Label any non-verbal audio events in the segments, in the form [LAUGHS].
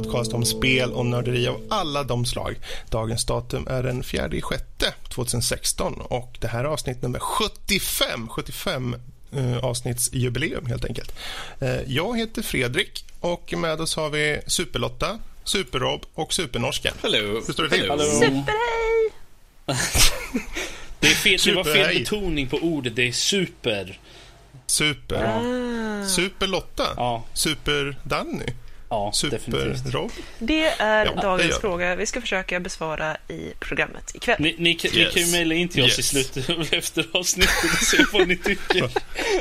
Podcast om spel och nörderi av alla de slag. Dagens datum är den 4 sjätte 2016 och det här är avsnitt nummer 75. 75 eh, avsnittsjubileum helt enkelt. Eh, jag heter Fredrik och med oss har vi Superlotta, Superrob och Supernorsken. Hallå. Hur står det till? Hallå. Superhej! Det, är fel, det var fel betoning på ordet. Det är super. Super. Ah. Superlotta. Ja, Super-Danny. Ja definitivt. Super-Rob. Det är Ja, det dagens gör. fråga vi ska försöka besvara i programmet ikväll. Ni, ni, Yes. kan ju mejla in till oss i Yes. slutet [LAUGHS] efter avsnittet och se vad ni tycker.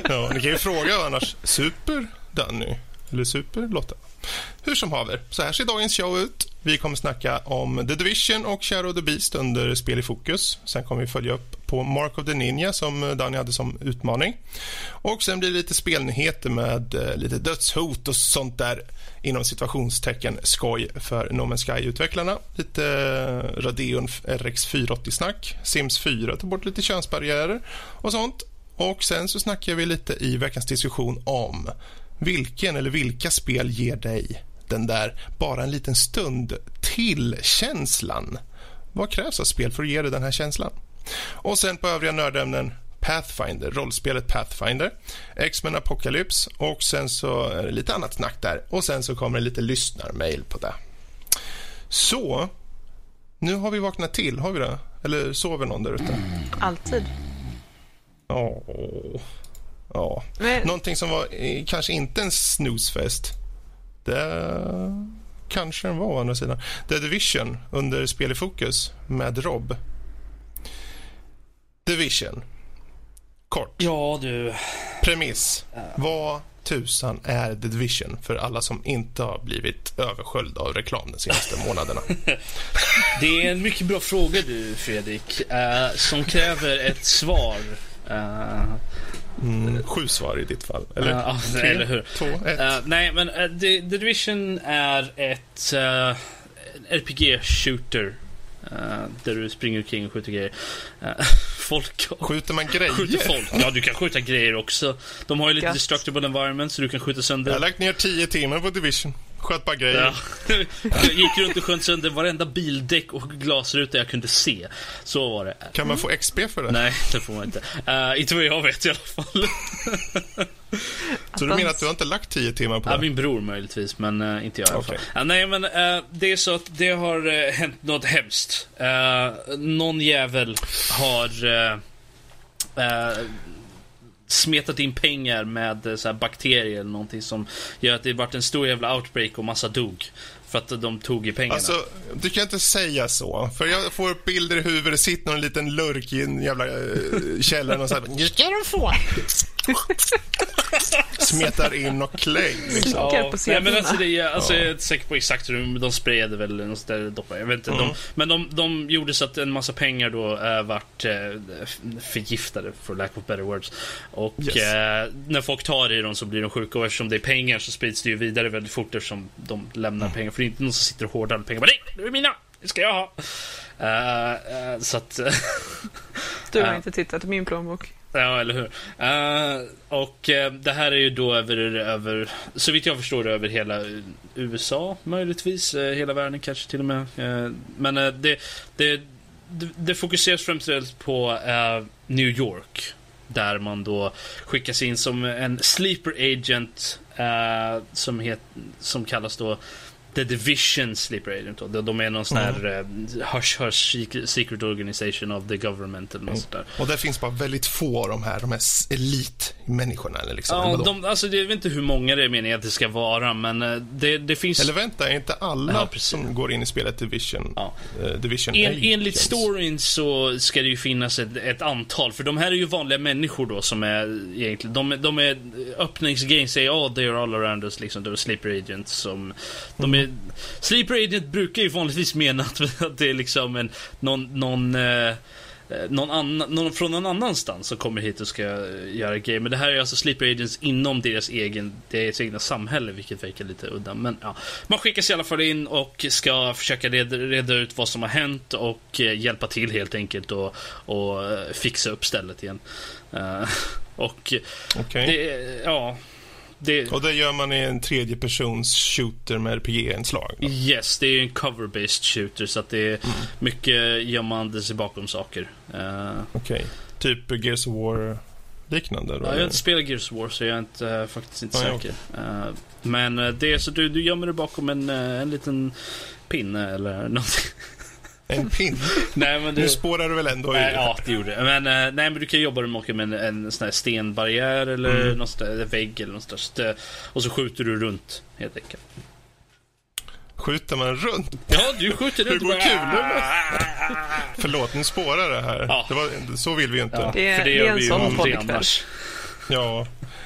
Ja, ni kan ju fråga annars. Super-Danny eller Super-Lotta. Hur som haver, så här ser dagens show ut. Vi kommer snacka om The Division och Shadow of the Beast under Spel i fokus. Sen kommer vi följa upp på Mark of the Ninja som Danny hade som utmaning. Och sen blir det lite spelnyheter med eh, lite dödshot och sånt där inom situationstecken skoj för No Man's Sky-utvecklarna. Lite eh, Radeon RX 480-snack. Sims 4 tar bort lite könsbarriärer och sånt. Och sen så snackar vi lite i veckans diskussion om vilken eller vilka spel ger dig den där bara en liten stund till-känslan? Vad krävs av spel för att ge dig den här känslan? Och sen på övriga nördämnen Pathfinder, rollspelet Pathfinder, X-Men Apocalypse och sen så lite annat snack där. Och sen så kommer det lite lyssnarmail på det. Så, nu har vi vaknat till, har vi det? Eller sover någon där ute? Alltid. Åh. Ja. Men, Någonting som var eh, kanske inte en snoozefest. Det kanske den var å andra sidan. The Division under Spel i fokus med Rob. Division. Kort. Ja, du. Premiss. Vad tusan är The Division för alla som inte har blivit översköljda av reklam de senaste [LAUGHS] månaderna? Det är en mycket bra fråga du, Fredrik, eh, som kräver ett svar. Eh, Mm, sju svar i ditt fall. Eller Ja, tre, eller hur. två, ett. Eh, nej, men uh, The, The Division är ett uh, RPG-shooter. där du springer omkring och skjuter grejer. Folk Skjuter man grejer? skjuter folk. Ja, du kan skjuta grejer också. De har ju lite Gött. destructible environment så du kan skjuta Jag har sönder. lagt ner tio timmar på Division. Sköt bara grejer. Ja. Jag gick runt och sköt sönder varenda bildäck och glasruta jag kunde se. Så var det. Kan man få XP för det? Nej, det får man inte. Uh, inte vad jag vet i alla fall. [LAUGHS] [LAUGHS] Så du menar att du har inte lagt tio timmar på Ja, det? min bror möjligtvis, men eh, inte jag i alla fall. Okej. Ja, nej, men eh, det är så att det har uh, hänt något hemskt. Uh, någon jävel har uh, smetat in pengar med uh, så här bakterier eller någonting som gör att det varit en stor jävla outbreak och massa dog. För att de tog i pengarna. Alltså, du kan inte säga så. För jag får upp bilder i huvudet. Det sitter någon liten lurk i en jävla uh, källare och så här, [LAUGHS] Nu ska du få! [LAUGHS] Smetar in och kläng. Liksom. Nej, men alltså, det, alltså, Ja. Jag är inte säker på exakt hur de- sprayade väl något doppar. Jag vet inte. Mm. De, men de, de gjorde så att en massa pengar då äh, vart äh, förgiftade, for lack of better words. Och Yes. eh, när folk tar i dem så blir de sjuka och eftersom det är pengar så sprids det ju vidare väldigt fort eftersom de lämnar Mm. pengar. För det är inte någon som sitter och hårdar pengar. Bara, Nej, det är mina! Det ska jag ha! Eh, eh, så att... du har [LAUGHS] Ja. inte tittat i min plånbok. Ja, eller hur. Uh, och uh, det här är ju då över, över, så vitt jag förstår det, över hela USA möjligtvis. Uh, hela världen kanske till och med. Men det, det, det, fokuseras främst på New York. Där man då skickas in som en sleeper agent som, het, som kallas då The Division Sleeper Agent. De- De är någon sån här eh, hush hush secret- organization of the government eller något sånt där. Och det finns bara väldigt få av de här, de här elitmänniskorna. Eller, liksom, eller, Ja, vadå? de, alltså jag vet inte hur många det är meningen att det ska vara, men eh, det, det finns... eller vänta, är inte alla Ja, som går in i spelet Division, Ja. eh, Division En, Agents? enligt storyn så ska det ju finnas ett, ett antal, för de här är ju vanliga människor då som är egentligen, de, de är öppningsgrejen säger oh they are all around us liksom, de är sleeper agents som, de är, sleeper agent brukar ju vanligtvis mena [LAUGHS] att, det är liksom en, någon, någon eh, eh, någon, annan, någon från någon annanstans som kommer hit och ska eh, göra grejer. Men det här är alltså sleeper agents inom deras, egen, deras egna samhälle, vilket verkar lite udda. Men ja, man skickas i alla fall in och ska försöka reda, reda ut vad som har hänt och eh, hjälpa till helt enkelt och, och fixa upp stället igen. Eh, [LAUGHS] och Okej. det, ja, det, Och det gör man i en tredjepersons shooter med RPG-inslag. yes, det är en cover-based shooter så att det är Mm. mycket gömmande sig bakom saker. Eh, Okej. Typ Gears of War-liknande? då, Ja, jag har inte spelat Gears of War så jag är inte, eh, faktiskt inte ja, säker. Eh, men eh, det är så du, du gömmer dig bakom en, en liten pinne eller någonting. En pin? nej, men Nu det, spårar du väl ändå nej, ja, det gjorde det. Men, eh, nej, men du kan jobba med med en, en sån här stenbarriär eller Mm. någon sån där vägg eller något sånt Och så skjuter du runt helt enkelt. Skjuter man runt? Ja, du skjuter Hur runt. går bara- kulorna? Förlåt, nu spårar det här. Ja. Det var, så vill vi ju inte. Ja, Ja. Det är- för det det är gör en vi ju sån aldrig annars.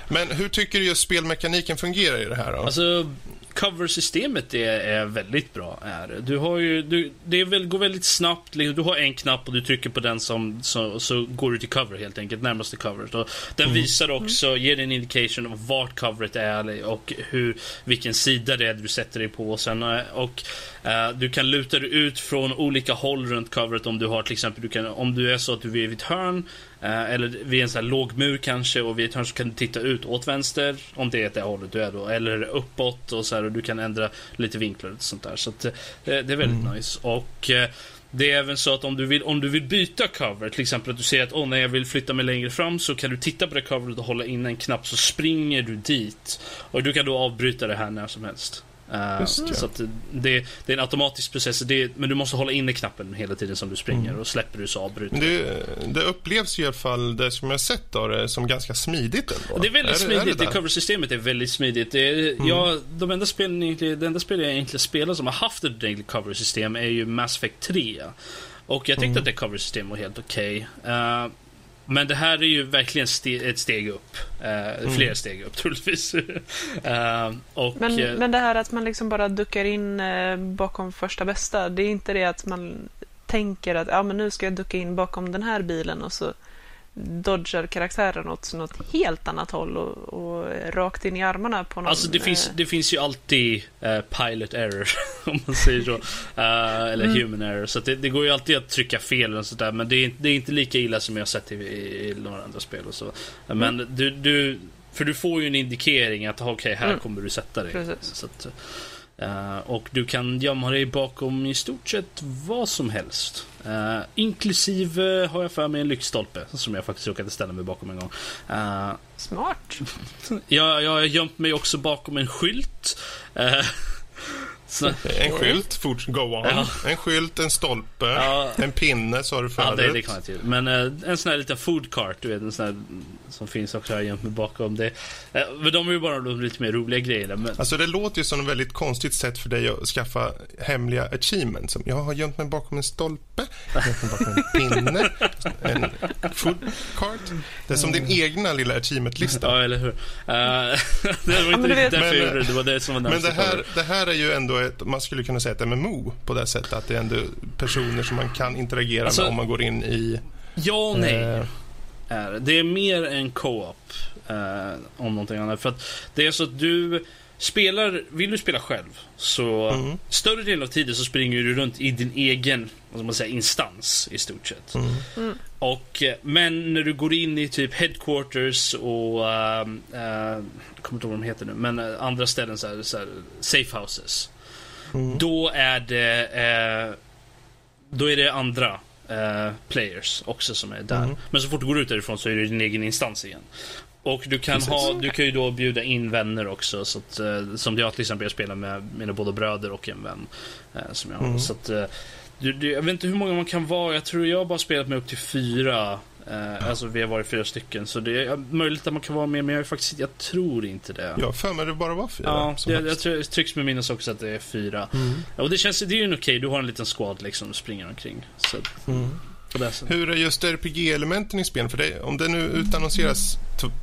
Men hur tycker du just spelmekaniken fungerar i det här då? Alltså, cover-systemet är, är väldigt bra. Är. Du har ju, du, det är väl, går väldigt snabbt. liksom. Du har en knapp och du trycker på den som, så, så går du till cover helt enkelt, närmaste coveret. Och den visar också, ger en indication av vart coveret är och hur, vilken sida det är du sätter dig på. Och, sen, eh, och eh, du kan luta dig ut från olika håll runt coveret om du har till exempel, du kan, om du är så att du är vid ett hörn eller vid en sån här låg mur kanske och vid ett hörn så kan du titta ut åt vänster om det är det hållet du är då. Eller uppåt och så här och du kan ändra lite vinklar och sånt där. Så att, eh, det är väldigt nice. Och eh, det är även så att om du vill, om du vill byta cover, till exempel att du säger att oh, när jag vill flytta mig längre fram så kan du titta på det coveret och hålla in en knapp så springer du dit. Och du kan då avbryta det här när som helst. Eh, Just det. så att det, det är en automatisk process, det, men du måste hålla inne knappen hela tiden som du springer och släpper du så avbryter det, det upplevs i alla fall, det som jag sett då, det som ganska smidigt ändå. Det är väldigt är smidigt. det Det, där? coversystemet är väldigt smidigt. Det är, ja, de enda spelen, det enda spel jag egentligen spelar som har haft ett ordentligt coversystem är ju Mass Effect 3. Och jag tyckte att det coversystemet var helt okej. Eh, men det här är ju verkligen ste ett steg upp. Uh, Flera steg upp [LAUGHS] troligtvis. Eh, och, Men, eh, men det här att man liksom bara duckar in eh, bakom första bästa, det är inte det att man tänker att ja, men nu ska jag ducka in bakom den här bilen och så dodgar karaktären åt något helt annat håll och, och rakt in i armarna på någon. Alltså det finns, eh, det finns ju alltid eh, pilot error, [LAUGHS] om man säger så. Eh, eller Mm. human error. Så det, det går ju alltid att trycka fel och sådär. Men det är, det är inte lika illa som jag sett i, i, i några andra spel och så. Men du, du, för du får ju en indikering att okej, här Mm. kommer du sätta dig. Precis. Så att, eh, och du kan gömma dig bakom i stort sett vad som helst. Uh, inklusive, har jag för mig, en lyktstolpe som jag faktiskt råkade ställa mig bakom en gång. Eh, Smart. [LAUGHS] jag, jag har gömt mig också bakom en skylt. Eh, [LAUGHS] så, En skylt, fort, go on. Ja. En skylt, en stolpe, Ja. en pinne sa du förut. ja, det, det kan jag till. Men eh, en sån här liten food cart, du vet, en sån här som finns också jag gömt bakom. Det, eh, men de är ju bara de lite mer roliga grejerna. Men, Alltså det låter ju som ett väldigt konstigt sätt för dig att skaffa hemliga achievements. Som, Jag har gömt mig bakom en stolpe, gömt mig bakom en pinne, [LAUGHS] en food cart. Det är som din egna lilla achievementlista. ja, eller hur? Eh, [LAUGHS] det var inte riktigt vet- därför Men, jag gjorde det. Det var det som var Men det här, det här är ju ändå ett, man skulle kunna säga ett MMO på det sättet att det är ändå personer som man kan interagera Alltså- med om man går in i... Ja och nej. eh, är det. Det är mer en co-op eh, om någonting annat. För att det är så att du spelar, vill du spela själv så Mm. större delen av tiden så springer du runt i din egen vad ska man säga, instans i stort sett. mm. Och, eh, men när du går in i typ headquarters och eh, jag kommer inte ihåg vad de heter nu, men andra ställen så här, så här, safe houses. Mm. Då är det eh, Då är det andra eh, players också som är där. Mm. Men så fort du går ut därifrån så är det din egen instans igen. Och du kan, Precis. ha, du kan ju då bjuda in vänner också. Så att, eh, som jag till exempel, jag spelar med mina båda bröder och en vän. Eh, som jag har. Mm. Så att, eh, du, du, jag vet inte hur många man kan vara. Jag tror jag har bara spelat med upp till fyra. Eh, alltså vi har varit fyra stycken. Så det är möjligt att man kan vara med, men jag, är faktiskt, jag tror inte det. Har för mig det bara var fyra. Ja, det, jag, jag trycks med minnes också att det är fyra. Mm. Och det känns, det är ju okej, du har en liten squad liksom, springer omkring. Så Mm. Hur är just RPG-elementen i spelen? För det, om det nu utannonseras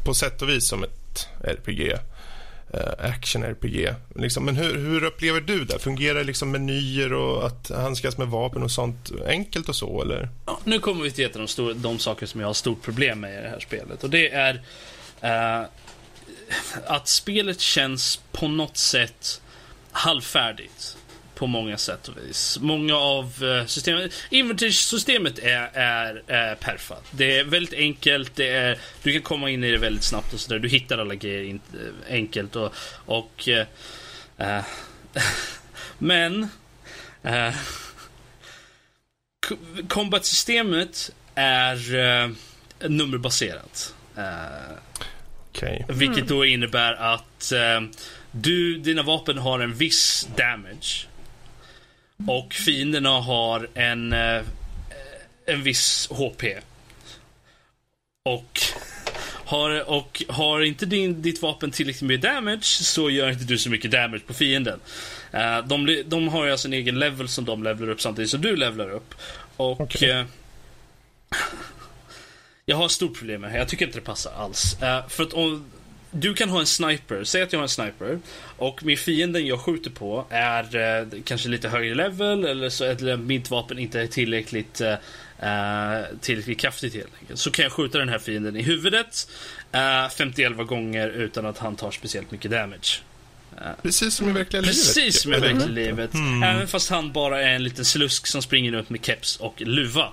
på sätt och vis som ett RPG, Eh, action-RPG, liksom, men hur, hur upplever du det? Fungerar liksom menyer och att handskas med vapen och sånt enkelt och så, eller? Ja, nu kommer vi till ett av de, stor, de saker som jag har stort problem med i det här spelet. Och det är eh, att spelet känns på något sätt halvfärdigt på många sätt och vis. Många av uh, systemen... Inventage-systemet är, är, är perfekt. Det är väldigt enkelt. Det är, du kan komma in i det väldigt snabbt och sådär. Du hittar alla grejer in, enkelt och... och uh, [LAUGHS] men... Uh, Combat-systemet är uh, nummerbaserat. Okay. Vilket då innebär att du, dina vapen har en viss damage. Och fienderna har en, uh, en viss HP. Och har, och har inte din, ditt vapen tillräckligt med damage så gör inte du så mycket damage på fienden. Uh, de, de har ju alltså en egen level som de levlar upp samtidigt som du levlar upp. Och... Okay. Uh, [LAUGHS] jag har ett stort problem med det här. Jag tycker inte det passar alls. Uh, för att om, du kan ha en sniper. Säg att jag har en sniper. Och min fienden jag skjuter på är uh, kanske lite högre level eller så eller mitt vapen inte är tillräckligt uh, tillräckligt kraftigt helt enkelt. Så kan jag skjuta den här fienden i huvudet uh, 51 gånger utan att han tar speciellt mycket damage. Precis som i verkliga livet. Precis som i verkliga livet. Mm. Även fast han bara är en liten slusk som springer runt med keps och luva.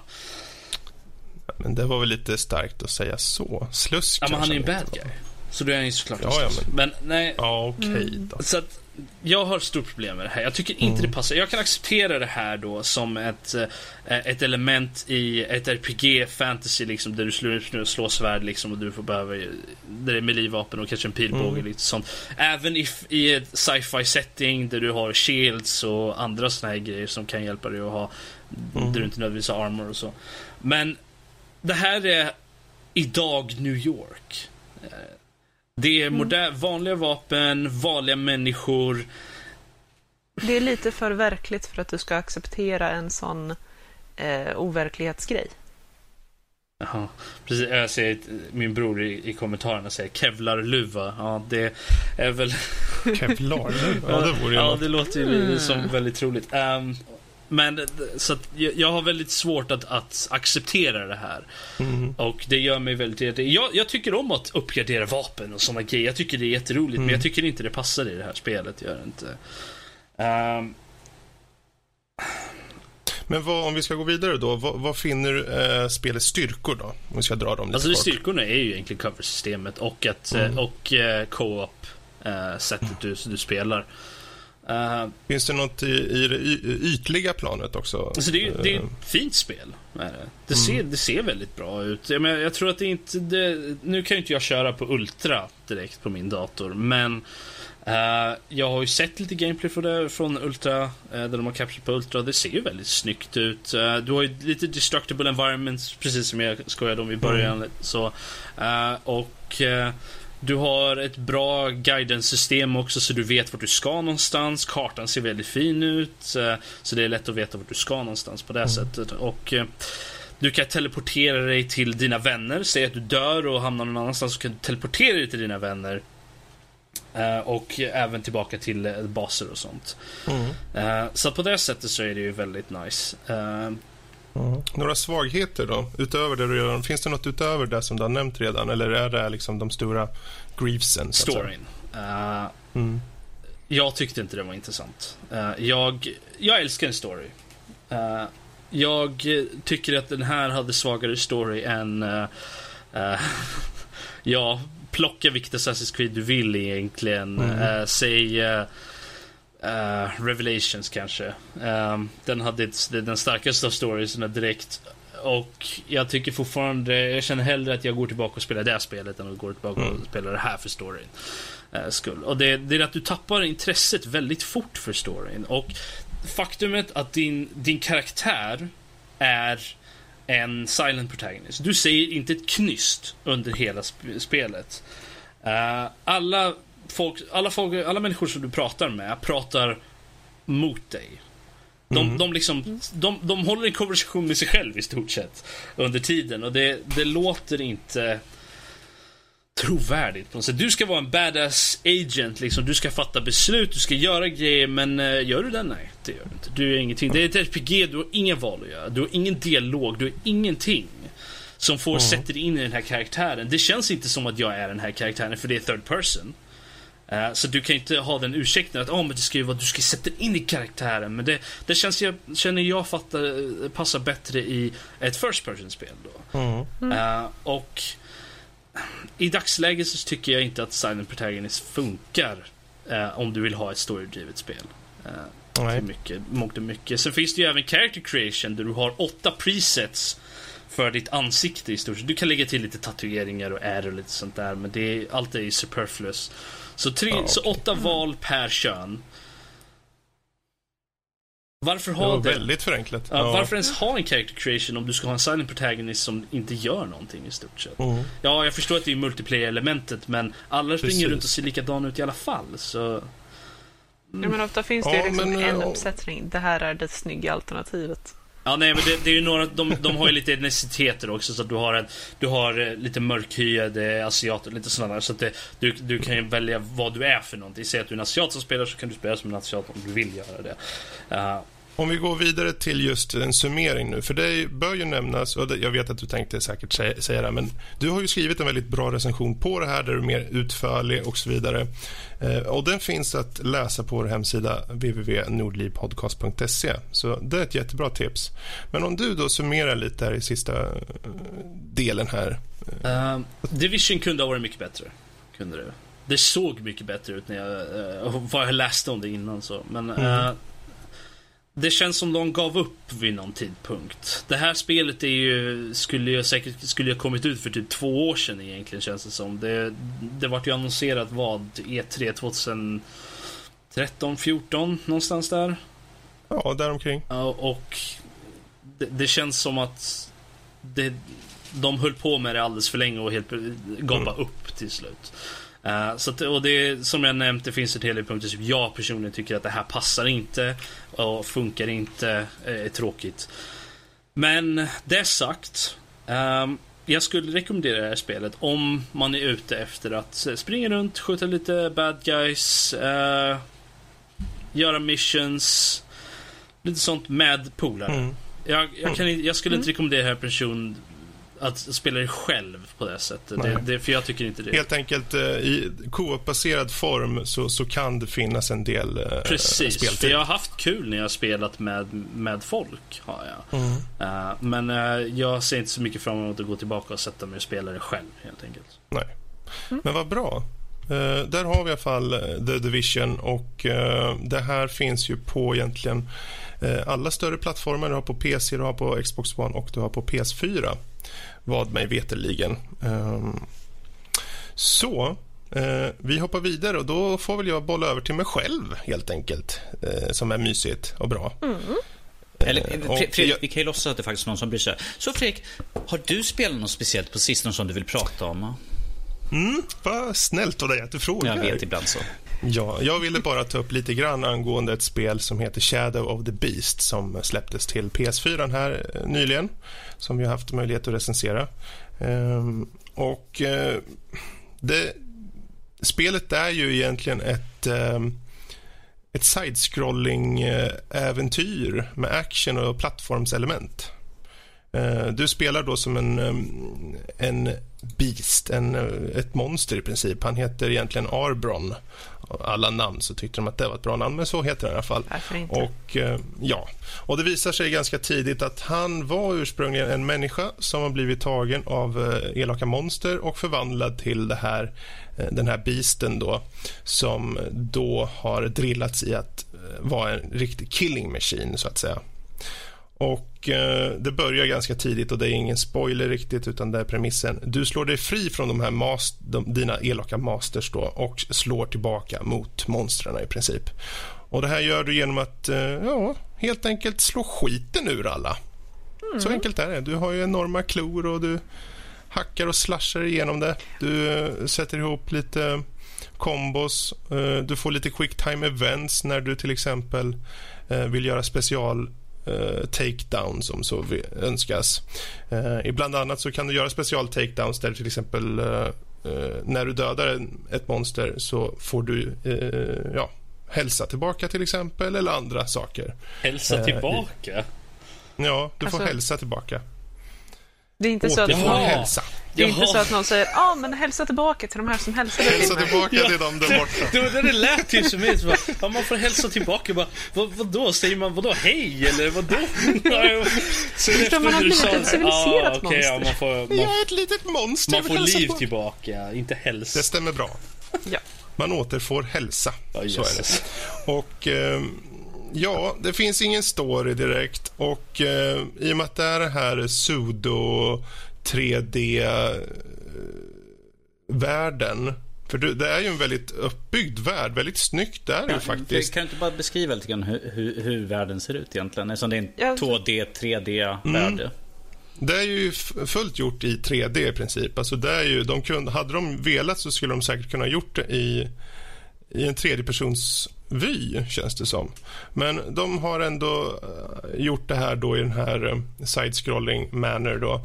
Men det var väl lite starkt att säga så. Slusk Ja, men han är en bad guy. Så då är han ju såklart ja, ja, men... men nej. Ja, okej okay, mm. Så att jag har stort problem med det här. Jag tycker inte mm. det passar. Jag kan acceptera det här då som ett, eh, ett element i ett RPG fantasy liksom där du slår, slår svärd liksom och du får behöva där det är melee-vapen och kanske en pilbåge mm. lite sånt. Även if, i ett sci-fi setting där du har shields och andra såna här grejer som kan hjälpa dig att ha mm. där du inte nödvändigtvis har armor och så. Men det här är idag New York. Det är moder- vanliga vapen, vanliga människor. Det är lite för verkligt för att du ska acceptera en sån eh, overklighetsgrej. Ja, precis. Jag ser min bror i, i kommentarerna säger kevlarluva. Ja, det är väl... Kevlarluva? Ja, det vore ju Ja, det låter ju mm. som väldigt troligt. Um, men så att jag, har väldigt svårt att, att acceptera det här. Mm. Och det gör mig väldigt... Jag, jag tycker om att uppgradera vapen och sådana grejer. Jag tycker det är jätteroligt, mm. men jag tycker inte det passar i det här spelet. Gör det inte. Um... Men vad, om vi ska gå vidare då, vad, vad finner eh, spelets styrkor då? Om vi ska dra dem lite Alltså kort. styrkorna är ju egentligen cover-systemet och, att, mm. och eh, co-op eh, sättet du, du spelar. Uh, Finns det något i, i det ytliga planet också? Alltså det, är, det är ett fint spel. Det. Mm. ser, det ser väldigt bra ut. Jag, menar, jag tror att det inte... Det, nu kan ju inte jag köra på Ultra direkt på min dator, men uh, jag har ju sett lite gameplay från, det, från Ultra, uh, där de har captured på Ultra. Det ser ju väldigt snyggt ut. du har ju lite destructible environments, precis som jag skojade om i början. Mm. Så, och du har ett bra guidance-system också så du vet vart du ska någonstans. Kartan ser väldigt fin ut. Eh, så det är lätt att veta vart du ska någonstans på det mm. sättet. Och eh, du kan teleportera dig till dina vänner. Säg att du dör och hamnar någon annanstans så kan du teleportera dig till dina vänner. Eh, och även tillbaka till baser och sånt. Mm. Så på det sättet så är det ju väldigt nice. Mm. Några svagheter då? Utöver det du gör, finns det något utöver det som du har nämnt redan? Eller är det liksom de stora griefsen? Storyn. Uh, mm. Jag tyckte inte det var intressant. Uh, jag, jag älskar en story. Uh, jag tycker att den här hade svagare story än... [LAUGHS] ja, plocka vilket Assassin's Creed du vill egentligen. Mm. säg... Uh, Revelations kanske. Um, den hade den starkaste av storiesarna direkt. Och jag tycker fortfarande, jag känner hellre att jag går tillbaka och spelar det spelet än att gå tillbaka mm. och spela det här för storyn. Uh, skull. Och det, det, är att du tappar intresset väldigt fort för storyn. Och faktumet att din, din karaktär är en silent protagonist. Du säger inte ett knyst under hela sp spelet. Uh, alla folk, alla, folk, alla människor som du pratar med pratar mot dig. De, mm. de, liksom, de, de håller en konversation med sig själv i stort sett under tiden och det, det låter inte trovärdigt på något sätt. Du ska vara en badass agent, liksom. Du ska fatta beslut, du ska göra grejer, men uh, gör du det? Nej, det gör du inte. Du är ingenting. Det är ett RPG, du har ingen val att göra. Du har ingen dialog, du har ingenting som får mm. sätta dig in i den här karaktären. Det känns inte som att jag är den här karaktären, för det är third person. Eh, så du kan inte ha den ursäkten att oh, men det ska ju vara, du ska sätta in i karaktären. Men det, det känns jag, känner jag fattar, passar bättre i ett first person-spel. Då. Mm. Eh, och i dagsläget så tycker jag inte att Silent Protagonist funkar eh, om du vill ha ett storydrivet spel. Eh, till mycket, mångt och mycket. Sen finns det ju även character creation där du har åtta presets för ditt ansikte i stort sett. Du kan lägga till lite tatueringar och ärr och lite sånt där, men det är, allt är ju superfluous. Så, tre, Ja, så okej. åtta val per kön. Varför Det ha var det? väldigt förenklat. Ja, Varför ens ha en character creation om du ska ha en silent protagonist som inte gör någonting i stort sett? Mm. Ja, jag förstår att det är multiplayer-elementet, men alla springer Precis. runt och ser likadana ut i alla fall, så... Ja, men ofta finns det Ja, ju liksom men, en eh, uppsättning. Det här är det snygga alternativet. Ja, nej, men det, det är ju några, de, de har ju lite etniciteter också, så att du har, en, du har eh, lite mörkhyade asiater, lite sådana där, så att det, du, du kan ju välja vad du är för någonting. Säg att du är en asiat som spelar, så kan du spela som en asiat om du vill göra det. Uh, om vi går vidare till just en summering nu, för det bör ju nämnas, och jag vet att du tänkte säkert säga, det, men du har ju skrivit en väldigt bra recension på det här, där du är mer utförlig och så vidare. Eh, och den finns att läsa på vår hemsida www.nordlivpodcast.se, så det är ett jättebra tips. Men om du då summerar lite här i sista eh, delen här. Uh, Division kunde ha varit mycket bättre. Kunde det. Det såg mycket bättre ut när jag, uh, vad jag läste om det innan så. Men uh, det känns som de gav upp vid någon tidpunkt. Det här spelet är ju, skulle ju säkert skulle ha kommit ut för typ två år sedan egentligen känns det som. Det, det vart ju annonserat vad? E E3 2013, 14 någonstans där. Ja, däromkring. Ja, och det, det känns som att det, de höll på med det alldeles för länge och helt gapa upp till slut. Eh, så att, och det, som jag nämnt, det finns en hel del punkter som jag personligen tycker att det här passar inte och funkar inte, eh, är tråkigt. Men det sagt, ehm, jag skulle rekommendera det här spelet om man är ute efter att springa runt, skjuta lite bad guys, eh, göra missions, lite sånt med polare. Mm. Jag, jag, kan, jag skulle inte rekommendera den här personen att spela det själv på det sättet. Det, det, för jag tycker inte det. Helt enkelt eh, i co-op-baserad form så, så kan det finnas en del eh, Precis, för speltid. jag har haft kul när jag har spelat med, med folk. Har jag. Mm. Eh, men eh, jag ser inte så mycket fram emot att gå tillbaka och sätta mig och spela det själv helt enkelt. Nej. Men vad bra. Eh, där har vi i alla fall The Division och det här finns ju på egentligen alla större plattformar. Du har på PC, du har på Xbox One och du har på PS4. Vad mig veterligen. Ehm, så, eh, vi hoppar vidare och då får väl jag bolla över till mig själv helt enkelt. Eh, som är mysigt och bra. Eller, Eh, Fredrik, jag- vi kan ju låtsas att det är faktiskt någon som bryr sig. Så Fredrik, har du spelat något speciellt på sistone som du vill prata om? Mm, vad snällt av dig att du frågar. Jag vet ibland så. Ja, jag ville bara ta upp lite grann angående ett spel som heter Shadow of the Beast som släpptes till PS4 här eh, nyligen, som vi har haft möjlighet att recensera. Ehm, och eh, det, spelet är ju egentligen ett, ehm, eh, ett side-scrolling-äventyr med action och plattformselement. Eh, du spelar då som en, ehm, en beast, en, eh, ett monster i princip. Han heter egentligen Arbron. Alla namn så tyckte de att det var ett bra namn, men så heter han i alla fall. Och, eh, ja. och Det visar sig ganska tidigt att han var ursprungligen en människa som har blivit tagen av eh, elaka monster och förvandlad till det här, eh, den här beasten då, som då har drillats i att vara en riktig killing machine, så att säga. Och eh, Det börjar ganska tidigt och det är ingen spoiler riktigt utan det är premissen. Du slår dig fri från de här mas- de, dina elaka masters då och slår tillbaka mot monstren i princip. Och Det här gör du genom att eh, ja, helt enkelt slå skiten ur alla. Så enkelt är det. Du har ju enorma klor och du hackar och slashar igenom det. Du eh, sätter ihop lite kombos. Du får lite quick time events när du till exempel vill göra special eh, takedowns om så vi- önskas. Eh, ibland annat så kan du göra special takedowns där till exempel eh, eh, när du dödar ett monster så får du eh, ja, hälsa tillbaka till exempel eller andra saker. Hälsa Eh, tillbaka? Ja, du får Alltså- hälsa tillbaka. Det är inte så att Jaha. man, hälsa. Det är inte Jaha. så att någon säger ja ah, men hälsa tillbaka till de här som hälsade till Hälsa mig. tillbaka till dem där borta. Det, det, det lät ju som mig. så bara, Ja, man får hälsa tillbaka. Bara, vad, vadå? Säger man vadå hej? Eller vadå? [LAUGHS] Så Förstår, man har blivit ett civiliserat okej, ja, man får, Jag man, är ett litet monster. man jag får vill hälsa liv på. tillbaka, inte Det hälsa. stämmer bra. Ja. Man återfår hälsa. Ja, så är det. Och ehm, ja, det finns ingen story direkt och eh, i och med att det är det här sudo 3D eh, världen för det, är ju en väldigt uppbyggd värld, väldigt snyggt är det ju faktiskt. Kan du inte bara beskriva lite grann hur, hur, hur världen ser ut egentligen? Eftersom det är en Ja. 2D, 3D-värld. Det är ju fullt gjort i 3D i princip. Alltså det är ju, de kunde, hade de velat så skulle de säkert kunna gjort det i, i en tredjepersons vy, känns det som. Men de har ändå eh, gjort det här då i den här eh, side-scrolling manner då.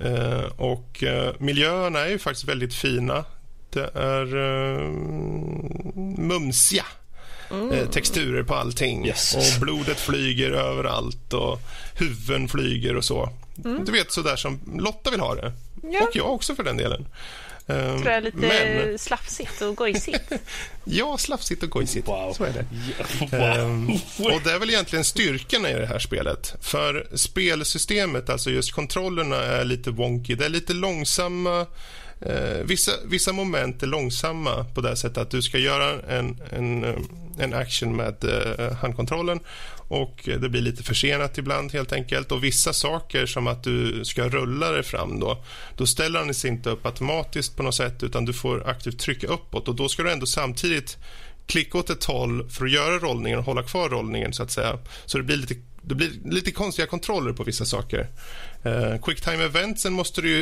Eh, och eh, miljöerna är ju faktiskt väldigt fina. Det är eh, mumsiga eh, texturer på allting. Yes. Och blodet flyger överallt och huvuden flyger och så. Du vet, så där som Lotta vill ha det. Ja. Och jag också för den delen. Ehm, Tror jag är lite Men, slafsigt och gojsigt. [LAUGHS] ja, slafsigt och gojsigt. Wow. Så är det. [LAUGHS] Wow. Ehm, och det är väl egentligen styrkan i det här spelet. För spelsystemet, alltså just kontrollerna, är lite wonky. Det är lite långsamma. Eh, vissa, vissa moment är långsamma på det sättet att du ska göra en, en, eh, en action med eh, handkontrollen och det blir lite försenat ibland helt enkelt. Och vissa saker som att du ska rulla dig fram då, då ställer han sig inte upp automatiskt på något sätt utan du får aktivt trycka uppåt och då ska du ändå samtidigt klicka åt ett håll för att göra rollningen och hålla kvar rollningen så att säga. Så det blir lite, det blir lite konstiga kontroller på vissa saker. Eh, Quicktime eventsen måste du ju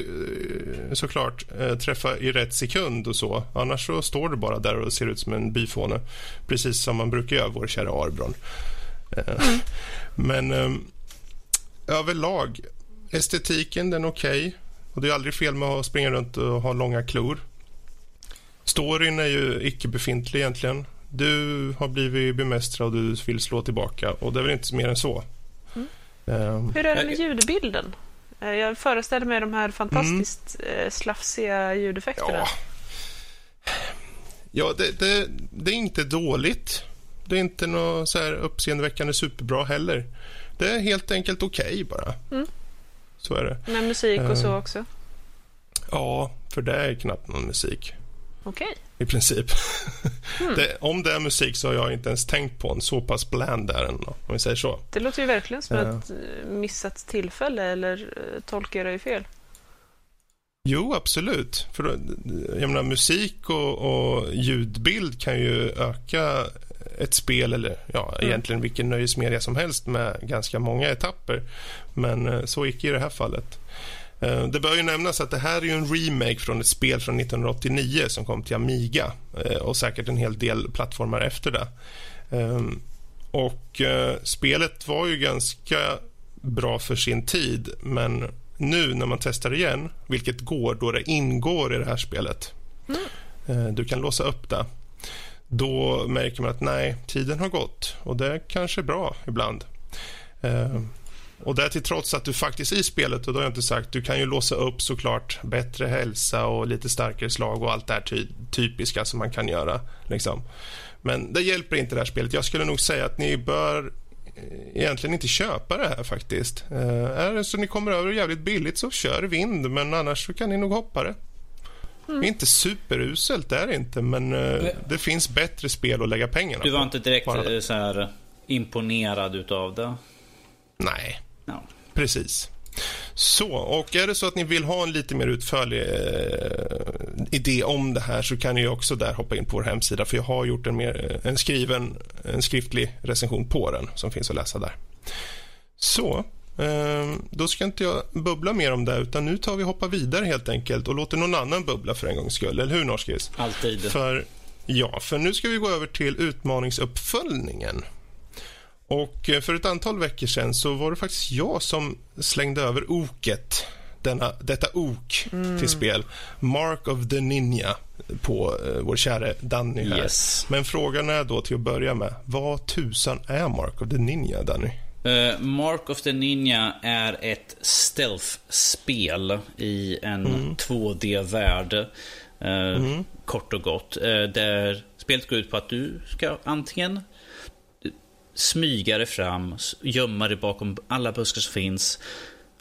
eh, såklart eh, träffa i rätt sekund och så. Annars så står du bara där och ser ut som en byfåne. Precis som man brukar göra, vår kära Arbron. Eh, Men eh, överlag, estetiken den är okej. Och det är aldrig fel med att springa runt och ha långa klor. Storyn är ju icke befintlig egentligen. Du har blivit bemästrad och du vill slå tillbaka och det är väl inte mer än så. Ehm, Hur är det med ljudbilden? Eh, Jag föreställer mig de här fantastiskt eh, slafsiga ljudeffekterna. ja, ja det, det, det är inte dåligt. Det är inte något så här uppseendeväckande superbra heller. Det är helt enkelt okej bara. Mm. Så är det. Med musik och så Eh. också. Ja, för det är knappt någon musik. Okej. i princip. [LAUGHS] Det, om det är musik så har jag inte ens tänkt på en så pass bland är den, om vi säger så. Det låter ju verkligen som Ja. ett eh, missat tillfälle, eller tolkar jag dig fel? Jo, absolut. För jag menar, musik och, och ljudbild kan ju öka ett spel eller ja, Mm. egentligen vilken nöjesmedia som helst med ganska många etapper. Men eh, så gick i det här fallet. Eh, Det bör ju nämnas att det här är en remake från ett spel från 1989 som kom till Amiga eh, och säkert en hel del plattformar efter det. Ehm, Och spelet var ju ganska bra för sin tid men nu när man testar igen, vilket går då det ingår i det här spelet, eh, du kan låsa upp det, då märker man att nej, tiden har gått och det är kanske bra ibland. Eh, och det till trots att du faktiskt i spelet, och då har jag inte sagt, du kan ju låsa upp såklart bättre hälsa och lite starkare slag och allt det här ty- typiska som man kan göra. Liksom. Men det hjälper inte det här spelet. Jag skulle nog säga att ni bör eh, egentligen inte köpa det här faktiskt. Eh, är det så ni kommer över jävligt billigt så kör vind, men annars så kan ni nog hoppa det. Är inte superuselt, det är det inte, men eh, det finns bättre spel att lägga pengarna Du var på. inte direkt Bara. eh, så här imponerad utav det? Nej, Ja. Precis. Så, och är det så att ni vill ha en lite mer utförlig eh, idé om det här så kan ni också där hoppa in på vår hemsida för jag har gjort en, mer, en skriven, en skriftlig recension på den som finns att läsa där. Så, eh, då ska inte jag bubbla mer om det utan nu tar vi och hoppar vidare helt enkelt och låter någon annan bubbla för en gångs skull, eller hur Norskis? Alltid. För, ja, för nu ska vi gå över till utmaningsuppföljningen. Och eh, för ett antal veckor sedan så var det faktiskt jag som slängde över oket, denna, detta ok till spel, Mark of the Ninja, på eh, vår käre Danny här. Yes. Men frågan är då till att börja med, vad tusan är Mark of the Ninja, Danny? Eh, Mark of the Ninja är ett stealth-spel i en 2D-värld. Eh, Kort och gott. Eh, där spelet går ut på att du ska antingen smyga dig fram, gömma dig bakom alla buskar som finns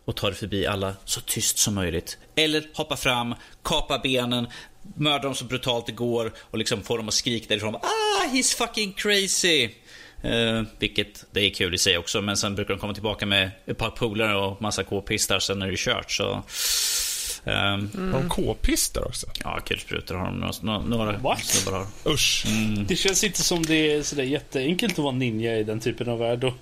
och ta dig förbi alla så tyst som möjligt. Eller hoppa fram, kapa benen, mörda dem så brutalt det går och liksom få dem att skrika därifrån. Ah, he's fucking crazy! Eh, vilket det är kul i sig också, men sen brukar de komma tillbaka med ett par polare och massa k-pistar sen när det är kört. Så, ehm, Har de k-pistar också? Ja, kulsprutor har de. Några, några What? snubbar har. Usch. Det känns inte som det är sådär jätteenkelt att vara ninja i den typen av värld. Och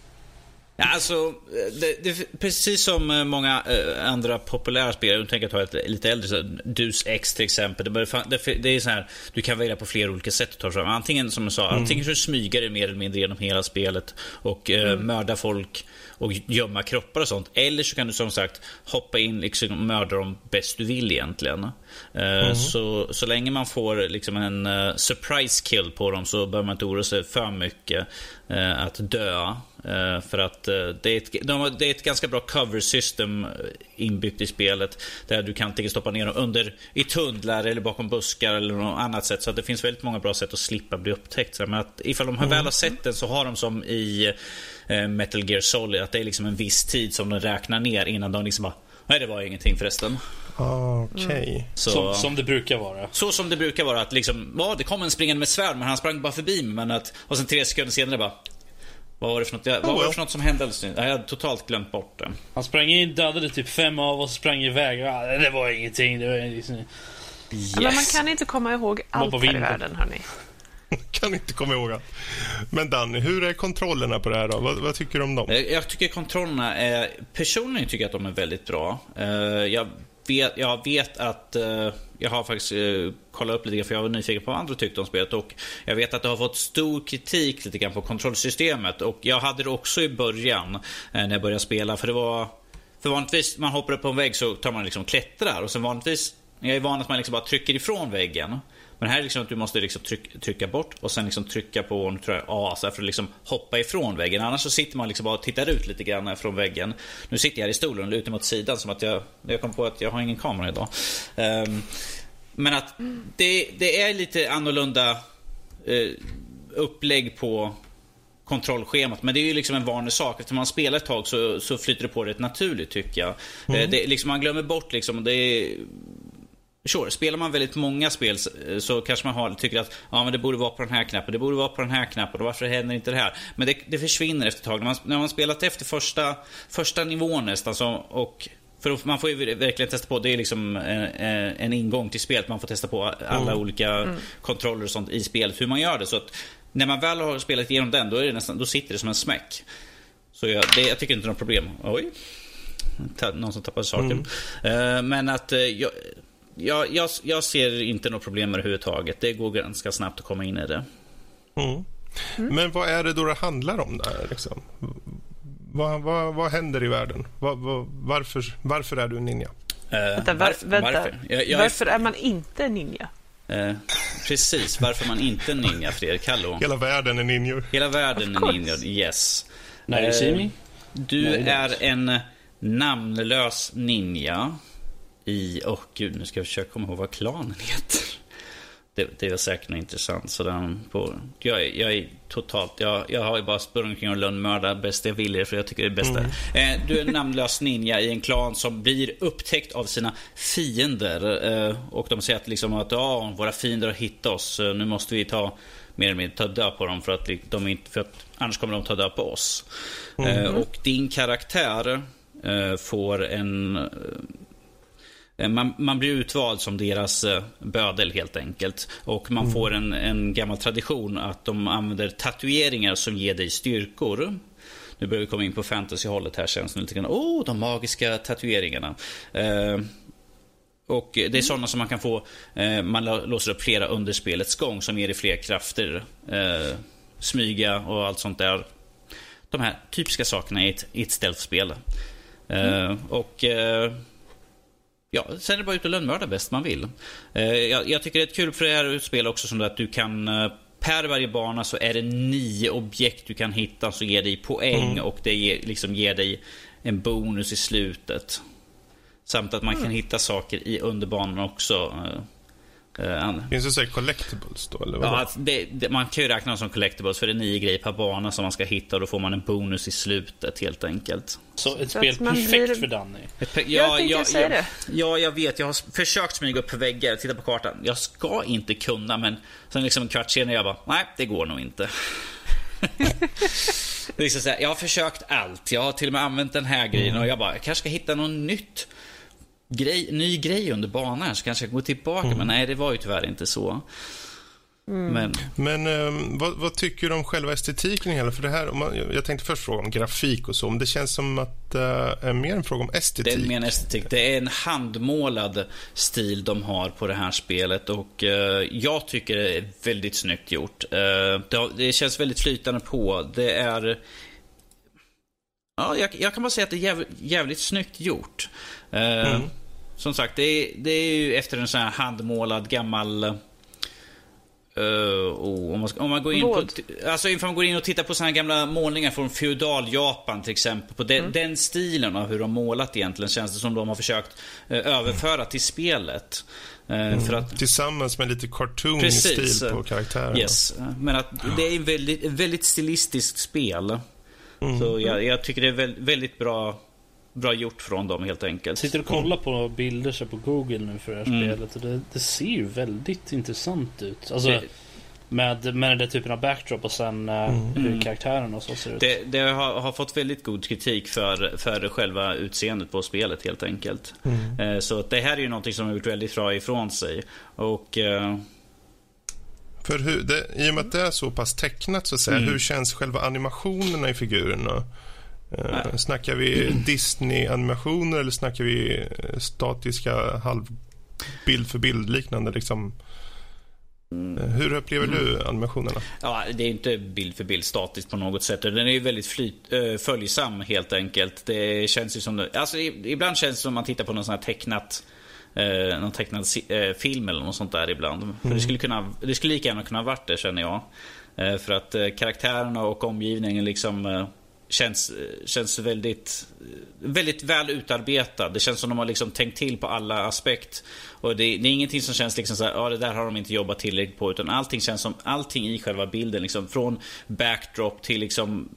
Ja, alltså, det, det, precis som eh, många eh, andra populära spel, jag tänker ta ett lite äldre, så Dus X till exempel. Det, det, det är så här, du kan välja på flera olika sätt att ta fram. Antingen som jag sa, antingen så smyger du mer eller mindre genom hela spelet och eh, mörda folk och gömma kroppar och sånt. Eller så kan du som sagt hoppa in liksom, och mörda dem bäst du vill egentligen. Eh, så, så länge man får liksom en eh, surprise kill på dem så behöver man inte oroa sig för mycket eh, att dö. Eh, för att det, är ett, de, det är ett ganska bra cover system inbyggt i spelet. Där du kan antingen stoppa ner dem under i tunnlar eller bakom buskar eller något annat sätt. Så det finns väldigt många bra sätt att slippa bli upptäckt. Så, Men att ifall de har väl har sett den så har de som i Metal Gear Solid att det är liksom en viss tid som de räknar ner innan de liksom bara Nej, det var ingenting förresten. Ah, Okej. Så, som, som det brukar vara. så som det brukar vara att liksom, ja, det kom en springande med svärd men han sprang bara förbi mig. Men att, och sen tre sekunder senare bara vad var det för något, vad var det för något som hände alldeles nyss? Jag hade totalt glömt bort det. Han sprang in, dödade typ fem av oss, sprang iväg. Ah, det var ingenting. Det var liksom... Yes. Men man kan inte komma ihåg allt här i världen, hörni. [LAUGHS] Kan inte komma ihåg allt. Men Danny, hur är kontrollerna på det här då? Vad, vad tycker du om dem? Eh, jag tycker kontrollerna är... Personligen tycker jag att de är väldigt bra. Eh, jag vet, jag vet att... Eh, jag har faktiskt kollat upp lite grann för jag var nyfiken på vad andra tyckte om spelet. Och jag vet att det har fått stor kritik lite grann på kontrollsystemet. Och jag hade det också i början när jag började spela. För det var... För vanligtvis man hoppar upp på en vägg så tar man liksom klättrar. Och sen vanligtvis... Jag är van att man liksom bara trycker ifrån väggen. Men här är liksom att du måste liksom tryck, trycka bort och sen liksom trycka på nu tror jag, A så här för att liksom hoppa ifrån väggen. Annars så sitter man liksom bara och tittar ut lite grann från väggen. Nu sitter jag här i stolen och lutar mot sidan som att jag... Jag kom på att jag har ingen kamera idag. Ehm, men att det, det är lite annorlunda eh, upplägg på kontrollschemat. Men det är ju liksom en vanlig sak. Efter man spelar ett tag så, så flyter det på rätt naturligt tycker jag. Eh, Det, liksom, man glömmer bort liksom, det är, Sure, spelar man väldigt många spel så- kanske man har, tycker att ja, men det borde vara på den här knappen, det borde vara på den här knappen och varför händer inte det här? Men det, det försvinner efter ett tag. När man, när man spelat efter första, första nivån nästan så, och för man får ju verkligen testa på, det är liksom en, en ingång till spelet. Man får testa på alla olika kontroller och sånt i spelet, hur man gör det. Så att när man väl har spelat igenom den, då, är det nästan, då sitter det som en smäck. Så jag, det, jag tycker inte det är något problem. Oj. Någon som tappade saken. Eh, men att eh, jag, jag, jag, jag ser inte något problem med det överhuvudtaget. Det går ganska snabbt att komma in i det. Mm. Men vad är det då det handlar om där? Liksom? Vad, vad, vad händer i världen? Vad, vad, varför, varför är du en ninja? Eh, Vänta, var, vänta. Varför? Jag, jag, varför är man inte ninja? eh, precis, varför man inte är ninja, Fredrik. Hallå. Hela världen är ninjor. Hela världen är ninja, yes. När Eh, du? Du Nej, är är en namnlös ninja i... Åh gud, nu ska jag försöka komma ihåg vad klanen heter. Det, det är säkert intressant. Så den på, jag, jag är totalt... Jag, jag har ju bara sprungit omkring och lönnmördat bäst jag vill för jag tycker det är det bästa. Eh, du är en namnlös ninja i en klan som blir upptäckt av sina fiender. Eh, och de säger att, liksom att ja, våra fiender har hittat oss. Eh, Nu måste vi ta mer eller mindre ta död på dem för att, li- de inte, för att annars kommer de ta död på oss. Eh, och din karaktär eh, får en... eh, Man, man blir utvald som deras eh, bödel helt enkelt. Och man får en, en gammal tradition att de använder tatueringar som ger dig styrkor. Nu börjar vi komma in på fantasyhållet här känns det lite grann. Åh, oh, de magiska tatueringarna. Eh, och det är sådana som man kan få, eh, man lå- låser upp flera under spelets gång som ger dig fler krafter. Eh, smyga och allt sånt där. De här typiska sakerna i ett, i ett stealth-spel. Eh, och eh, Ja, sen är det bara ut och lönnmörda bäst man vill. Eh, jag, jag tycker det är kul för det här spelet också som att du kan eh, per varje bana så är det nio objekt du kan hitta som ger dig poäng Mm. och det ger, liksom ger dig en bonus i slutet. Samt att man Mm. kan hitta saker i underbanan också. Eh, Finns det så här collectibles då, eller Ja, vadå? att det, det, man kan ju räkna dem som collectibles för det är nio grejer per bana som man ska hitta och då får man en bonus i slutet helt enkelt. Så ett Så spel man perfekt blir- för Danny. Ja, Jag tänkte ja, säga ja, det. Ja, jag vet. Jag har försökt smyga upp för väggar, titta på kartan. Jag ska inte kunna, men sen liksom en kvart senare jag bara, nej, det går nog inte. [LAUGHS] liksom så här, jag har försökt allt. Jag har till och med använt den här grejen och jag bara, jag kanske ska hitta något nytt grej, ny grej under banan så kanske jag går tillbaka. Men nej, det var ju tyvärr inte så. Men Men ehm, vad, vad tycker du om själva estetiken hela? För det här, om man, jag tänkte först fråga om grafik och så, men det känns som att det är mer en fråga om Det estetik. är mer en estetik. Det är en handmålad stil de har på det här spelet och eh, jag tycker det är väldigt snyggt gjort. Eh, det, har- det känns väldigt flytande på. Det är... Ja, jag, jag kan bara säga att det är jävligt, jävligt snyggt gjort. Eh, Som sagt, det är, det är ju efter en sån här handmålad gammal... eh, oh, om, man, om man går in på, alltså ifall man går in och tittar på såna här gamla målningar från feudal Japan till exempel. På den, Mm. den stilen av hur de målat egentligen känns det som de har försökt eh, överföra till spelet. Eh, För att Tillsammans med lite cartoon Precis. stil på karaktärerna. Yes, men att det är ett väldigt, ett väldigt stilistiskt spel. Så jag, jag tycker det är väl- väldigt bra, bra gjort från dem helt enkelt. Jag sitter och kollar på bilder så på Google nu för det här Mm. spelet och det, det ser ju väldigt intressant ut. Alltså Det- med, med den där typen av backdrop och sen eh, hur karaktärerna och så ser ut. Det, det har, har fått väldigt god kritik för, för själva utseendet på spelet helt enkelt. Eh, Så det här är ju någonting som har gjort väldigt bra ifrån sig. Och eh, För hur, det, I och med att det är så pass tecknat, så att säga, Mm. hur känns själva animationerna i figurerna? Eh, snackar vi Disney-animationer eller snackar vi eh, statiska halv bild för bild liknande liksom? Mm. Eh, Hur upplever du animationerna? Ja, det är inte bild för bild statiskt på något sätt. Den är ju väldigt flyt, äh, följsam helt enkelt. Det känns ju som... det- Alltså, ibland känns det som man tittar på någon sån här tecknat... Eh, någon tecknad eh, film eller något sånt där ibland. För det, skulle kunna, det skulle lika gärna kunna ha varit det känner jag. Eh, för att eh, karaktärerna och omgivningen liksom eh, känns, eh, känns väldigt, eh, väldigt väl utarbetad. Det känns som de har liksom tänkt till på alla aspekt. Och det, det är ingenting som känns liksom så här, ja det där har de inte jobbat tillräckligt på. Utan allting känns som, allting i själva bilden liksom. Från backdrop till liksom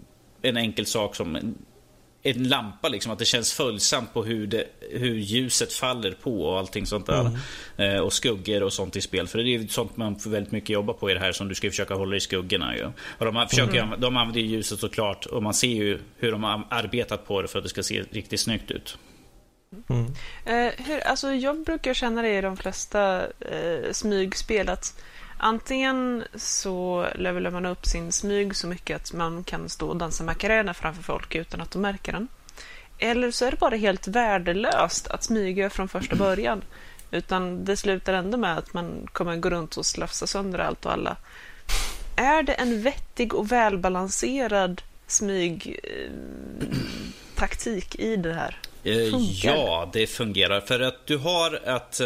en enkel sak som en, lampa liksom. Att det känns följsamt på hur, det, hur ljuset faller på och allting sånt där. Eh, och skuggor och sånt i spel. För det är ju sånt man får väldigt mycket jobba på i det här som du ska försöka hålla i skuggorna ju. Och de, försöker, ju- de använder ju ljuset såklart och man ser ju hur de har arbetat på det för att det ska se riktigt snyggt ut. Eh, hur, alltså jag brukar känna det i de flesta eh, smygspel att antingen så levelar man upp sin smyg så mycket att man kan stå och dansa macarena framför folk utan att de märker den. Eller så är det bara helt värdelöst att smyga från första början. Utan det slutar ändå med att man kommer gå runt och slafsa sönder allt och alla. Är det en vettig och välbalanserad smygtaktik i det här? Eh, Funkar Ja, det fungerar. För att du har att...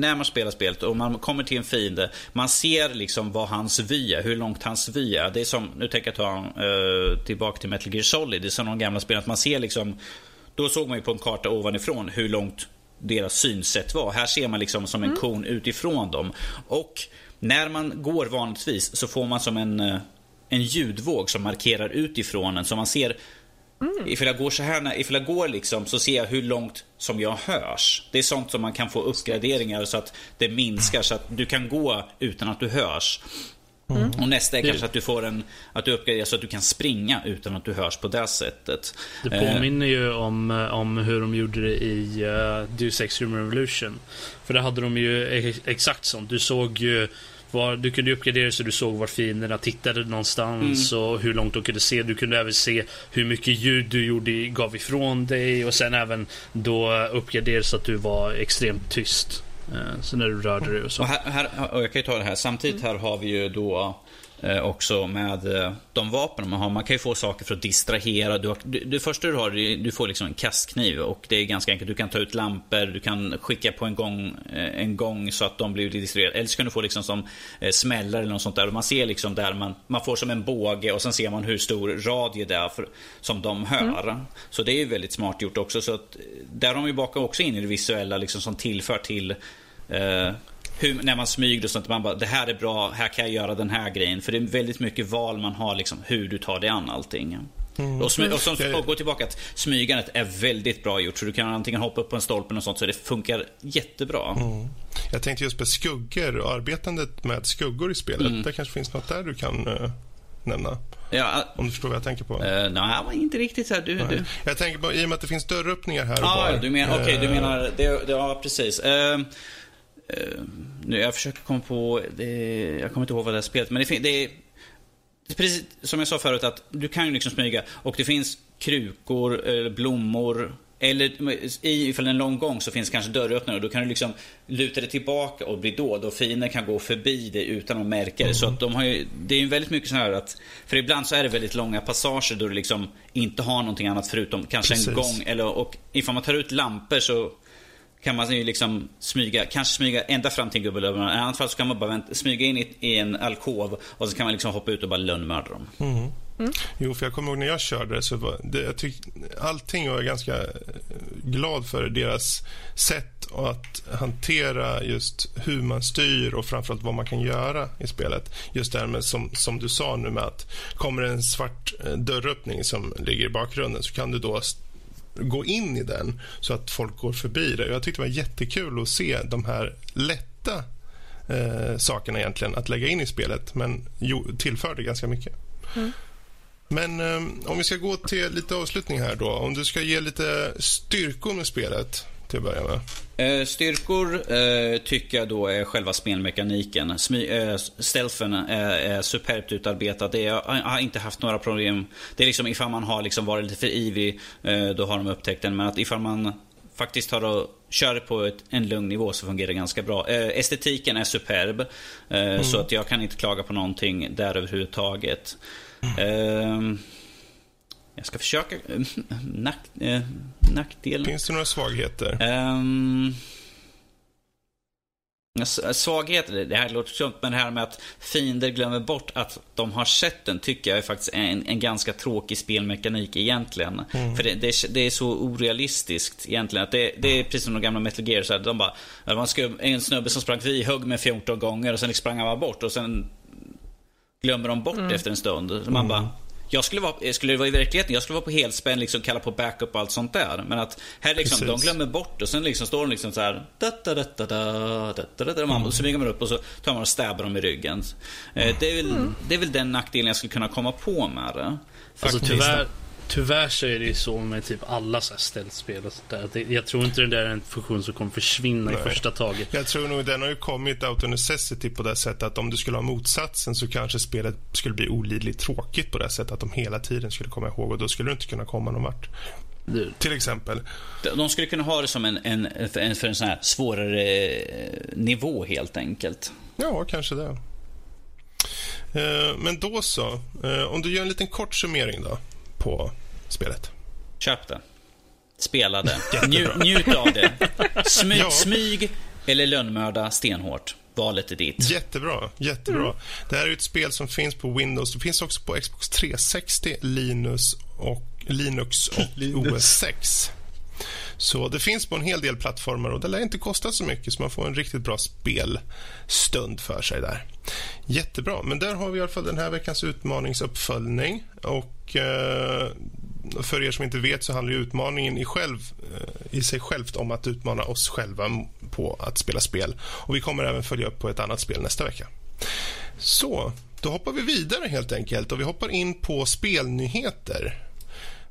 När man spelar spelet och man kommer till en fiende, man ser liksom vad hans vy är, hur långt hans vy är. Det är som, nu tänker jag ta eh, tillbaka till Metal Gear Solid, det är som de gamla spelen, att man ser liksom... Då såg man ju på en karta ovanifrån hur långt deras synsätt var. Här ser man liksom som en kon utifrån dem. Och när man går vanligtvis så får man som en, eh, en ljudvåg som markerar utifrån en. Så man ser Ifall jag går så här, ifall jag går liksom så ser jag hur långt som jag hörs. Det är sånt som man kan få uppgraderingar så att det minskar så att du kan gå utan att du hörs. Och nästa är Det- kanske att du får en, att du uppgraderar så att du kan springa utan att du hörs på det sättet. Det Eh, påminner ju om, eh, om hur de gjorde det i uh, Deus Ex Human Revolution. För där hade de ju ex- exakt sånt. Du såg ju var, du kunde uppgradera så du såg var fienderna tittade någonstans Mm. och hur långt de kunde se. Du kunde även se hur mycket ljud du gjorde, gav ifrån dig och sen även då uppgraderade så att du var extremt tyst. Eh, så när du rörde dig och så. Och, här, här, och jag kan ju ta det här. Samtidigt här har vi ju då också med eh, de vapen man har. Man kan ju få saker för att distrahera. Du har, du, det första du har, du får liksom en kastkniv och det är ganska enkelt. Du kan ta ut lampor, du kan skicka på en gång, eh, en gång så att de blir distraherade. Eller så kan du få liksom som smällar eller något sånt där. Man ser liksom där man, man får som en båge och sen ser man hur stor radie det är för, som de hör. Mm. Så det är ju väldigt smart gjort också. Så att, där har de ju bakat också in i det visuella liksom som tillför till eh, hur, när man smyger och sånt. Man bara, det här är bra, här kan jag göra den här grejen. För det är väldigt mycket val man har, liksom, hur du tar dig an allting. Mm. Och, smy, och, som, och gå tillbaka att smygandet är väldigt bra gjort. Så du kan antingen hoppa upp på en stolpe och sånt så det funkar jättebra. Mm. Jag tänkte just på skuggor och arbetandet med skuggor i spelet. Mm. Det kanske finns något där du kan uh, nämna. Ja, om du förstår vad jag tänker på. Uh, nej, inte riktigt så här. Du, du. Jag tänker på, i och med att det finns dörröppningar här och ah, var. Du menar, Okej, okay, du menar, det, det, ja precis. Uh, nu, jag försöker komma på, det, jag kommer inte ihåg vad det här spelet, men det, det är precis som jag sa förut att du kan ju liksom smyga och det finns krukor, eller blommor eller i, ifall det är en lång gång så finns kanske dörröppnare och då kan du liksom luta dig tillbaka och bli dold och fienden kan gå förbi dig utan att märka det. Mm. Så att de har ju, det är ju väldigt mycket så här att, för ibland så är det väldigt långa passager då du liksom inte har någonting annat förutom kanske Precis. en gång eller och ifall man tar ut lampor så kan man ju liksom smyga, kanske smyga ända fram till gubbelöverna. I annat fall så kan man bara vänta, smyga in i, i, en alkov och så kan man liksom hoppa ut och bara lönnmörda dem. Mm. Mm. Jo, för jag kommer ihåg när jag körde så var det, jag tyck, allting var jag ganska eh, glad för deras sätt att hantera just hur man styr och framförallt vad man kan göra i spelet. Just det här med som, som du sa nu med att kommer en svart eh, dörröppning som ligger i bakgrunden så kan du då gå in i den så att folk går förbi det. Jag tyckte det var jättekul att se de här lätta eh, sakerna egentligen att lägga in i spelet, men jo, tillförde ganska mycket. Mm. Men eh, om vi ska gå till lite avslutning här då. Om du ska ge lite styrkor med spelet till att börja med. Eh, styrkor eh, tycker jag då är själva spelmekaniken. Smy, eh, stealthen är, är superbt utarbetad. Det är, jag har inte haft några problem. Det är liksom ifall man har liksom varit lite för ivrig, eh, då har de upptäckt den. Men att ifall man faktiskt tar och kör på ett, en lugn nivå så fungerar det ganska bra. Estetiken är superb. Mm. Så att jag kan inte klaga på någonting där överhuvudtaget. Mm. Eh, jag ska försöka... Nack, eh, nackdelen. Finns det några svagheter? Um, svagheter, det här låter dumt, men det här med att fiender glömmer bort att de har sett den tycker jag är faktiskt en, en ganska tråkig spelmekanik egentligen. Mm. För det, det, det, är så orealistiskt egentligen. Att det, det är precis som de gamla Metal Gear. Så här, de bara, man ska, en snubbe som sprang förbi högg med 14 gånger och sen sprang han bara bort och sen glömmer de bort mm. efter en stund. Så man mm. bara, jag skulle, vara, skulle det vara i verkligheten, jag skulle vara på helspänn, liksom, kalla på backup och allt sånt där. Men att här liksom, de glömmer bort och sen liksom står de liksom så här. Da, da, da, da, da, da, da, da, mm. Så smyger man upp och så tar man och stäbar dem i ryggen. Mm. Det, är väl, mm. det är väl den nackdelen jag skulle kunna komma på med det. Alltså tyvärr, Tyvärr så är det ju så med typ alla ställspel och sånt där. Jag tror inte det där är en funktion som kommer försvinna Nej. i första taget. Jag tror nog den har ju kommit out of necessity på det sättet att om du skulle ha motsatsen så kanske spelet skulle bli olidligt tråkigt på det sättet att de hela tiden skulle komma ihåg och då skulle du inte kunna komma någon vart. Du. Till exempel. De skulle kunna ha det som en, en, en för en sån här svårare eh, nivå helt enkelt. Ja, kanske det. Eh, men då så. Eh, om du gör en liten kort summering då på spelet. Köp det. Spela det. [LAUGHS] Nju, njut av det. Smy, ja. Smyg eller lönnmörda stenhårt. Valet är ditt. Jättebra. jättebra. Mm. Det här är ett spel som finns på Windows. Det finns också på Xbox 360, Linux och, Linux och [LAUGHS] OS 6. Så det finns på en hel del plattformar och det lär inte kosta så mycket så man får en riktigt bra spelstund för sig där. Jättebra, men där har vi i alla fall den här veckans utmaningsuppföljning och eh, för er som inte vet så handlar utmaningen i, själv, eh, i sig självt om att utmana oss själva på att spela spel. Och Vi kommer även följa upp på ett annat spel nästa vecka. Så, då hoppar vi vidare helt enkelt och vi hoppar in på spelnyheter.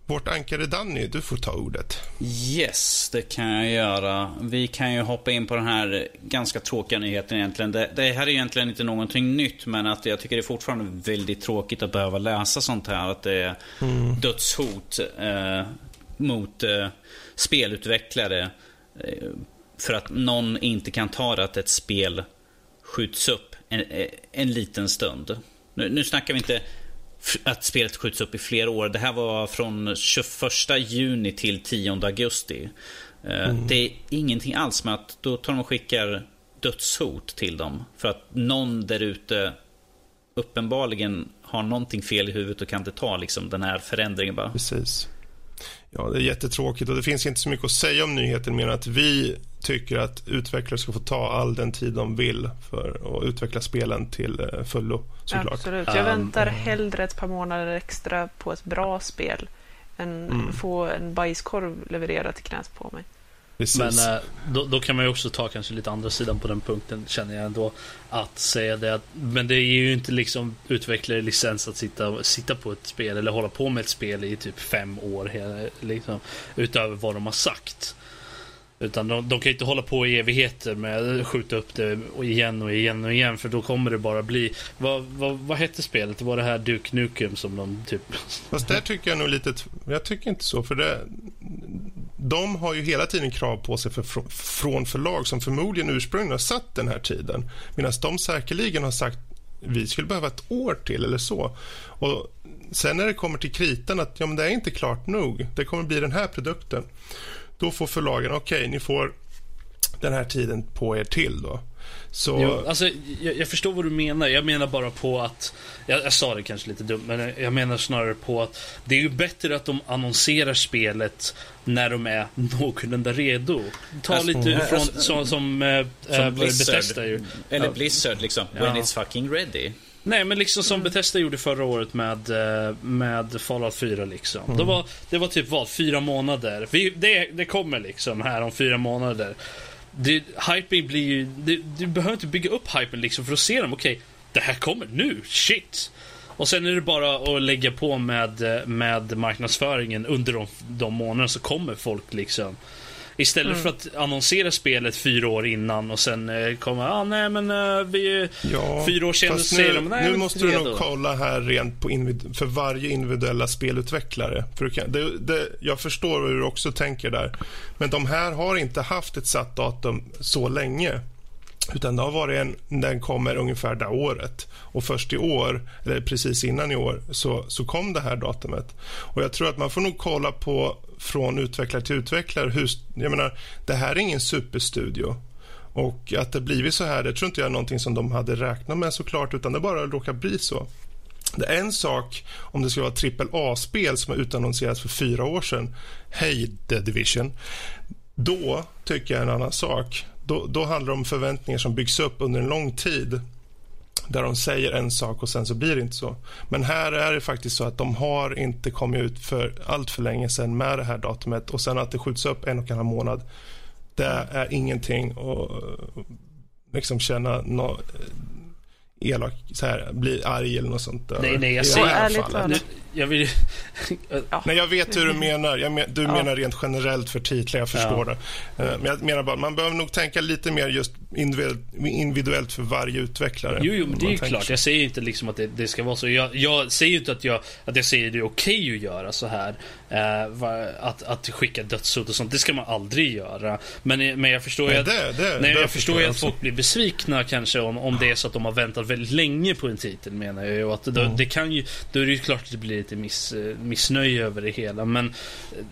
Vårt ankare Danny, du får ta ordet. Yes, det kan jag göra. Vi kan ju hoppa in på den här ganska tråkiga nyheten egentligen. Det, det här är egentligen inte någonting nytt, men att jag tycker det är fortfarande väldigt tråkigt att behöva läsa sånt här. Att det är mm. dödshot eh, mot eh, spelutvecklare. Eh, för att någon inte kan ta det att ett spel skjuts upp en, en liten stund. Nu, nu snackar vi inte att spelet skjuts upp i flera år. Det här var från 21 juni till 10 augusti. Eh, mm. Det är ingenting alls med att då tar de och skickar dödshot till dem. För att någon där ute uppenbarligen har någonting fel i huvudet och kan inte ta liksom, den här förändringen bara. Precis. Ja, det är jättetråkigt och det finns inte så mycket att säga om nyheten mer än att vi tycker att utvecklare ska få ta all den tid de vill för att utveckla spelen till eh, fullo. Såklart. Absolut. Jag väntar hellre ett par månader extra på ett bra spel än mm. få en bajskorv levererad till knät på mig. Precis. Men eh, då, då, kan man ju också ta kanske lite andra sidan på den punkten känner jag ändå. Att säga det att, men det är ju inte liksom utvecklare licens att sitta, sitta på ett spel eller hålla på med ett spel i typ fem år. Liksom, utöver vad de har sagt. Utan de, de kan inte hålla på i evigheter med att skjuta upp det igen och igen och igen för då kommer det bara bli... Vad, vad, vad hette spelet? Det var det här Duke Nukem som de typ... Fast där tycker jag nog lite... Jag tycker inte så för det... De har ju hela tiden krav på sig för, från förlag som förmodligen ursprungligen har satt den här tiden. Medan de säkerligen har sagt vi skulle behöva ett år till eller så. Och Sen när det kommer till kritan att ja, men det är inte klart nog. Det kommer bli den här produkten. Då får förlagen, okej, okay, ni får den här tiden på er till då. Så... Jo, alltså, jag, jag, förstår vad du menar. Jag menar bara på att... Jag, jag, sa det kanske lite dumt, men jag menar snarare på att det är ju bättre att de annonserar spelet när de är någorlunda redo. Ta alltså, lite mm. från alltså, som, som, äh, som Blizzard. Bethesda Eller Blizzard liksom. Ja. When it's fucking ready. Nej, men liksom som Bethesda gjorde förra året med, eh, med Fallout 4 liksom. Mm. Det, var, det var typ vad, fyra månader. Vi, det, det kommer liksom här om fyra månader. Det, hyping blir ju, det, du behöver inte bygga upp hypen liksom för att se dem. Okej, okay, det här kommer nu, shit. Och sen är det bara att lägga på med, med marknadsföringen under de, de månaderna så kommer folk liksom Istället mm. för att annonsera spelet fyra år innan och sen eh, komma, ah, nej men uh, vi ja, fyra år senare säger de, nej Nu måste du nog kolla här rent på för varje individuella spelutvecklare. För det, det, jag förstår hur du också tänker där. Men de här har inte haft ett satt datum så länge. Utan det har varit en, den kommer ungefär det året. Och först i år, eller precis innan i år, så, så kom det här datumet. Och jag tror att man får nog kolla på från utvecklare till utvecklare. Hur, jag menar, det här är ingen superstudio. Och att det blivit så här, det tror inte jag är någonting som de hade räknat med såklart, utan det bara råkar bli så. Det är en sak om det ska vara trippel A-spel som har utannonserats för fyra år sedan. Hej The Division. Då tycker jag en annan sak. Då, då handlar det om förväntningar som byggs upp under en lång tid där de säger en sak och sen så blir det inte så. Men här är det faktiskt så att de har inte kommit ut för allt för länge sedan med det här datumet och sen att det skjuts upp en och en halv månad. Det är ingenting att eh, liksom känna no, elak, så här, bli arg eller något sånt. Där. Nej, nej, jag säger ärligt talat. Jag vill... [LAUGHS] ja. Nej, jag vet hur du menar. Jag men, du ja. menar rent generellt för titlar, jag förstår ja. det. Eh, men jag menar bara, man behöver nog tänka lite mer just individuellt för varje utvecklare. Jo, jo men det är ju klart. Så. Jag säger inte liksom att det, det ska vara så. Jag, jag, säger ju inte att jag, att jag säger att det är okej okay att göra så här. Uh, att, att skicka dödshot och sånt, det ska man aldrig göra. Men, men jag förstår ju att, det, det, nej, jag förstår ju att folk blir besvikna kanske om, om det är så att de har väntat väldigt länge på en titel menar jag. Och att då, mm. det kan ju, då är det ju klart att det blir lite miss, missnöje över det hela. Men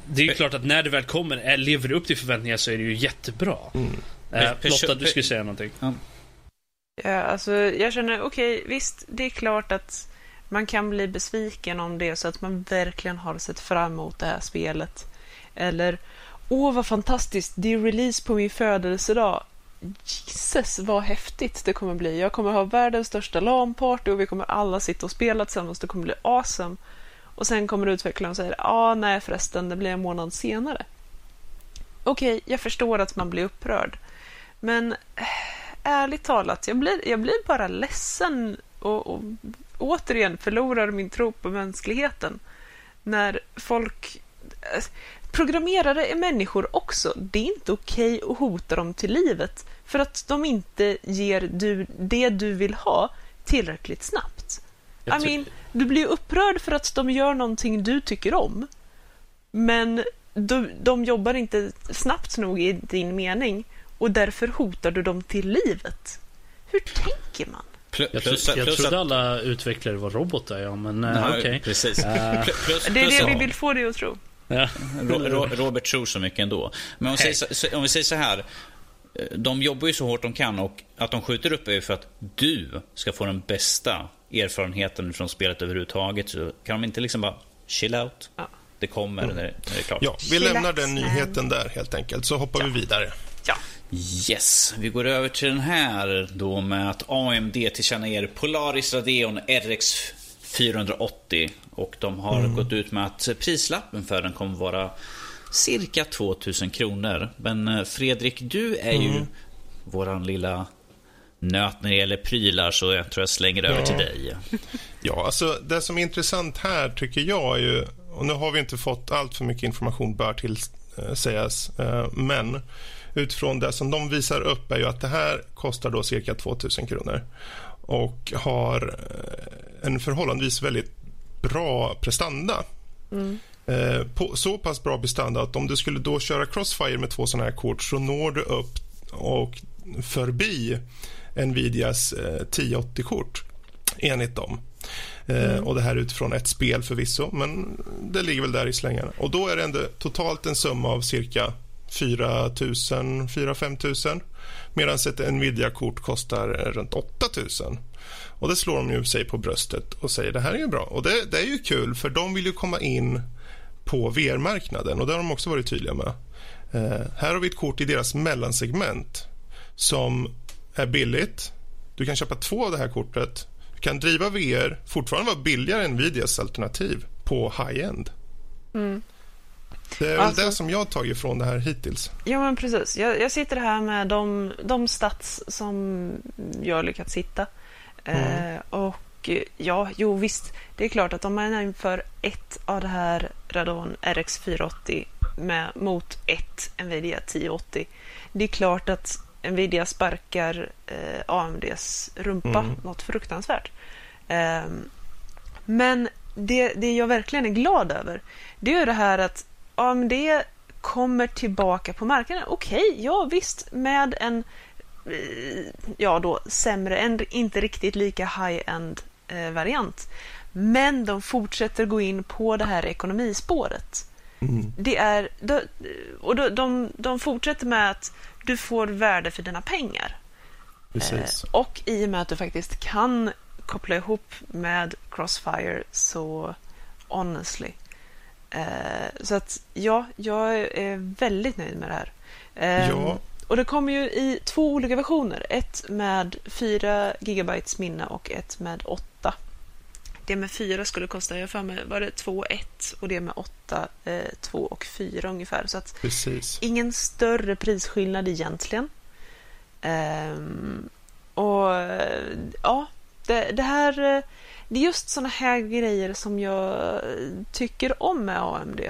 det är ju klart att när det väl kommer, är, lever det upp till förväntningar så är det ju jättebra. Mm. Eh, Lotta, du skulle säga någonting. Ja. Ja, alltså, jag känner, okej, okay, visst, det är klart att man kan bli besviken om det är så att man verkligen har sett fram emot det här spelet. Eller, åh vad fantastiskt, det är release på min födelsedag. Jesus vad häftigt det kommer bli. Jag kommer ha världens största LAN-party och vi kommer alla sitta och spela tillsammans. Det kommer bli awesome. Och sen kommer utvecklaren och säger, ah, nej förresten, det blir en månad senare. Okej, okay, jag förstår att man blir upprörd. Men eh, ärligt talat, jag blir, jag blir bara ledsen och, och återigen förlorar min tro på mänskligheten när folk... Eh, Eh, programmerare är människor också. Det är inte okej okay att hota dem till livet för att de inte ger du, det du vill ha tillräckligt snabbt. I mean, du blir upprörd för att de gör någonting du tycker om. Men de, de jobbar inte snabbt nog i din mening och därför hotar du dem till livet. Hur tänker man? Plus, Jag, plus, jag plus trodde att, alla utvecklare var robotar, ja, men uh, Nej, okej. Precis. Eh, Pl- Plus, Det är plus det vi vill få dig att tro. Ja. Ro- Ro- Robert tror så mycket ändå. Men om vi, säger, om vi säger så här. eh, De jobbar ju så hårt de kan och att de skjuter upp är ju för att du ska få den bästa erfarenheten från spelet överhuvudtaget. Så kan de inte liksom bara chill out? Ja. Det kommer när, när det är klart. Ja, vi lämnar den nyheten där helt enkelt, så hoppar vi vidare. Ja. Yes, vi går över till den här då med att AMD tillkännager Polaris Radeon RX 480 och de har gått ut med att prislappen för den kommer vara cirka 2000 kronor. Men eh, Fredrik, du är ju våran lilla nöt när det gäller prylar så jag tror jag slänger över Ja. till dig. [LAUGHS] Ja, alltså det som är intressant här tycker jag är ju, och nu har vi inte fått allt för mycket information bör till eh, sägas, eh, men utifrån det som de visar upp är ju att det här kostar då cirka 2000 kronor och har en förhållandevis väldigt bra prestanda. Eh, på, så pass bra prestanda att om du skulle då köra Crossfire med två sådana här kort så når du upp och förbi Nvidias eh, 1080-kort enligt dem. Eh, och Det här utifrån ett spel förvisso, men det ligger väl där i slängarna. Och Då är det ändå totalt en summa av cirka 4 000, 4 5 000 medan ett Nvidia-kort kostar runt 8 000. Och Det slår de ju sig på bröstet och säger det här är ju bra. Och det, det är ju kul, för de vill ju komma in på VR-marknaden och det har de också varit tydliga med. Eh, här har vi ett kort i deras mellansegment som är billigt. Du kan köpa två av det här kortet. Du kan driva VR, fortfarande vara billigare än Nvidias alternativ på high-end. Det är Alltså- det som jag har tagit ifrån det här hittills. Ja, men precis. Jag, jag sitter här med de, de stats som jag har lyckats hitta. Eh, och eh, ja, jo visst. Det är klart att om man jämför ett av det här Radon RX 480 med, mot ett Nvidia 1080. Det är klart att Nvidia sparkar eh, AMDs rumpa Mm. något fruktansvärt. Ehm, men det, det jag verkligen är glad över det är ju det här att AMD kommer tillbaka på marknaden. Okej, ja visst, med en eh, ja då sämre, en inte riktigt lika high-end eh, variant. Men de fortsätter gå in på det här ekonomispåret. Mm. Det är, de, och de, de, de fortsätter med att du får värde för dina pengar. Precis. Eh, och i och med att du faktiskt kan koppla ihop med Crossfire så honestly. Eh, så att ja, jag är väldigt nöjd med det här. Eh, Ja. Och det kommer ju i två olika versioner. Ett med 4 GB minne och ett med 8. Det med 4 skulle kosta, jag för mig, var det 2 1 och det med 8 eh, 2 och 4 ungefär. Så att Precis. ingen större prisskillnad egentligen. Ehm, och eh, ja, det, det här eh, det är just såna här grejer som jag tycker om med AMD.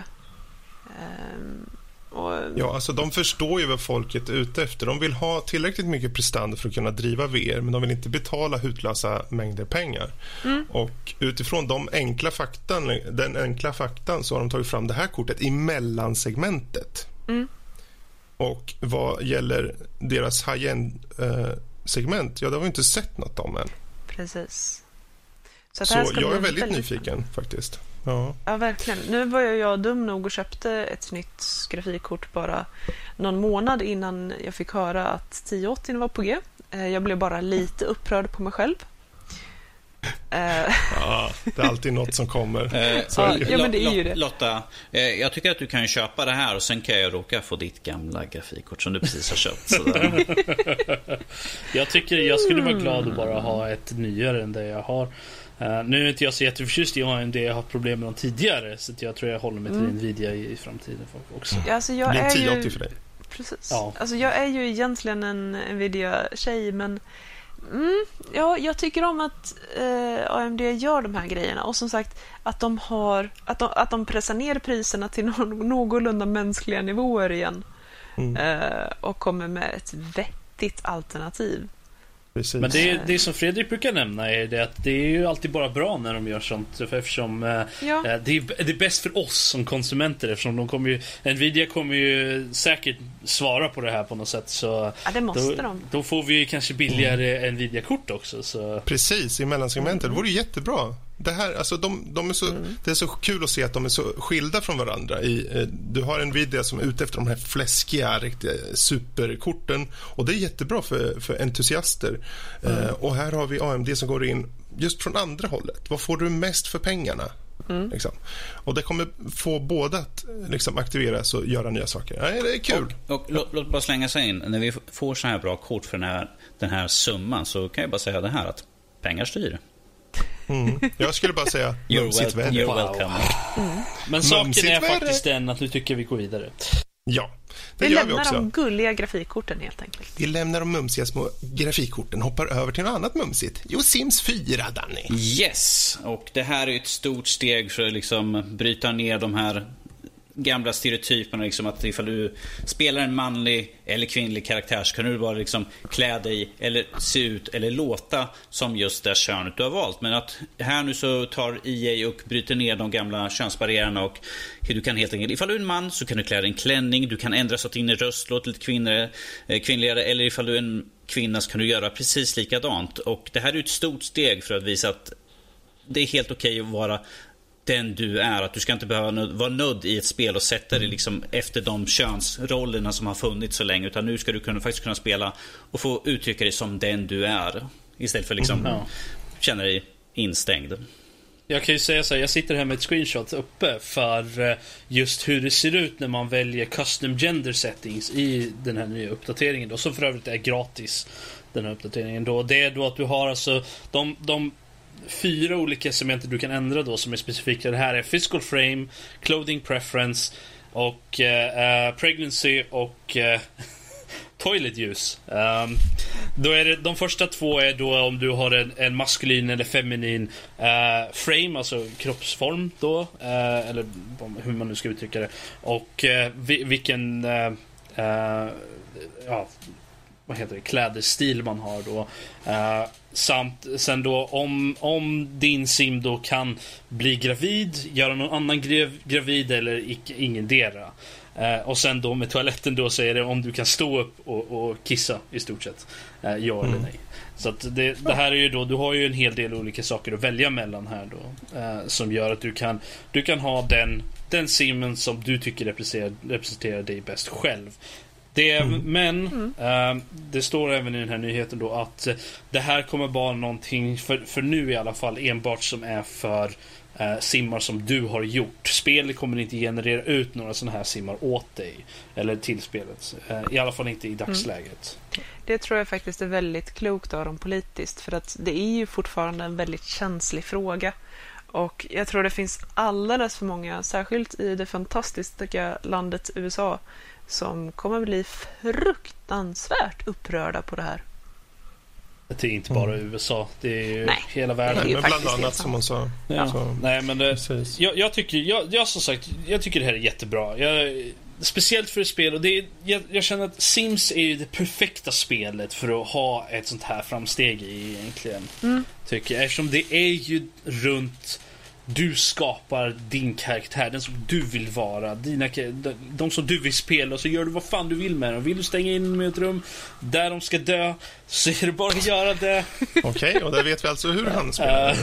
Ehm, och, Ja, alltså de förstår ju vad folket är ute efter. De vill ha tillräckligt mycket prestanda för att kunna driva VR, men de vill inte betala hutlösa mängder pengar. Och utifrån de enkla faktan, den enkla faktan så har de tagit fram det här kortet i mellansegmentet. Och vad gäller deras high-end-segment, ja, det har vi inte sett något om än. Precis. Så ska jag är väldigt nyfiken faktiskt. Ja. Ja, verkligen. Nu var jag, jag dum nog och köpte ett nytt grafikkort bara någon månad innan jag fick höra att 1080 var på G. Eh, Jag blev bara lite upprörd på mig själv. Eh, ja, det är alltid något som kommer. Eh, Ja, men det är ju det. Lotta, jag tycker att du kan köpa det här och sen kan jag råka få ditt gamla grafikkort som du precis har köpt. [LAUGHS] Jag tycker jag skulle vara glad att bara ha ett nyare än det jag har. Eh, nu är inte jag så jätteförtjust i AMD, jag har haft problem med dem tidigare. Så att jag tror jag håller mig till Nvidia i, i framtiden också. ja, alltså Det jag en är 1080 ju... för dig. Precis. Ja. Alltså jag är ju egentligen en Nvidia-tjej, men mm, ja, jag tycker om att eh, AMD gör de här grejerna. Och som sagt, att de, har, att de, att de pressar ner priserna till [LAUGHS] någon, någorlunda mänskliga nivåer igen. Mm. Eh, och kommer med ett vettigt alternativ. Precis. Men det, det som Fredrik brukar nämna är det att det är ju alltid bara bra när de gör sånt. Eftersom eh, Ja. eh, det, är, det är bäst för oss som konsumenter eftersom de kommer ju, Nvidia kommer ju säkert svara på det här på något sätt. Så Ja, det måste då, de. då får vi kanske billigare Nvidia-kort också. Så. Precis, i mellansegmentet. Mm. Det vore ju jättebra. Det, här, alltså de, de är så, det är så kul att se att de är så skilda från varandra. I, eh, du har Nvidia som är ute efter de här fläskiga, riktiga superkorten och det är jättebra för, för entusiaster. Mm. Eh, och här har vi AMD som går in just från andra hållet. Vad får du mest för pengarna? Mm. Liksom. Och det kommer få båda att eh, liksom, aktiveras och göra nya saker. Nej, det är kul. Och, och låt, låt bara slänga sig in. När vi får så här bra kort för den här, den här summan så kan jag bara säga det här att pengar styr. Mm. Jag skulle bara säga mumsigt väder. you're Wow. welcome. Men saken är faktiskt den att nu tycker vi går vidare. Ja, det Vi gör vi lämnar också. de gulliga grafikkorten helt enkelt. Vi lämnar de mumsiga små grafikkorten och hoppar över till något annat mumsigt. Jo, Sims 4, Danny. Yes, och det här är ett stort steg för att liksom bryta ner de här gamla stereotyperna. Liksom att ifall du spelar en manlig eller kvinnlig karaktär så kan du bara liksom klä dig eller se ut eller låta som just det könet du har valt. Men att här nu så tar EA och bryter ner de gamla könsbarriärerna och du kan helt enkelt, ifall du är en man så kan du klä dig i en klänning, du kan ändra så att din röst låter lite kvinnligare, eh, kvinnligare eller ifall du är en kvinna så kan du göra precis likadant. Och det här är ett stort steg för att visa att det är helt okej att vara den du är. Att du ska inte behöva nöd, vara nödd i ett spel och sätta dig liksom efter de könsrollerna som har funnits så länge. Utan nu ska du kunna, faktiskt kunna spela och få uttrycka dig som den du är. Istället för liksom Ja. känna dig instängd. Jag kan ju säga så här, jag sitter här med ett screenshot uppe för eh, just hur det ser ut när man väljer custom gender settings i den här nya uppdateringen då, som för övrigt är gratis. Den här uppdateringen då. Det är då att du har alltså de, de fyra olika segment du kan ändra då som är specifika. Det här är physical frame, clothing preference och eh, eh pregnancy och eh, [LAUGHS] toilet use. Um, då är det, de första två är då om du har en, en maskulin eller feminin uh, frame, alltså kroppsform då. Uh, eller hur man nu ska uttrycka det. Och uh, vi, vilken ja, vad heter det, klädestil man har då. Eh, samt sen då om, om din sim då kan bli gravid, göra någon annan grav, gravid eller icke, ingendera. Eh, och sen då med toaletten då är det om du kan stå upp och, och kissa i stort sett. Eh, ja eller nej. Så att det, det här är ju då, du har ju en hel del olika saker att välja mellan här då. Eh, som gör att du kan, du kan ha den, den simmen som du tycker representerar, representerar dig bäst själv. Det, Men eh, det står även i den här nyheten då att eh, det här kommer vara någonting, för, för nu i alla fall, enbart som är för eh, simmar som du har gjort. Spelet kommer inte generera ut några sådana här simmar åt dig. Eller till spelet. Eh, I alla fall inte i dagsläget. Det tror jag faktiskt är väldigt klokt av dem politiskt för att det är ju fortfarande en väldigt känslig fråga. Och jag tror det finns alldeles för många, särskilt i det fantastiska landet USA, som kommer bli fruktansvärt upprörda på det här. Det är inte bara USA. Det är ju Nej, hela världen. ju Men bland annat som hon sa. Ja. Så, Nej, men det, precis. jag, jag tycker, jag, jag som sagt, jag tycker det här är jättebra. Jag, speciellt för ett spel och det är, jag, jag känner att Sims är ju det perfekta spelet för att ha ett sånt här framsteg i egentligen. Tycker jag. Eftersom det är ju runt du skapar din karaktär, den som du vill vara. Dina, de, de som du vill spela så gör du vad fan du vill med dem. Vill du stänga in dem i ett rum där de ska dö så är det bara att göra det. [LAUGHS] Okej, och där vet vi alltså hur han spelar.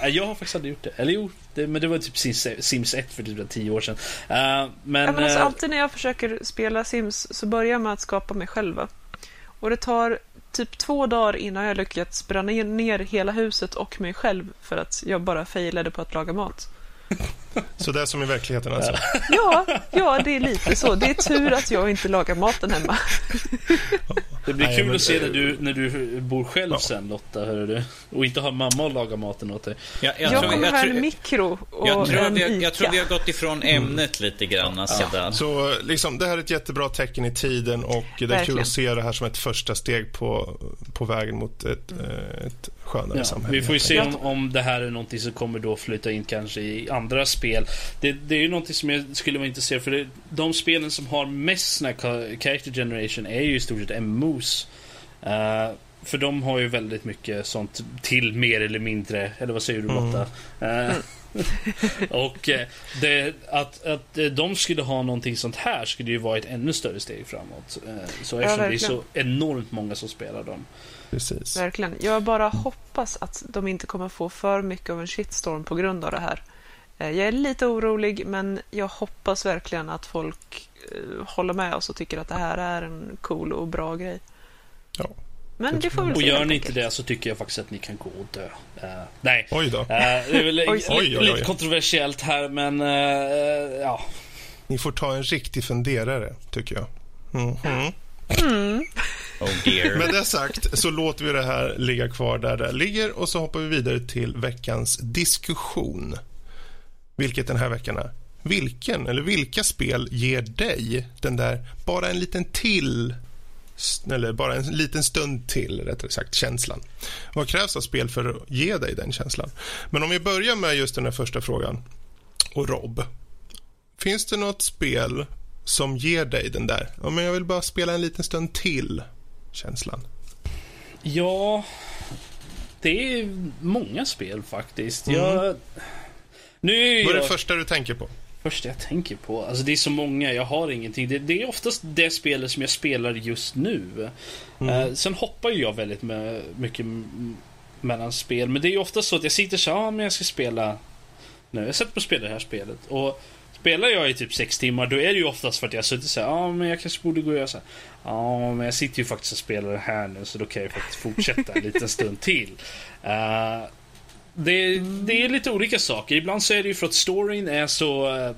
Nej, jag har faktiskt aldrig gjort det. Eller jo, det, men det var typ Sims, Sims 1 för typ 10 år sedan. Eh, men... Ja, men alltså, eh, alltid när jag försöker spela Sims så börjar jag med att skapa mig själva. Och det tar typ två dagar innan jag lyckats bränna ner hela huset och mig själv för att jag bara failade på att laga mat. Så det är som i verkligheten alltså. Ja, ja, det är lite så. Det är tur att jag inte lagar maten hemma. det blir Nej, kul men, att se när du, när du bor själv ja. sen Lotta, hör du. Och inte har mamma att laga maten åt dig. Jag, Jag, jag, tror, kommer jag, ha en mikro och jag, tror, en vi, jag tror vi har gått ifrån ämnet lite grann. Alltså, där. Så liksom, det här är ett jättebra tecken i tiden och det är kul Verkligen. att se det här som ett första steg på, på vägen mot ett, eh, ett skönare Ja, samhälle. vi får ju se om, om det här är någonting som kommer då flytta in kanske i andra spel. Det, det är ju någonting som jag skulle vara intresserad för det, De spelen som har mest såna här character generation är ju i stort sett MMOs. Uh, för de har ju väldigt mycket sånt till mer eller mindre, eller vad säger du Mm. Lotta? Eh, [LAUGHS] och eh, det, att, att eh, de skulle ha någonting sånt här skulle ju vara ett ännu större steg framåt. Eh, Så eftersom det är så enormt många som spelar dem. Precis. Verkligen. Jag bara hoppas att de inte kommer få för mycket av en shitstorm på grund av det här. Eh, Jag är lite orolig, men jag hoppas verkligen att folk eh, håller med oss och tycker att det här är en cool och bra grej. Ja. Men det får vi Och gör ni inte det så tycker jag faktiskt att ni kan gå och dö. Eh, nej. Oj då. Eh, det är väl Oj, lite, oj, oj. lite kontroversiellt här, men eh, ja. Ni får ta en riktig funderare, tycker jag. Mhm. Oh dear. Med det sagt så låter vi det här ligga kvar där det ligger och så hoppar vi vidare till veckans diskussion. Vilket den här veckan är. Vilken eller vilka spel ger dig den där bara en liten till eller bara en liten stund till, rättare sagt, känslan. Vad krävs av spel för att ge dig den känslan? Men om vi börjar med just den här första frågan. Och Rob, finns det något spel som ger dig den där, ja men jag vill bara spela en liten stund till känslan? Ja, det är många spel faktiskt. Mm. Jag, nu Vad är jag det första du tänker på? första jag tänker på. Alltså det är så många, jag har ingenting. Det, det är oftast det spelet som jag spelar just nu. Eh, sen hoppar ju jag väldigt med, mycket mellan spel. Men det är ju oftast så att jag sitter så ja men jag ska spela nu. Jag sätter på att spela det här spelet. Och spelar jag i typ sex timmar då är det ju oftast för att jag suttit så ja men jag kanske borde gå och göra så. Ja men jag sitter ju faktiskt och spelar det här nu så då kan jag ju faktiskt fortsätta en liten stund till. Eh, det, det är lite olika saker. Ibland så är det ju för att storyn är så eh,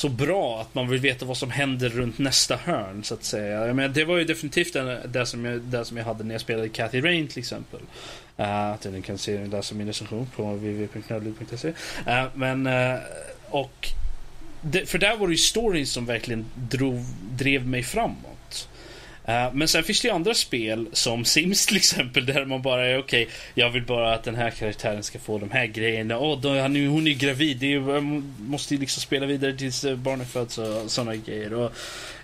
så bra att man vill veta vad som händer runt nästa hörn så att säga. Jag menar, det var ju definitivt det, det, som jag, det som jag hade när jag spelade Cathy Rain till exempel. Uh, att ni kan se läsa min recension på www.knödlid.se. Uh, eh, men uh, och det, för där var det ju storyn som verkligen drog, drev mig framåt. Eh, men sen finns det ju andra spel som Sims till exempel där man bara är okej, jag vill bara att den här karaktären ska få de här grejerna. Åh, då, han, är- hon är gravid, det är, jag eh, måste ju liksom spela vidare tills eh, barnet föds och sådana grejer. Och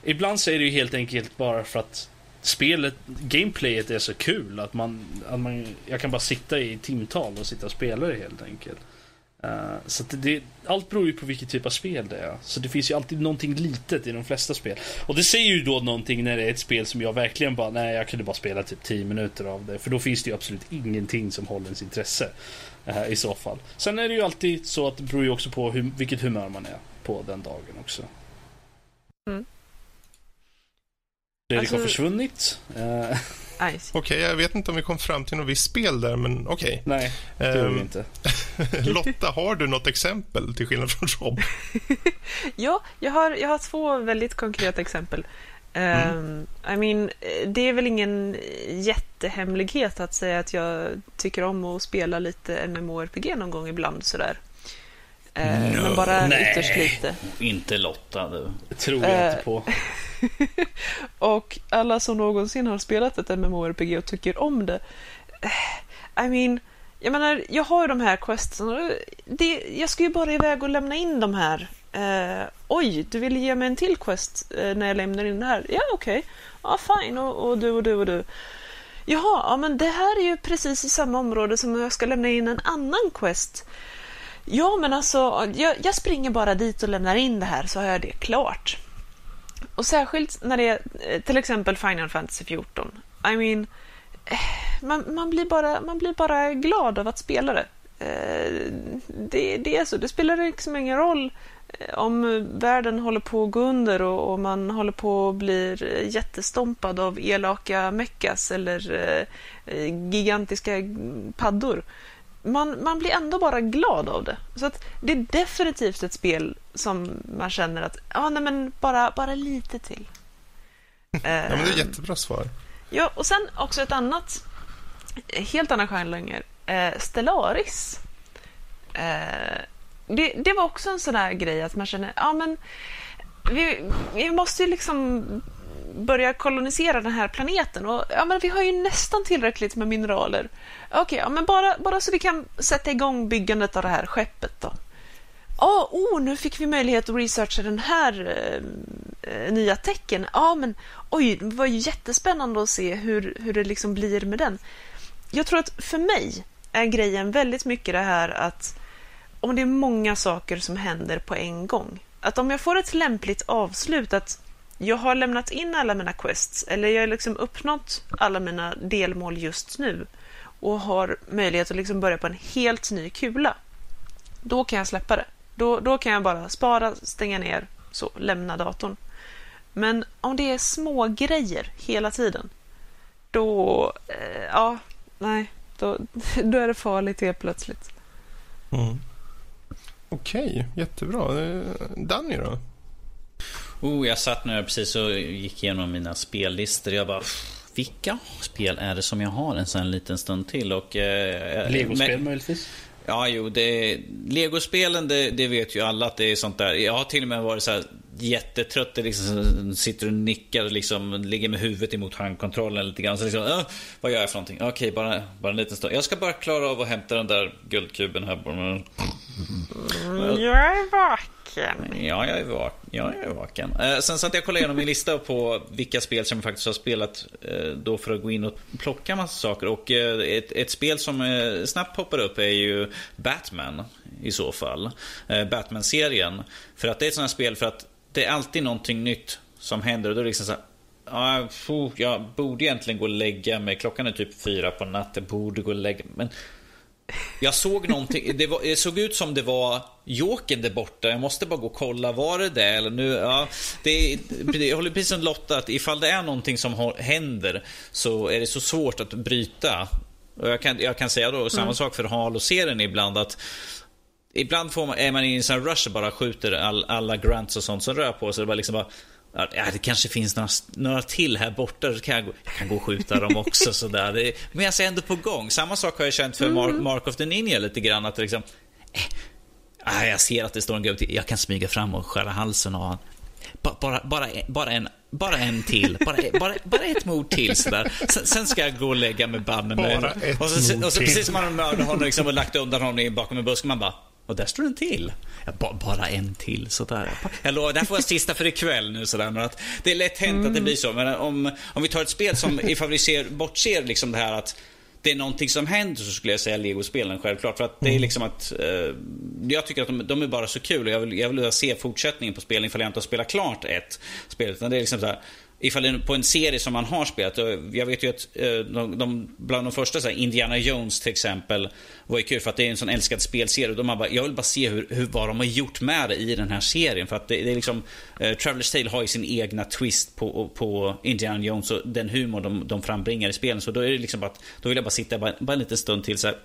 ibland så är det ju helt enkelt bara för att spelet, gameplayet är så kul att man, att man jag kan bara sitta i timtal och sitta och spela det helt enkelt. Eh, så det, allt beror ju på vilken typ av spel det är. Så det finns ju alltid någonting litet i de flesta spel. Och det säger ju då någonting när det är ett spel som jag verkligen bara, nej jag kunde bara spela typ 10 minuter av det. För då finns det ju absolut ingenting som håller ens intresse. eh, I så fall. Sen är det ju alltid så att det beror ju också på hur, vilket humör man är på den dagen också. Mm. Fredrik har Alltså- försvunnit. Eh, [LAUGHS] Okej, jag vet inte om vi kom fram till något visst spel där, men okej. nej, det gör vi Ehm, inte. [LAUGHS] Lotta, har du något exempel till skillnad från Rob? [LAUGHS] Ja, jag har, jag har två väldigt konkreta exempel. Um, I mean, det är väl ingen jättehemlighet att säga att jag tycker om att spela lite MMORPG någon gång ibland sådär. Eh, No. Men bara Nej. ytterst lite. Inte Lotta du. Tror jag eh, inte på. [LAUGHS] Och alla som någonsin har spelat ett MMORPG och tycker om det. eh, I mean, jag menar, jag har ju de här questen. Det, jag ska ju bara iväg och lämna in de här. Eh, oj, du vill ge mig en till quest eh, när jag lämnar in det här? Ja, okej. Ja, fine. Och, och du och du och du. Jaha, ja, men det här är ju precis i samma område som jag ska lämna in en annan quest. Ja, men alltså, jag, jag springer bara dit och lämnar in det här så har jag det klart. Och särskilt när det är eh, till exempel Final Fantasy 14. I mean, eh, man, man, blir bara, man blir bara glad av att spela det. Eh, det, det är så. Det spelar liksom ingen roll om världen håller på att gå under och, och man håller på att bli jättestompad av elaka meckas eller gigantiska paddor. Man, man blir ändå bara glad av det. Så att det är definitivt ett spel som man känner att, ja nej men bara, bara lite till. [LAUGHS] Ja, men det är Eh, ett jättebra svar. Ja, och sen också ett annat, helt annan genre, eh, Stellaris. Eh, det, det var också en sån där grej att man känner, ja men vi, vi måste ju liksom börja kolonisera den här planeten och ja men vi har ju nästan tillräckligt med mineraler. Okej, ja men bara, bara så vi kan sätta igång byggandet av det här skeppet då. Ja, oh, nu fick vi möjlighet att researcha den här eh, eh nya tecken. Ja, men oj, det var jättespännande att se hur, hur det liksom blir med den. Jag tror att för mig är grejen väldigt mycket det här att om det är många saker som händer på en gång. Att om jag får ett lämpligt avslut, att jag har lämnat in alla mina quests eller jag har liksom uppnått alla mina delmål just nu och har möjlighet att liksom börja på en helt ny kula. Då kan jag släppa det. Då, då kan jag bara spara, stänga ner, så lämna datorn. Men om det är små grejer hela tiden, då... Eh, ja, nej. Då, [LAUGHS] då är det farligt helt plötsligt. Mm. Okej, okay, jättebra. Eh, Danny då? Oh, jag satt nu precis och gick igenom mina spellistor. Jag bara, vilka spel är det som jag har en sån liten stund till? Och, eh, Legospel möjligtvis? Ja, jo, det, Legospelen, det, det, vet ju alla att det är sånt där. Jag har till och med varit så här jättetrött, liksom, sitter och nickar och liksom, ligger med huvudet emot handkontrollen lite grann. Så liksom, äh, vad gör jag för någonting? Okej, bara, bara en liten stund. Jag ska bara klara av att hämta den där guldkuben här. Jag är vaken. Ja, jag är, vak jag är vaken. Eh, sen satt jag och kollade igenom min lista på vilka spel som jag faktiskt har spelat eh, då för att gå in och plocka massa saker. Och eh, ett, ett, spel som eh, snabbt poppar upp är ju Batman i så fall. Eh, Batman-serien. För att det är ett sånt här spel för att det är alltid någonting nytt som händer. Och då är det liksom så här, ah, pff, jag borde egentligen gå och lägga mig. Klockan är typ fyra på natten. Borde gå och lägga mig. Men jag såg någonting. Det, var, det, såg ut som det var Jokern där borta. Jag måste bara gå och kolla. Var det det? Eller nu, ja, det, jag håller precis som Lotta. Att ifall det är någonting som händer så är det så svårt att bryta. Och jag, kan, jag kan säga då samma mm. sak för Halo-serien ibland. att Ibland får man, är man i en sån rush och bara skjuter all, alla grants och sånt som rör på sig. Det bara liksom bara, Ja, det kanske finns några, några till här borta, så kan jag, gå, jag kan gå och skjuta dem också. sådär. Det, men jag är ändå på gång. Samma sak har jag känt för Mark, mm. Mark of the Ninja lite grann. Att liksom, eh, jag ser att det står en gubbe Jag kan smyga fram och skära halsen av honom. Bara, bara, bara, en, bara en till. Bara, bara, bara ett mord till. Sådär. Sen, sen ska jag gå och lägga mig banne mig. Bara ett och så, och så, precis som man har mördat honom liksom, och lagt undan honom bakom en buske. Man bara, och där står en till. Ja, bara en till sådär. Jag lovar, det här får jag sista för ikväll nu sådär. Men att det är lätt hänt mm. att det blir så. Men om, om vi tar ett spel som, ifall vi ser, bortser liksom det här att det är någonting som händer så skulle jag säga Lego-spelen självklart. För att det är mm. liksom att... Eh, jag tycker att de, de, är bara så kul och jag vill, jag vill se fortsättningen på spelen ifall jag inte har spelat klart ett spel. Utan det är liksom så här, ifall det är på en serie som man har spelat. Jag vet ju att eh, de, de, bland de första, så här, Indiana Jones till exempel, var ju kul för att det är en sån älskad spelserie. Och de bara, jag vill bara se hur, hur, vad de har gjort med det i den här serien. För att det, det är liksom, uh, Travelers Tale har ju sin egna twist på, på Indiana Jones och den humor de, de frambringar i spelen. Så då är det liksom bara, då vill jag bara sitta bara, bara en liten stund till så här,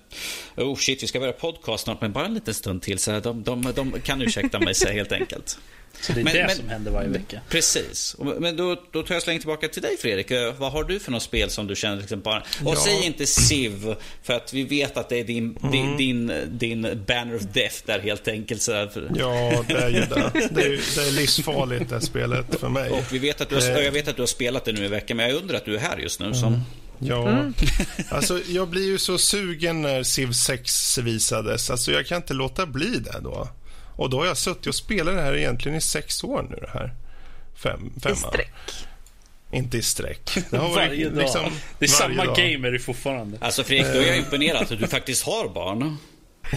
Oh shit, vi ska börja podcast snart, men bara en liten stund till. Så här, de, de, de kan ursäkta mig så här, helt enkelt. Så det är men, det men, som händer varje vecka. Precis. Men då, då tar jag släng tillbaka till dig Fredrik. Eh, vad har du för något spel som du känner liksom bara... Och ja. säg inte Civ, för att vi vet att det är din, mm. din, din, banner of death där helt enkelt. Så Ja, det är ju det. [LAUGHS] Det är, det är livsfarligt det spelet för mig. Och vi vet att du har, eh. jag vet att du har spelat det nu i veckan, men jag undrar att du är här just nu. Som... Mm. Ja, mm. alltså jag blir ju så sugen när Civ 6 visades. Alltså jag kan inte låta bli det då. Och då har jag suttit och spelat det här egentligen i sex år nu. Det här. Fem, femma. I sträck. Inte i sträck. [LAUGHS] Det har varit varje dag. Liksom, det är samma dag. gamer fortfarande. Alltså Fredrik, då är jag imponerad att du faktiskt har barn.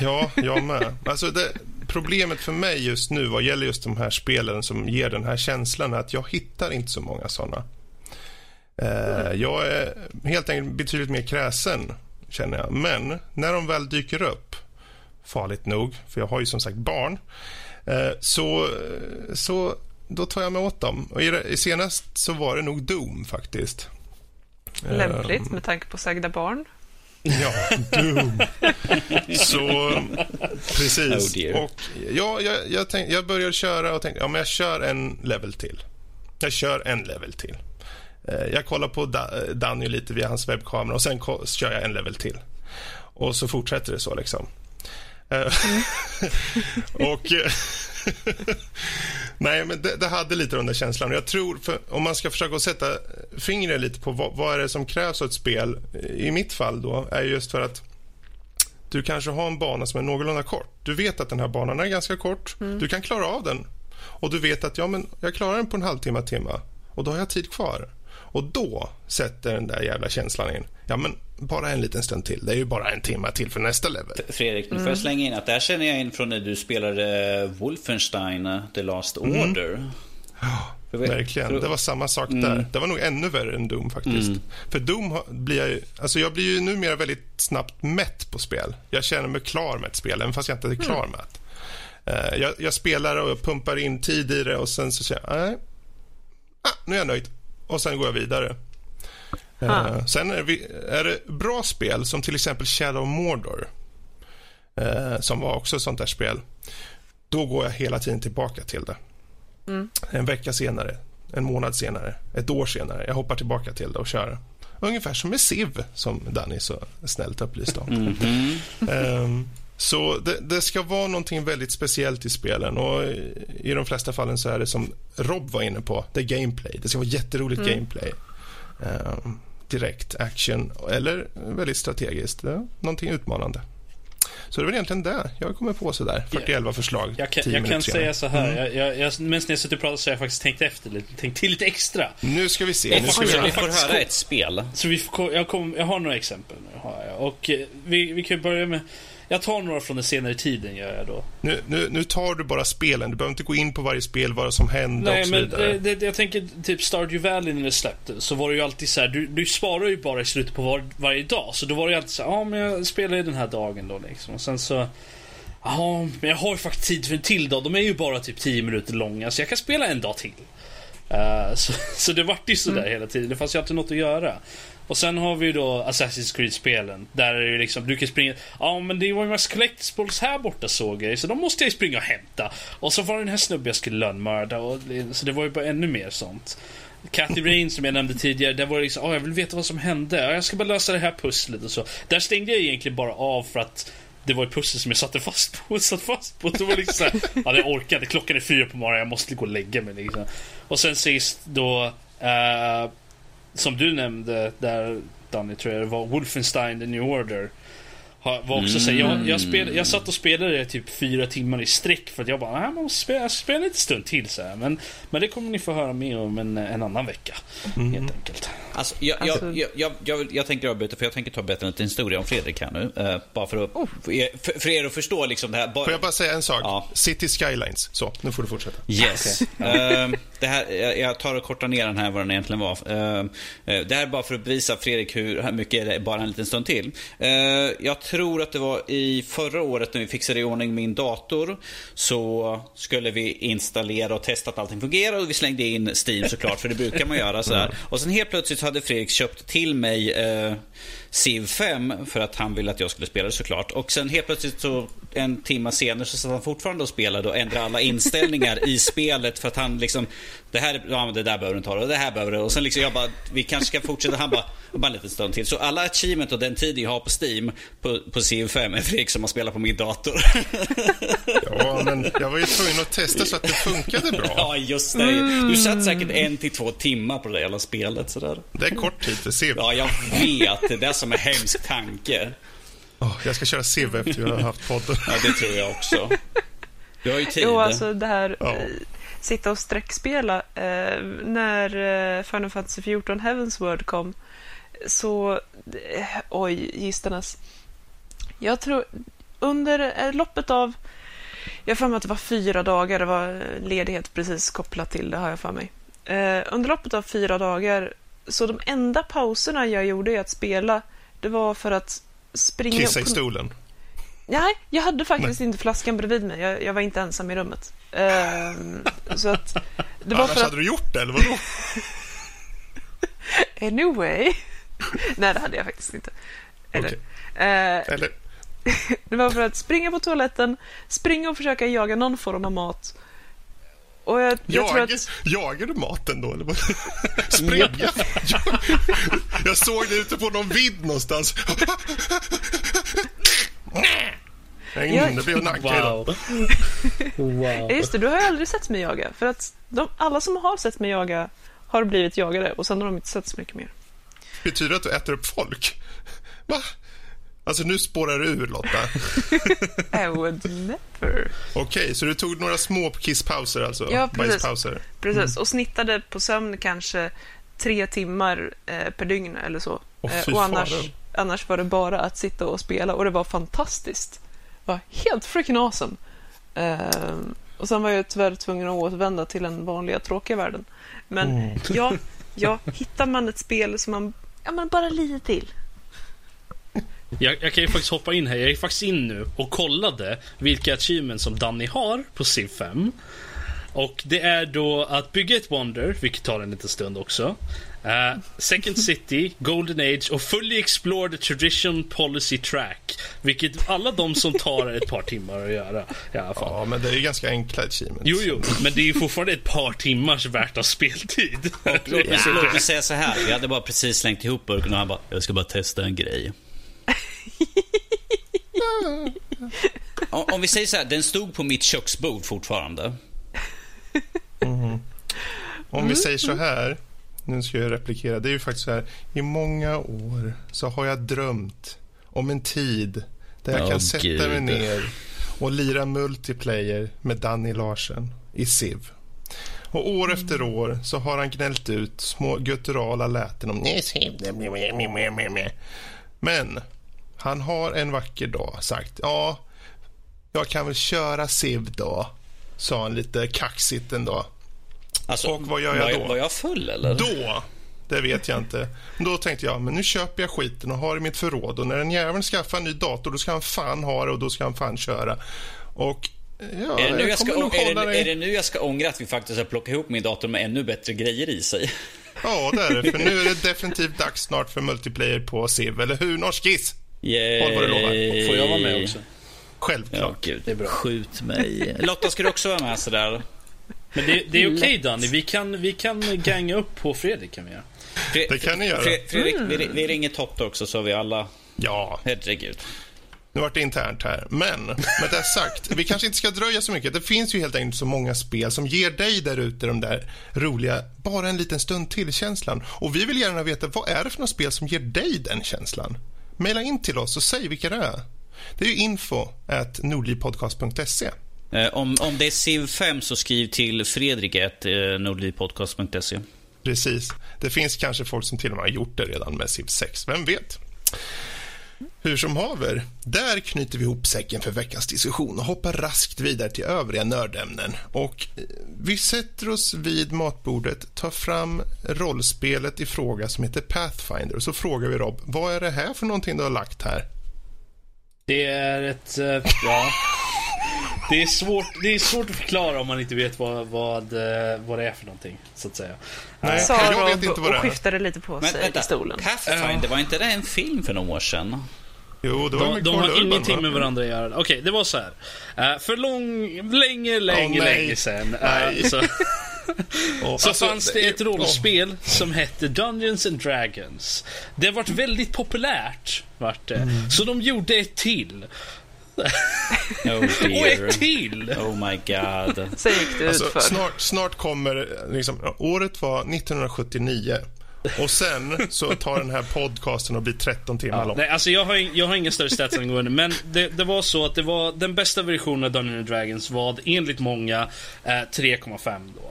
Ja, jag med. Alltså det, problemet för mig just nu vad gäller just de här spelen som ger den här känslan är att jag hittar inte så många såna. Eh, jag är helt enkelt betydligt mer kräsen, känner jag. Men när de väl dyker upp farligt nog, för jag har ju som sagt barn. Eh, så, så då tar jag mig åt dem. Och i, senast så var det nog Doom faktiskt. Lämpligt eh, med tanke på sagda barn. Ja, Doom. [LAUGHS] Så, precis. Oh och ja, jag, jag, tänk, jag började köra och tänkte ja, men jag kör en level till. Jag kör en level till. Eh, jag kollar på Danny lite via hans webbkamera och sen kör jag en level till. Och så fortsätter det så. liksom. Mm. [LAUGHS] och... [LAUGHS] Nej, men det, det, hade lite den där känslan. Jag tror, om man ska försöka sätta fingret lite på vad, vad är det som krävs av ett spel, i mitt fall då, är just för att du kanske har en bana som är någorlunda kort. Du vet att den här banan är ganska kort. Mm. Du kan klara av den och du vet att ja, men jag klarar den på en halvtimme, timme och då har jag tid kvar. Och då sätter den där jävla känslan in. Ja, men bara en liten stund till. Det är ju bara en timme till för nästa level. Fredrik, nu får jag slänga in att där känner jag in från när du spelade Wolfenstein eh, The Last Order. Ja, verkligen. Det var samma sak där. Det var nog ännu värre än Doom faktiskt. För Doom blir jag ju, alltså jag blir ju numera väldigt snabbt mätt på spel. Jag känner mig klar med ett spel, även fast jag inte är klar med det. Eh, jag, jag spelar och jag pumpar in tid i det och sen så känner jag, nej, ah, nu är jag nöjd. Och sen går jag vidare. Eh, Ah. sen är, vi, är det bra spel som till exempel Shadow of Mordor, eh, som var också ett sånt där spel. Då går jag hela tiden tillbaka till det. En vecka senare, en månad senare, ett år senare. Jag hoppar tillbaka till det och kör. Ungefär som med Civ, som Danny så snällt upplyste om. [LAUGHS] Ehm, så det, det ska vara någonting väldigt speciellt i spelen och i, de flesta fallen så är det som Rob var inne på, det är gameplay. Det ska vara jätteroligt gameplay. Ehm, direkt action eller väldigt strategiskt. Någonting utmanande. Så det väl egentligen det jag kommer på sådär. 41 förslag. Jag kan, 10 jag kan säga så här. Jag, jag, jag, medan ni suttit och pratat så har jag faktiskt tänkt efter lite. Tänkt till lite extra. Nu ska vi se. Nu ska vi vi får höra ett spel. Så vi får, jag, kom, jag har några exempel nu. Har jag. Och eh, vi, vi kan börja med... Jag tar några från den senare tiden gör jag då. Nu, nu, nu tar du bara spelen. Du behöver inte gå in på varje spel, vad som hände Nej och så men vidare. det, det, jag tänker typ Stardew Valley när det släpptes så var det ju alltid så här, du, du sparar ju bara i slutet på var, varje dag. Så då var det ju alltid så här, ja men jag spelar ju den här dagen då liksom. Och sen så, ja men jag har ju faktiskt tid för en till dag. De är ju bara typ 10 minuter långa så jag kan spela en dag till. Eh, så, [LAUGHS] så det vart ju sådär hela tiden. Det fanns ju alltid något att göra. Och sen har vi ju då Assassin's Creed-spelen. Där är det ju liksom, du kan springa, ja men det var ju massa collectibles här borta såg jag så de måste jag ju springa och hämta. Och så var det den här snubben jag skulle lönnmörda och så det var ju bara ännu mer sånt. Cathy Rain som jag nämnde tidigare, där var det liksom, oh, jag vill veta vad som hände. Jag ska bara lösa det här pusslet och så. Där stängde jag egentligen bara av för att det var ett pussel som jag satte fast på. [LAUGHS] Satt fast på. Det var liksom såhär, ja, jag orkade. Klockan är fyra på morgonen, jag måste gå och lägga mig. Liksom. Och sen sist då, uh, som du nämnde där Danny tror jag det var, Wolfenstein The New Order. Var också så här, jag, jag, spel, jag satt och spelade det typ fyra timmar i sträck för att jag bara, man måste spela, spela lite stund till så här. Men, men det kommer ni få höra mer om en, en annan vecka. Helt enkelt. Alltså, jag, Alltså- jag, jag, jag, jag, tänker avbryta för jag tänker ta berätta en liten historia om Fredrik här nu. eh, bara för, att, för, er, för, er att förstå liksom det här. Bara, Får jag bara säga en sak? Ja. City Skylines. Så, nu får du fortsätta. Yes. [LAUGHS] Ehm, det här, jag- tar och kortar ner den här vad den egentligen var. Eh, det här är bara för att bevisa Fredrik hur mycket det är, bara en liten stund till. Ehm, jag tror att det var i förra året när vi fixade i ordning min dator så skulle vi installera och testa att allting fungerar och vi slängde in Steam såklart för det brukar man göra så här. [LAUGHS] Och sen helt plötsligt hade Fredrik köpt till mig eh, Civ 5 för att han ville att jag skulle spela det såklart. Och sen helt plötsligt så en timme senare så satt han fortfarande och spelade och ändrade alla inställningar i spelet för att han liksom Det här, ja, det där behöver du inte ha och det här behöver du och sen liksom jag bara Vi kanske ska fortsätta. Han bara, bara en liten stund till. Så alla achievement och den tid jag har på Steam på, på Civ 5 är Fredrik som har spelat på min dator. [LAUGHS] Ja, men jag var ju tvungen att testa så att det funkade bra. ja just det. Du satt säkert en till två timmar på det jävla spelet sådär. Det är kort tid för Civ. Ja jag vet. Det är det som är hemsk tanke. Åh, jag ska köra Civ efter vi har haft podden. Ja det tror jag också. Du har ju tid. Jo, alltså det här Ja. eh, sitta och sträckspela. Eh, när eh, Final Fantasy 14 Heavens Word kom så... Eh, oj, gisternas. Jag tror under eh, loppet av... Jag har mig att det var fyra dagar. Det var ledighet precis kopplat till det, har jag för mig. Eh, under loppet av fyra dagar, så de enda pauserna jag gjorde i att spela, det var för att springa... Kissa i stolen. Nej, jag hade faktiskt inte flaskan bredvid mig. Jag, jag var inte ensam i rummet. Ehm, så att... Det var Annars för att... hade du gjort det, eller vadå? [LAUGHS] Anyway. Nej, det hade jag faktiskt inte. Eller, Okej. eh, Eller, [LAUGHS] det var för att springa på toaletten, springa och försöka jaga någon form av mat. Och jag, jag tror jag, att... jagar du maten då, eller vad? [LAUGHS] Sprang jag? jag? Jag såg det ute på någon vid någonstans. Nej, Jag- det blev en anka. Wow. wow. Just det, du har ju aldrig sett mig jaga. För att de, alla som har sett mig jaga har blivit jagade och sen har de inte sett så mycket mer. Betyder det att du äter upp folk? Va? Alltså nu spårar du ur Lotta. [LAUGHS] I would never. Okej, så du tog några små kisspauser alltså? Ja, precis. Precis, och snittade på sömn kanske tre timmar eh, per dygn eller så. Eh, fy och annars, annars var det bara att sitta och spela och det var fantastiskt. Det var helt freaking awesome. Eh, och sen var jag tyvärr tvungen att återvända till den vanliga tråkiga världen. Men Mm. ja, ja, hittar man ett spel som man ja, men bara lite till. Jag, jag kan ju faktiskt hoppa in här. Jag gick faktiskt in nu och kollade vilka achievements som Danny har på Civ 5. Och det är då att bygga ett Wonder, vilket tar en liten stund också. Eh, Second City, Golden Age och Fully Explore the Tradition Policy Track. Vilket alla de som tar ett par timmar att göra i alla fall. Ja, men det är ju ganska enkla achievements. Jo, jo, men det är ju fortfarande ett par timmars värt av speltid. Låt mig, låt mig säga så här. Vi hade bara precis slängt ihop burken och han bara, jag ska bara testa en grej. Om, vi säger så här, den stod på mitt köksbord fortfarande. Om vi säger så här, nu ska jag replikera, det är ju faktiskt så här, i många år så har jag drömt om en tid där jag Åh, kan sätta Gud. mig ner och lira multiplayer med Danny Larsen i Civ. Och år efter år så har han gnällt ut små gutturala läten om nej, Civ, det blir meh, meh, meh, meh, meh." Men han har en vacker dag sagt ja, jag kan väl köra Civ då, sa han lite kaxigt en dag. Alltså, Och vad gör jag var då? Var jag full eller? Då, det vet jag inte. Då tänkte jag, men nu köper jag skiten och har i mitt förråd och när den jäveln skaffar en ny dator då ska han fan ha det och då ska han fan köra. Och ja, Är det, nu jag ska, är, det, dig- är det nu jag ska ångra att vi faktiskt har plockat ihop min dator med ännu bättre grejer i sig? Ja, det är det. För nu är det definitivt dags snart för multiplayer på Civ, eller hur Norskis? Yay. Håll vad du lovar. Får jag vara med också? Ja, Självklart. gud. Det är bra. Skjut mig. [LAUGHS] Lotta, ska du också vara med sådär? Men det, det är okej Danny, vi kan, vi kan ganga upp på Fredrik kan vi göra. Fre- Det kan ni göra. Fre- Fredrik, vi, vi ringer Totte också så har vi alla... Ja, Herregud. nu vart det internt här. Men med det sagt, vi kanske inte ska dröja så mycket. Det finns ju helt enkelt så många spel som ger dig där ute de där roliga, bara en liten stund till-känslan. Och vi vill gärna veta, vad är det för några spel som ger dig den känslan? Maila in till oss och säg vilka det är. Det är ju info at nordlivpodcast.se. Eh, om, om det är Civ 5 så skriv till Fredrik ett eh, nordlivpodcast.se. Precis. Det finns kanske folk som till och med har gjort det redan med Civ 6. Vem vet? Hur som haver, där knyter vi ihop säcken för veckans diskussion och hoppar raskt vidare till övriga nördämnen. Och eh, vi sätter oss vid matbordet, tar fram rollspelet i fråga som heter Pathfinder och så frågar vi Rob, vad är det här för någonting du har lagt här? Det är ett... Eh, ja. Det är, svårt, det är svårt att förklara om man inte vet vad, vad, eh, vad det är för någonting, så att säga. Nej, Sa jag vet inte vad det och är. skiftade lite på Men sig vänta, i stolen. Pathfinder, var inte det en film för några år sedan? Jo, det var De, med de har Urban, ingenting va? med varandra att göra. Okej, det var så här. Eh, för lång, länge, länge, nej. länge sedan. Nej. så, Och, [LAUGHS] så alltså, fanns det ett rollspel som hette Dungeons and Dragons. Det vart väldigt populärt. Vart det. Mm. Så de gjorde ett till. Oh [LAUGHS] Och ett till! Oh my god. Sen gick det Alltså, ut för. snart, snart kommer... Liksom, året var 1979. Och sen så tar den här podcasten och blir 13 timmar Ja, lång. nej, alltså jag har, jag har ingen större stats angående men det, det var så att det var den bästa versionen av Dungeons and Dragons var enligt många eh, 3,5 då.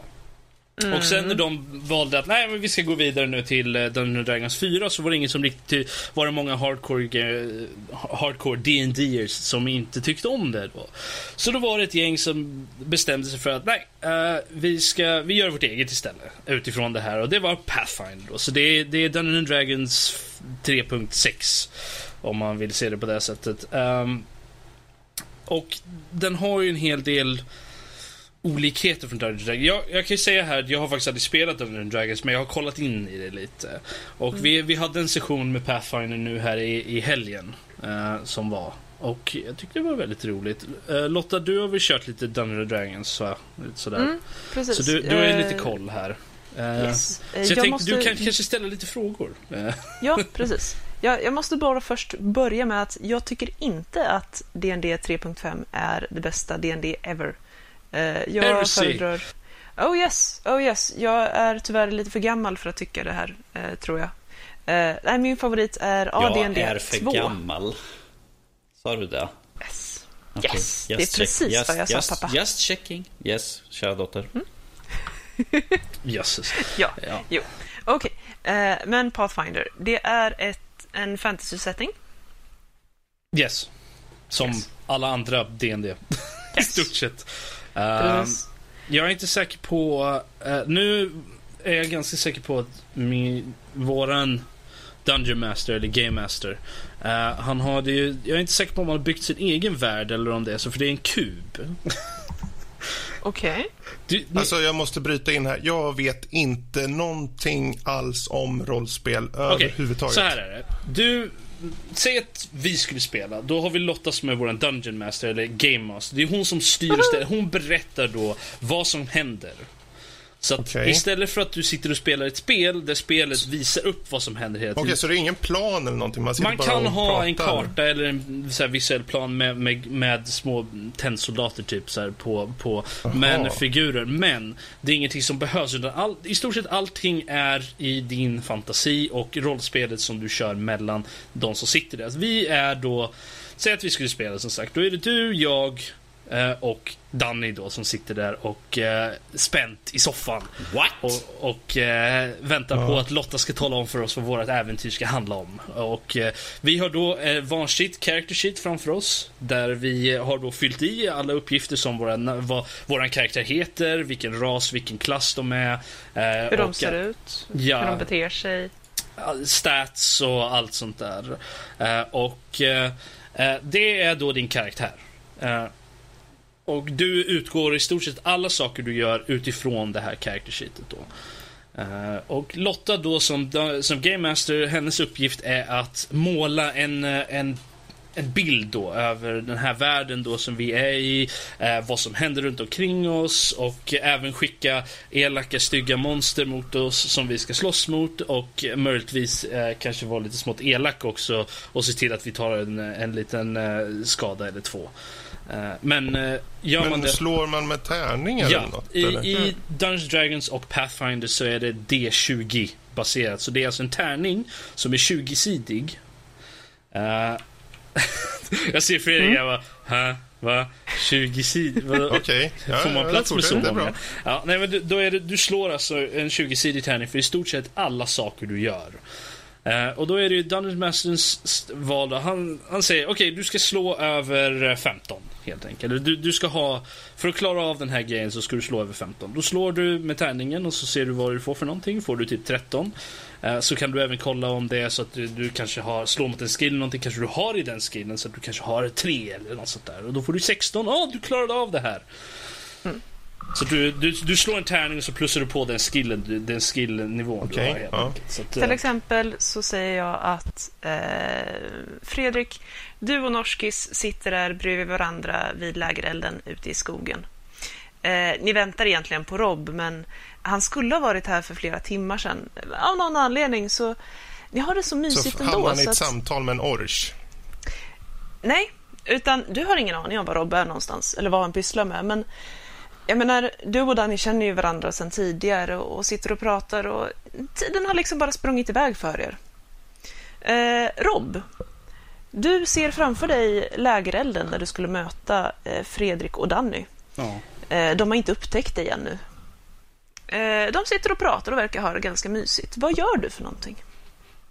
Och sen när de valde att nej men vi ska gå vidare nu till eh, Dungeons and Dragons 4 så var det ingen som riktigt var det många hardcore eh, hardcore D&Ders som inte tyckte om det då. Så då var det ett gäng som bestämde sig för att nej, eh, vi ska vi gör vårt eget istället utifrån det här och det var Pathfinder då. Så det är, det är Dungeons and Dragons 3.6 om man vill se det på det sättet. Ehm, och den har ju en hel del olikheter från Dungeons Dragons. Jag, jag kan ju säga här att jag har faktiskt aldrig spelat Dungeons Dragons, men jag har kollat in i det lite. Och vi, vi hade en session med Pathfinder nu här i, i helgen, eh, som var. Och jag tyckte det var väldigt roligt. Eh, Lotta, du har väl kört lite Dungeons Dragons? Lite sådär. Mm, precis. Så du, du har ju lite Eh, koll här. Eh, Yes. Så jag, jag tänkte, måste- du kan kanske ställa lite frågor. Ja, [LAUGHS] precis. Jag, jag måste bara först börja med att jag tycker inte att D&D 3.5 är det bästa D&D ever. Eh, Jag Heresy. föredrar... Oh yes, oh yes. Jag är tyvärr lite för gammal för att tycka det här, eh, tror jag. Eh, nej, min favorit är ja, Jag D&D är för 2. gammal. Sa du det? Yes. Okej, Yes, det är just precis check. Just- vad jag sa, just, pappa. Just checking. Yes, kära dotter. [LAUGHS] Jösses. Ja, Ja. jo. Okej, eh, men Pathfinder, det är ett, en fantasy-setting. Yes. Som Yes. alla andra D&D [LAUGHS] I Yes. stort sett. Ehm, jag är inte säker på... eh, nu är jag ganska säker på att min, våran Dungeon Master, eller Game Master, eh, han har det ju, Jag är inte säker på om han har byggt sin egen värld eller om det är så, för det är en kub. [LAUGHS] Okej. Ni, Alltså, jag måste bryta in här. Jag vet inte någonting alls om rollspel Okej, överhuvudtaget. så här är det. Du, säg att vi skulle spela. Då har vi Lotta som är vår Dungeon Master, eller Game Master. Det är hon som styr och ställer. Hon berättar då vad som händer. Så Okej. istället för att du sitter och spelar ett spel där spelet visar upp vad som händer hela Okej, tiden. så det är ingen plan eller någonting? Man, Man kan ha en pratar. karta eller en så här visuell plan med, med, med små tennsoldater typ så här på, på men figurer. Men det är ingenting som behövs. Utan all, I stort sett allting är i din fantasi och rollspelet som du kör mellan de som sitter där. Alltså, vi är då, säg att vi skulle spela som sagt. Då är det du, jag och Danny då som sitter där och eh, spänt i soffan. What? Och, och eh, väntar på att Lotta ska tala om för oss vad vårt äventyr ska handla om. Och eh, vi har då eh, varsitt character sheet framför oss. Där vi har då fyllt i alla uppgifter som våra, vad våran karaktär heter, vilken ras, vilken klass de är. Eh, Hur de och, ser ut, Ja. hur de beter sig. stats och allt sånt där. Eh, och eh, eh, det är då din karaktär. Och du utgår i stort sett alla saker du gör utifrån det här character sheetet då. Uh, och Lotta då som, som Game Master, hennes uppgift är att måla en, eh, en en bild då över den här världen då som vi är i, eh, vad som händer runt omkring oss och även skicka elaka, stygga monster mot oss som vi ska slåss mot och möjligtvis eh, kanske vara lite smått elak också och se till att vi tar en, en liten eh, skada eller två. Eh, men eh, gör man Men det... slår man med tärningar eller Ja, något? i, eller? i Dungeons Dragons och Pathfinder så är det D20 baserat. Så det är alltså en tärning som är 20-sidig. Eh, [LAUGHS] jag ser Fredrik, Mm. jag bara, Hä? Va? 20-sidig? [LAUGHS] Okej, ja, Får man ja, plats med så fortsätt, det är många? bra. Ja, nej, men du- då är det, du slår alltså en 20-sidig tärning för i stort sett alla saker du gör. Eh, och då är det ju Dungeons Masters val då. Han, han säger okej, du ska slå över eh, 15 helt enkelt. Du, du ska ha, för att klara av den här grejen så ska du slå över 15. Då slår du med tärningen och så ser du vad du får för någonting. Får du typ 13 eh, så kan du även kolla om det är så att du, du kanske har, slår mot en skill, eller någonting kanske du har i den skillen så att du kanske har 3 eller något sånt där. Och då får du 16. Ja, du klarade av det här. Mm. Så du, du, du slår en tärning och så plussar du på den skillen, du- den skillnivån du Okej, har ja. Så att, Till eh, exempel så säger jag att eh, Fredrik, du och Norskis sitter där bredvid varandra vid lägerelden ute i skogen. Eh, ni väntar egentligen på Rob, men han skulle ha varit här för flera timmar sedan. Av någon anledning så... Ni har det så mysigt Så ändå. hamnar man i så ett att, samtal med en orch. nej, utan du har ingen aning om var Rob är någonstans, eller vad han pysslar med. Men jag menar, du och Danny känner ju varandra sedan tidigare och, sitter och pratar och tiden har liksom bara sprungit iväg för er. Eh, Rob, du ser framför dig lägerelden där du skulle möta eh, Fredrik och Danny. ja. Eh, de har inte upptäckt dig ännu. Eh, de sitter och pratar och verkar ha det ganska mysigt. Vad gör du för någonting?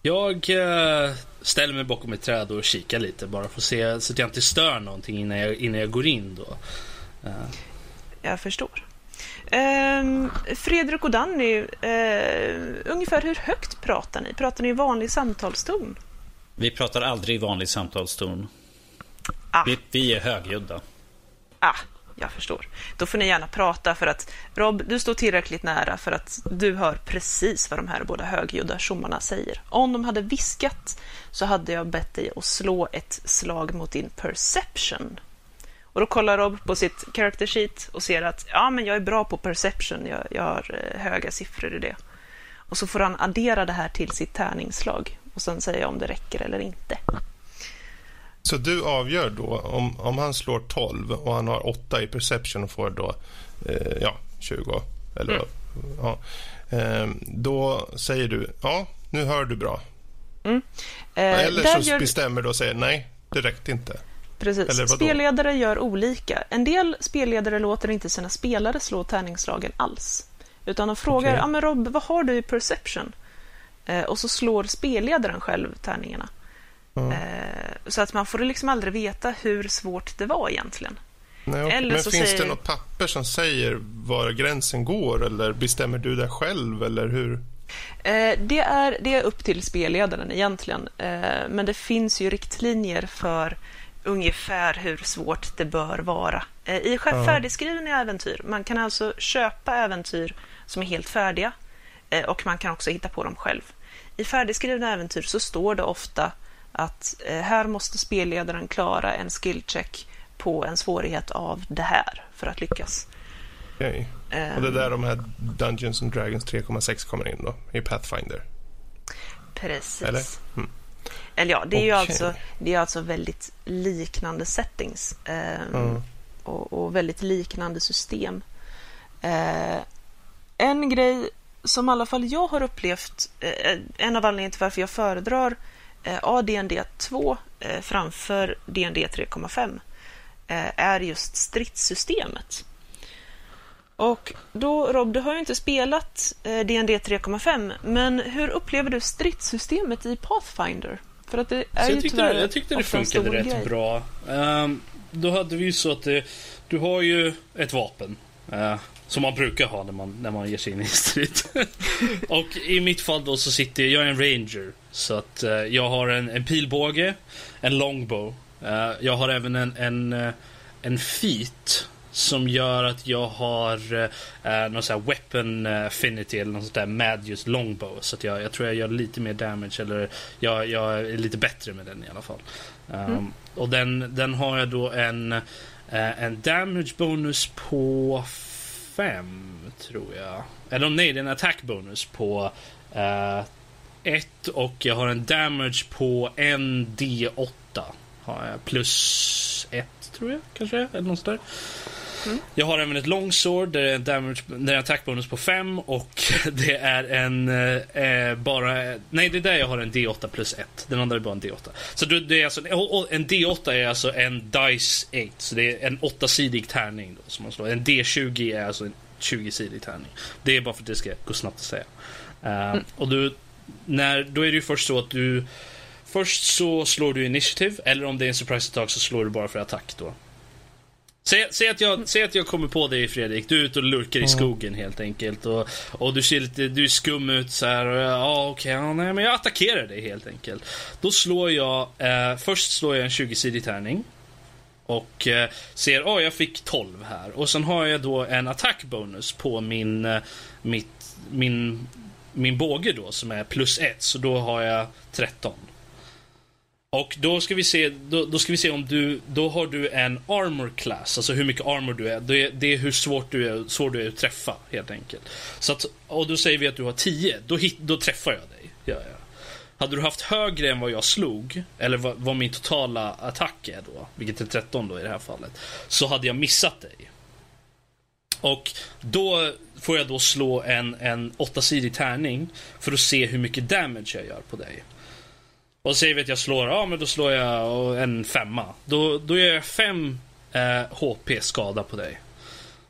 Jag eh, ställer mig bakom ett träd och kikar lite bara för att se så att jag inte stör någonting innan jag, innan jag går in då. Jag förstår. Ehm, Fredrik och Danny, eh, ungefär hur högt pratar ni? Pratar ni i vanlig samtalston? Vi pratar aldrig i vanlig samtalston. Ah. Vi, vi är högljudda. Ah, jag förstår. Då får ni gärna prata för att Rob, du står tillräckligt nära för att du hör precis vad de här båda högljudda tjommarna säger. Om de hade viskat så hade jag bett dig att slå ett slag mot din perception. Och då kollar Rob på sitt character sheet och ser att ja, men jag är bra på perception, jag, jag har eh, höga siffror i det. Och så får han addera det här till sitt tärningsslag och sen säga om det räcker eller inte. Så du avgör då om, om han slår 12 och han har 8 i perception och får då eh, ja, 20. Eller, Mm. ja, eh, då säger du ja, nu hör du bra. Eh, Eller så bestämmer du och säger nej, det räckte inte. Precis. Spelledare gör olika. En del spelledare låter inte sina spelare slå tärningslagen alls. Utan de frågar, okay. ja men Rob, vad har du i perception? Eh, och så slår spelledaren själv tärningarna. Mm. Eh, så att man får liksom aldrig veta hur svårt det var egentligen. Nej, okay. men finns säger... det något papper som säger var gränsen går eller bestämmer du det själv eller hur? Eh, det, är, det är upp till spelledaren egentligen, eh, men det finns ju riktlinjer för ungefär hur svårt det bör vara. Eh, I färdigskrivna äventyr, man kan alltså köpa äventyr som är helt färdiga och man kan också hitta på dem själv. I färdigskrivna äventyr så står det ofta att här måste spelledaren klara en skillcheck på en svårighet av det här för att lyckas. Okay. Um, och det är där de här Dungeons and Dragons 3,6 kommer in då, i Pathfinder? Precis. Eller? Mm. Eller ja, det är, okay. ju alltså, det är alltså väldigt liknande settings um, mm. och, och, väldigt liknande system. Uh, en grej som i alla fall jag har upplevt, uh, en av anledningarna till varför jag föredrar uh, ADND 2 uh, framför DND 3,5 är just stridssystemet. Och då, Rob, du har ju inte spelat D&D 3.5, men hur upplever du stridssystemet i Pathfinder? För att det är så ju jag, tyckte det, jag tyckte det funkade rätt grej. bra. Um, då hade vi ju så att det, du har ju ett vapen. Uh, som man brukar ha när man, när man ger sig in i [LAUGHS] strid. och i mitt fall då så sitter jag, jag är en ranger. Så att uh, jag har en, en pilbåge, en longbow. Uh, jag har även en, en, en feat som gör att jag har eh, någon sån här weapon affinity eller något sånt där med just longbow. Så att jag, jag tror jag gör lite mer damage eller jag, jag är lite bättre med den i alla fall. Um, mm. Och den, den har jag då en, eh, en damage bonus på 5 tror jag. Eller nej, det är en attack bonus på 1 uh, och jag har en damage på en D8. Har jag plus 1 tror jag kanske, eller något där. Mm. Jag har även ett longsword där [LAUGHS] det är en, damage, där är en attackbonus på 5 och det är en eh, bara... Nej, det är där jag har en D8 plus 1. Den andra är bara en D8. Så det är alltså, en D8 är alltså en Dice 8. Så det är en 8-sidig tärning då, som man slår. En D20 är alltså en 20-sidig tärning. Det är bara för att det ska gå snabbt att säga. Uh, mm. Och du, när, då är det ju först så att du Först så slår du initiativ, eller om det är en surprise attack så slår du bara för attack då. Säg, säg, att jag, säg att jag kommer på dig Fredrik, du är ute och lurkar i skogen helt enkelt och, och du ser lite, du är skum ut så här och ja okej, okay, ja, nej men jag attackerar dig helt enkelt. Då slår jag, eh, först slår jag en 20-sidig tärning. Och eh, ser, åh oh, jag fick 12 här. Och sen har jag då en attackbonus på min, eh, mitt, min, min båge då som är plus 1, så då har jag 13. Och då ska vi se, då, då, ska vi se om du, då har du en armor class, alltså hur mycket armor du är. Det är, det är hur svårt du är, svår du är att träffa helt enkelt. Så att, och då säger vi att du har 10, då, hit, då träffar jag dig. Ja, ja. Hade du haft högre än vad jag slog, eller vad, vad, min totala attack är då, vilket är 13 då i det här fallet, så hade jag missat dig. Och då får jag då slå en, en åttasidig tärning för att se hur mycket damage jag gör på dig. Och säger vi att jag slår, ja men då slår jag en femma. Då, då gör jag fem eh, HP skada på dig.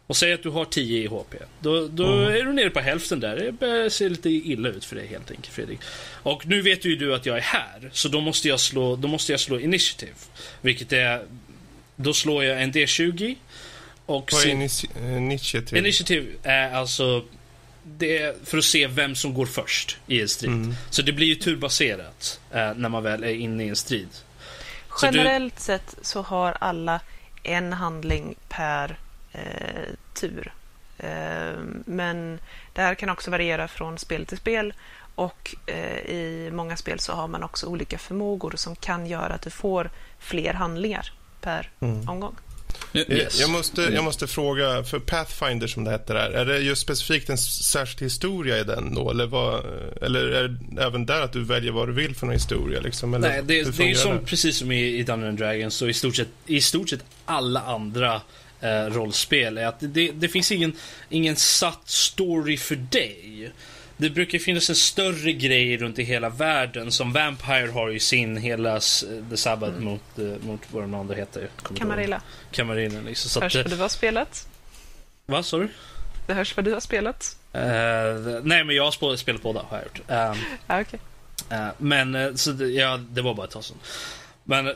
Och säg att du har 10 i HP. Då, då mm. är du nere på hälften där. Det ser lite illa ut för dig helt enkelt Fredrik. Och nu vet ju du att jag är här. Så då måste jag slå, då måste jag slå initiativ. Vilket är... Då slår jag en D20. Och Vad är initiativ? Initiativ är alltså det är för att se vem som går först i en strid. Mm. Så det blir ju turbaserat eh, när man väl är inne i en strid. Generellt du... sett så har alla en handling per eh, tur. Eh, men det här kan också variera från spel till spel och eh, i många spel så har man också olika förmågor som kan göra att du får fler handlingar per mm. omgång. Yes. Jag, måste, jag måste fråga, för Pathfinder som det heter där, är det just specifikt en särskild historia i den då? Eller, vad, eller är det även där att du väljer vad du vill för någon historia? Liksom, eller Nej, det, det är som, det? precis som i, i Dungeons Dragons så i stort sett, i stort sett alla andra eh, rollspel är att det, det finns ingen, ingen satt story för dig det brukar finnas en större grej runt i hela världen. Som Vampire har ju sin hela s- The Sabbath Mm. mot, eh, mot vad de andra heter. Camarilla. Camarilla liksom. Så Hörs att, vad eh, du har spelat. vad sa du? Det hörs vad du har spelat. Eh, nej, men jag har spelat, båda har jag gjort. Ehm, Ja, okej. Eh, men eh, så det, ja, det var bara ett tag sedan. Men eh,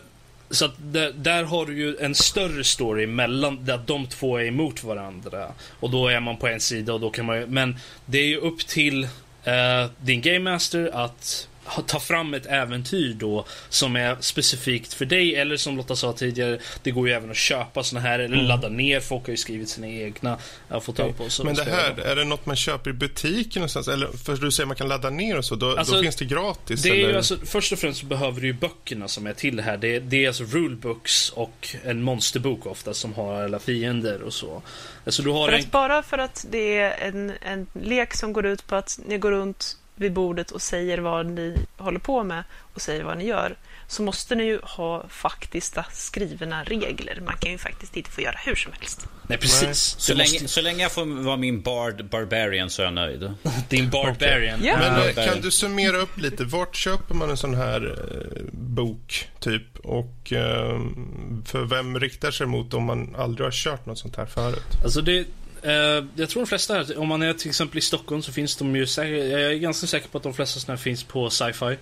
så att där, där har du ju en större story mellan där de två är emot varandra. Och då är man på en sida och då kan man ju, Men det är ju upp till eh, din game master att ta fram ett äventyr då som är specifikt för dig eller som Lotta sa tidigare det går ju även att köpa såna här eller ladda ner. Folk har ju skrivit sina egna att få tag på. Så Men det jag- här, är det något man köper i butiken någonstans? Eller för du säger man kan ladda ner och så, då, Alltså, då finns det gratis? Det är eller? ju alltså, först och främst så behöver du ju böckerna som är till det här. Det är, det är alltså rulebooks och en monsterbok ofta som har alla fiender och så. Alltså du har För en... att bara för att det är en, en lek som går ut på att ni går runt vid bordet och säger vad ni håller på med och säger vad ni gör, så måste ni ju ha faktiska skrivna regler. Man kan ju faktiskt inte få göra hur som helst. Nej precis. Nej. Så, Det måste- länge, så länge jag får vara min Bard Barbarian så är jag nöjd. [LAUGHS] Din Barbarian. Ja. Men Ja, eh, där. kan du summera upp lite? Vart köper man en sån här eh, bok, typ? Och eh, för vem riktar sig mot om man aldrig har kört något sånt här förut? Alltså det... Eh, jag tror de flesta, här, om man är till exempel i Stockholm så finns de ju säkert, Jag är ganska säker på att de flesta sådana här finns på sci-fi.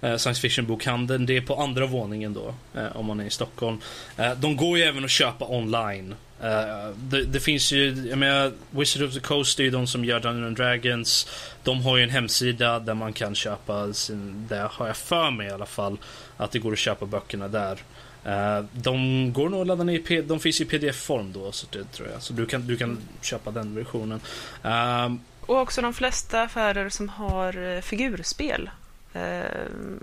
Eh, science fiction-bokhandeln. Det är på andra våningen då, eh, om man är i Stockholm. Eh, de går ju även att köpa online. Eh, det, det finns ju, jag menar, Wizard of the Coast är ju de som gör Dungeons and Dragons. De har ju en hemsida där man kan köpa sin, där har jag för mig i alla fall, att det går att köpa böckerna där. Eh, de går nog att ladda ner de finns i pdf-form då, så det tror jag. Så du kan, du kan köpa den versionen. Ehm, Och också de flesta affärer som har eh, figurspel eh,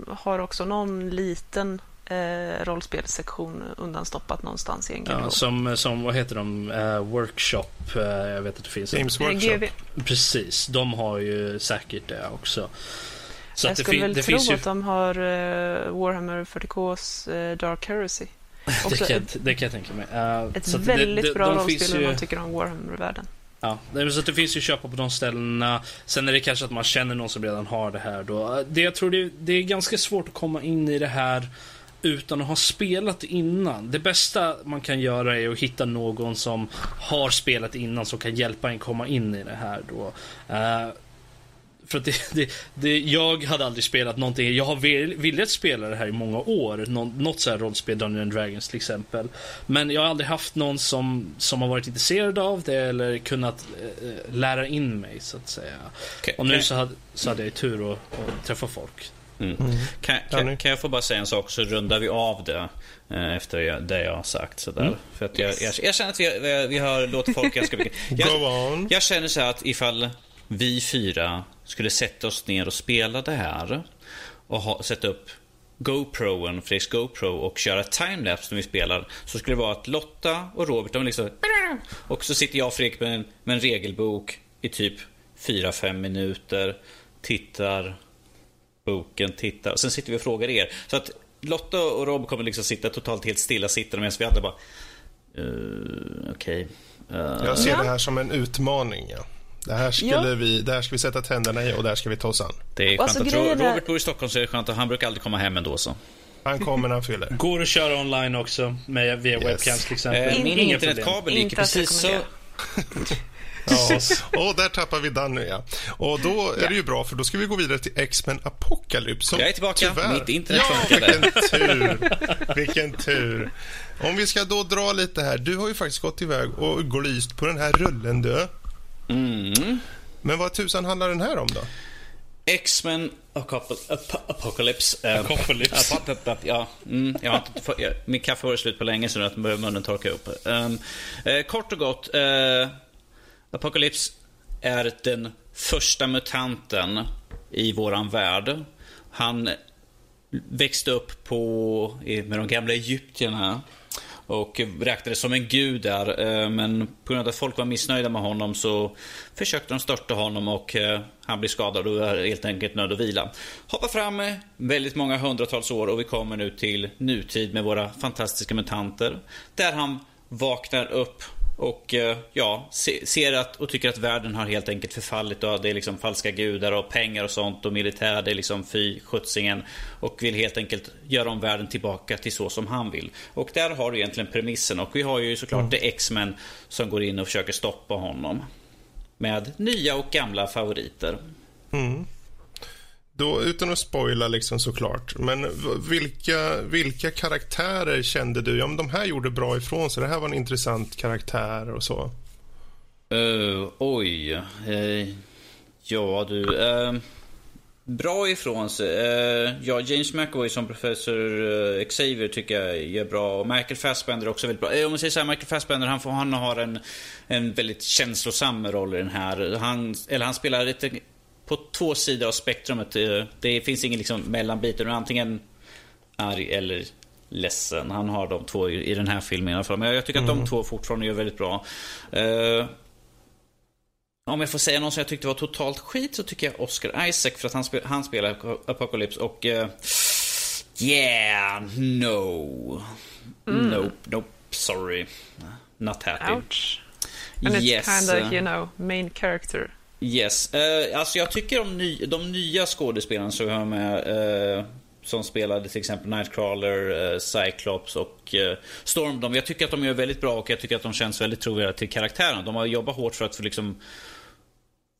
har också någon liten eh, rollspelssektion undanstoppat någonstans i en ja, garderob. som, som, vad heter de? Eh, workshop, eh, jag vet att det finns. Games Workshop? Precis, de har ju säkert det också. Så Jag skulle väl tro finns ju... att de har eh, Warhammer 40Ks eh, Dark Heresy. Det kan, ett, det kan jag tänka mig. Eh, ett det- väldigt det- bra de rollspel finns om ju- man tycker om Warhammer-världen. Ja, så att det finns ju att köpa på de ställena. Sen är det kanske att man känner någon som redan har det här då. Det, jag tror det, det är ganska svårt att komma in i det här utan att ha spelat innan. Det bästa man kan göra är att hitta någon som har spelat innan som kan hjälpa en komma in i det här då. För att det, det, det, jag hade aldrig spelat någonting. Jag har velat spela det här i många år. Nå, något så här rollspel, Dungeons and Dragons till exempel. Men jag har aldrig haft någon som, som har varit intresserad av det eller kunnat eh, lära in mig så att säga. Kan, Och nu så hade, så hade jag ju tur att, att träffa folk. mm. Mm. kan, kan, kan jag få bara säga en sak så rundar vi av det eh, efter jag, det jag har sagt. Sådär. Mm. För att jag, jag, jag känner att vi, vi, vi har låtit folk ganska mycket. [LAUGHS] Jag, Go on. Jag känner så här att ifall vi fyra skulle sätta oss ner och spela det här och ha, sätta upp GoProen, Fredriks GoPro och köra timelapse när vi spelar så skulle det vara att Lotta och Robert de liksom och så sitter jag och Fredrik med en, med en regelbok i typ 4-5 minuter tittar boken, tittar och sen sitter vi och frågar er. Så att Lotta och Rob kommer liksom sitta totalt helt stilla sitter medan vi andra bara uh, Okej. eh, Jag ser Ja. det här som en utmaning. Ja. Det, här skulle Ja. vi, det här ska vi sätta tänderna i och det här ska vi ta oss an. Det är skönt Alltså, att är- Robert bor i Stockholm så är det skönt att han brukar aldrig komma hem ändå så. Han kommer när han fyller. [LAUGHS] Går att köra online också med, via Yes. webcams till exempel. Eh, In- min internetkabel gick precis så... Ja. Och där tappar vi Danny, ja. Och då är det ju bra, för då ska vi gå vidare till X-Men Apocalypse. som Jag är tillbaka. Tyvärr... Mitt internet ja, vilken tur. Vilken tur. Om vi ska då dra lite här. Du har ju faktiskt gått iväg och glist på den här rullen du. Mm. Men vad tusan handlar den här om då? X-Men Apocalypse. Ap- Apocalypse. eh, Ja, mm, jag har inte, få- jag, min kaffe var slut på länge så nu att börjar munnen torka upp. Um, eh, kort och gott. Eh, Apocalypse är den första mutanten i våran värld. Han växte upp på, med de gamla egyptierna och räknades som en gud där. Eh, men på grund av att folk var missnöjda med honom så försökte de störta honom och eh, han blir skadad och är helt enkelt nödd att vila. Hoppa fram väldigt många hundratals år och vi kommer nu till nutid med våra fantastiska mutanter. Där han vaknar upp och eh, ja, ser att och tycker att världen har helt enkelt förfallit och det är liksom falska gudar och pengar och sånt och militär, det är liksom fy skjutsingen. Och vill helt enkelt göra om världen tillbaka till så som han vill. Och där har du egentligen premissen och vi har ju såklart mm. The X-Men som går in och försöker stoppa honom. Med nya och gamla favoriter. Mm. Då, utan att spoila liksom såklart, men vilka, vilka karaktärer kände du, ja men de här gjorde bra ifrån sig, det här var en intressant karaktär och så? Uh, oj. Uh, ja du. Uh, bra ifrån sig. ja, James McAvoy som professor Xavier tycker jag är bra. Och Michael Fassbender är också väldigt bra. om man säger så här, Michael Fassbender han, får, han har en, en väldigt känslosam roll i den här. Han, eller han spelar lite på två sidor av spektrumet. Eh, det finns ingen liksom mellanbit. Du är antingen arg eller ledsen. Han har de två i den här filmen i alla fall. Men jag tycker att de mm. två fortfarande gör väldigt bra. Uh, om jag får säga någon som jag tyckte var totalt skit så tycker jag Oscar Isaac för att han, spel, han spelar Apocalypse och... Uh, yeah, no. Mm. Nope, nope, sorry. Not happy. Ouch. And yes. it's kind of, you know, main character. Yes. Uh, alltså jag tycker om ny, de nya skådespelarna som vi har med uh, som spelade till exempel Nightcrawler, uh, Cyclops och uh, Storm. De, jag tycker att de gör väldigt bra och jag tycker att de känns väldigt trovärdiga till karaktärerna. De har jobbat hårt för att få liksom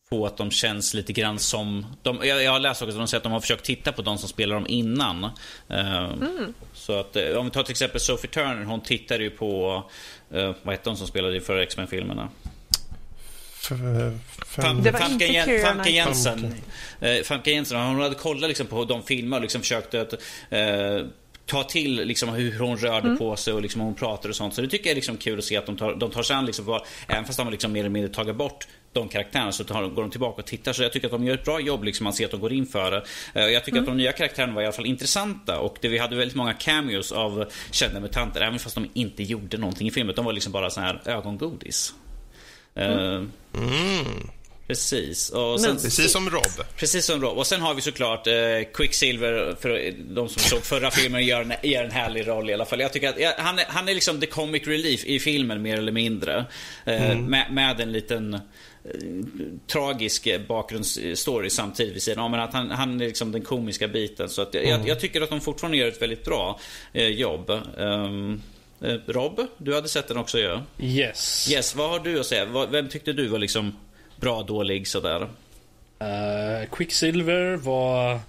få att de känns lite grann som... De, jag, jag har läst också att de säger att de har försökt titta på de som spelar dem innan. Mm. Så att om vi tar till exempel Sophie Turner, hon tittade ju på... vad hette hon som spelade i förra X-Men-filmerna? Famke Jensen. Famke Jensen. Hon hade kollat liksom på de filmer och liksom försökt att eh, ta till liksom hur hon rörde mm. på sig och liksom hur hon pratade och sånt. Så det tycker jag är liksom kul att se att de tar, de tar sig an, liksom, även fast de har liksom mer eller mindre tagit bort de karaktärerna så tar, går de tillbaka och tittar. Så jag tycker att de gör ett bra jobb. Liksom, man ser att de går in för det. Eh, jag tycker mm. att de nya karaktärerna var i alla fall intressanta. Och det, vi hade väldigt många cameos av kända mutanter. Även fast de inte gjorde någonting i filmen. De var liksom bara så här ögongodis. Mm. Mm. Precis. Och sen, precis som Rob. Precis som Rob. Och sen har vi såklart eh, Quicksilver, för de som såg förra filmen, gör en, gör en härlig roll i alla fall. Jag tycker att ja, han, är, han är liksom the comic relief i filmen mer eller mindre. Eh, mm. med, med, en liten eh, tragisk bakgrundsstory samtidigt vid sidan Men att han, han är liksom den komiska biten. Så att jag, mm. jag, tycker att de fortfarande gör ett väldigt bra eh, jobb. Um, Rob, du hade sett den också ju. Ja? Yes. Yes, vad har du att säga? Vem tyckte du var liksom bra, dålig sådär? Uh, Quicksilver var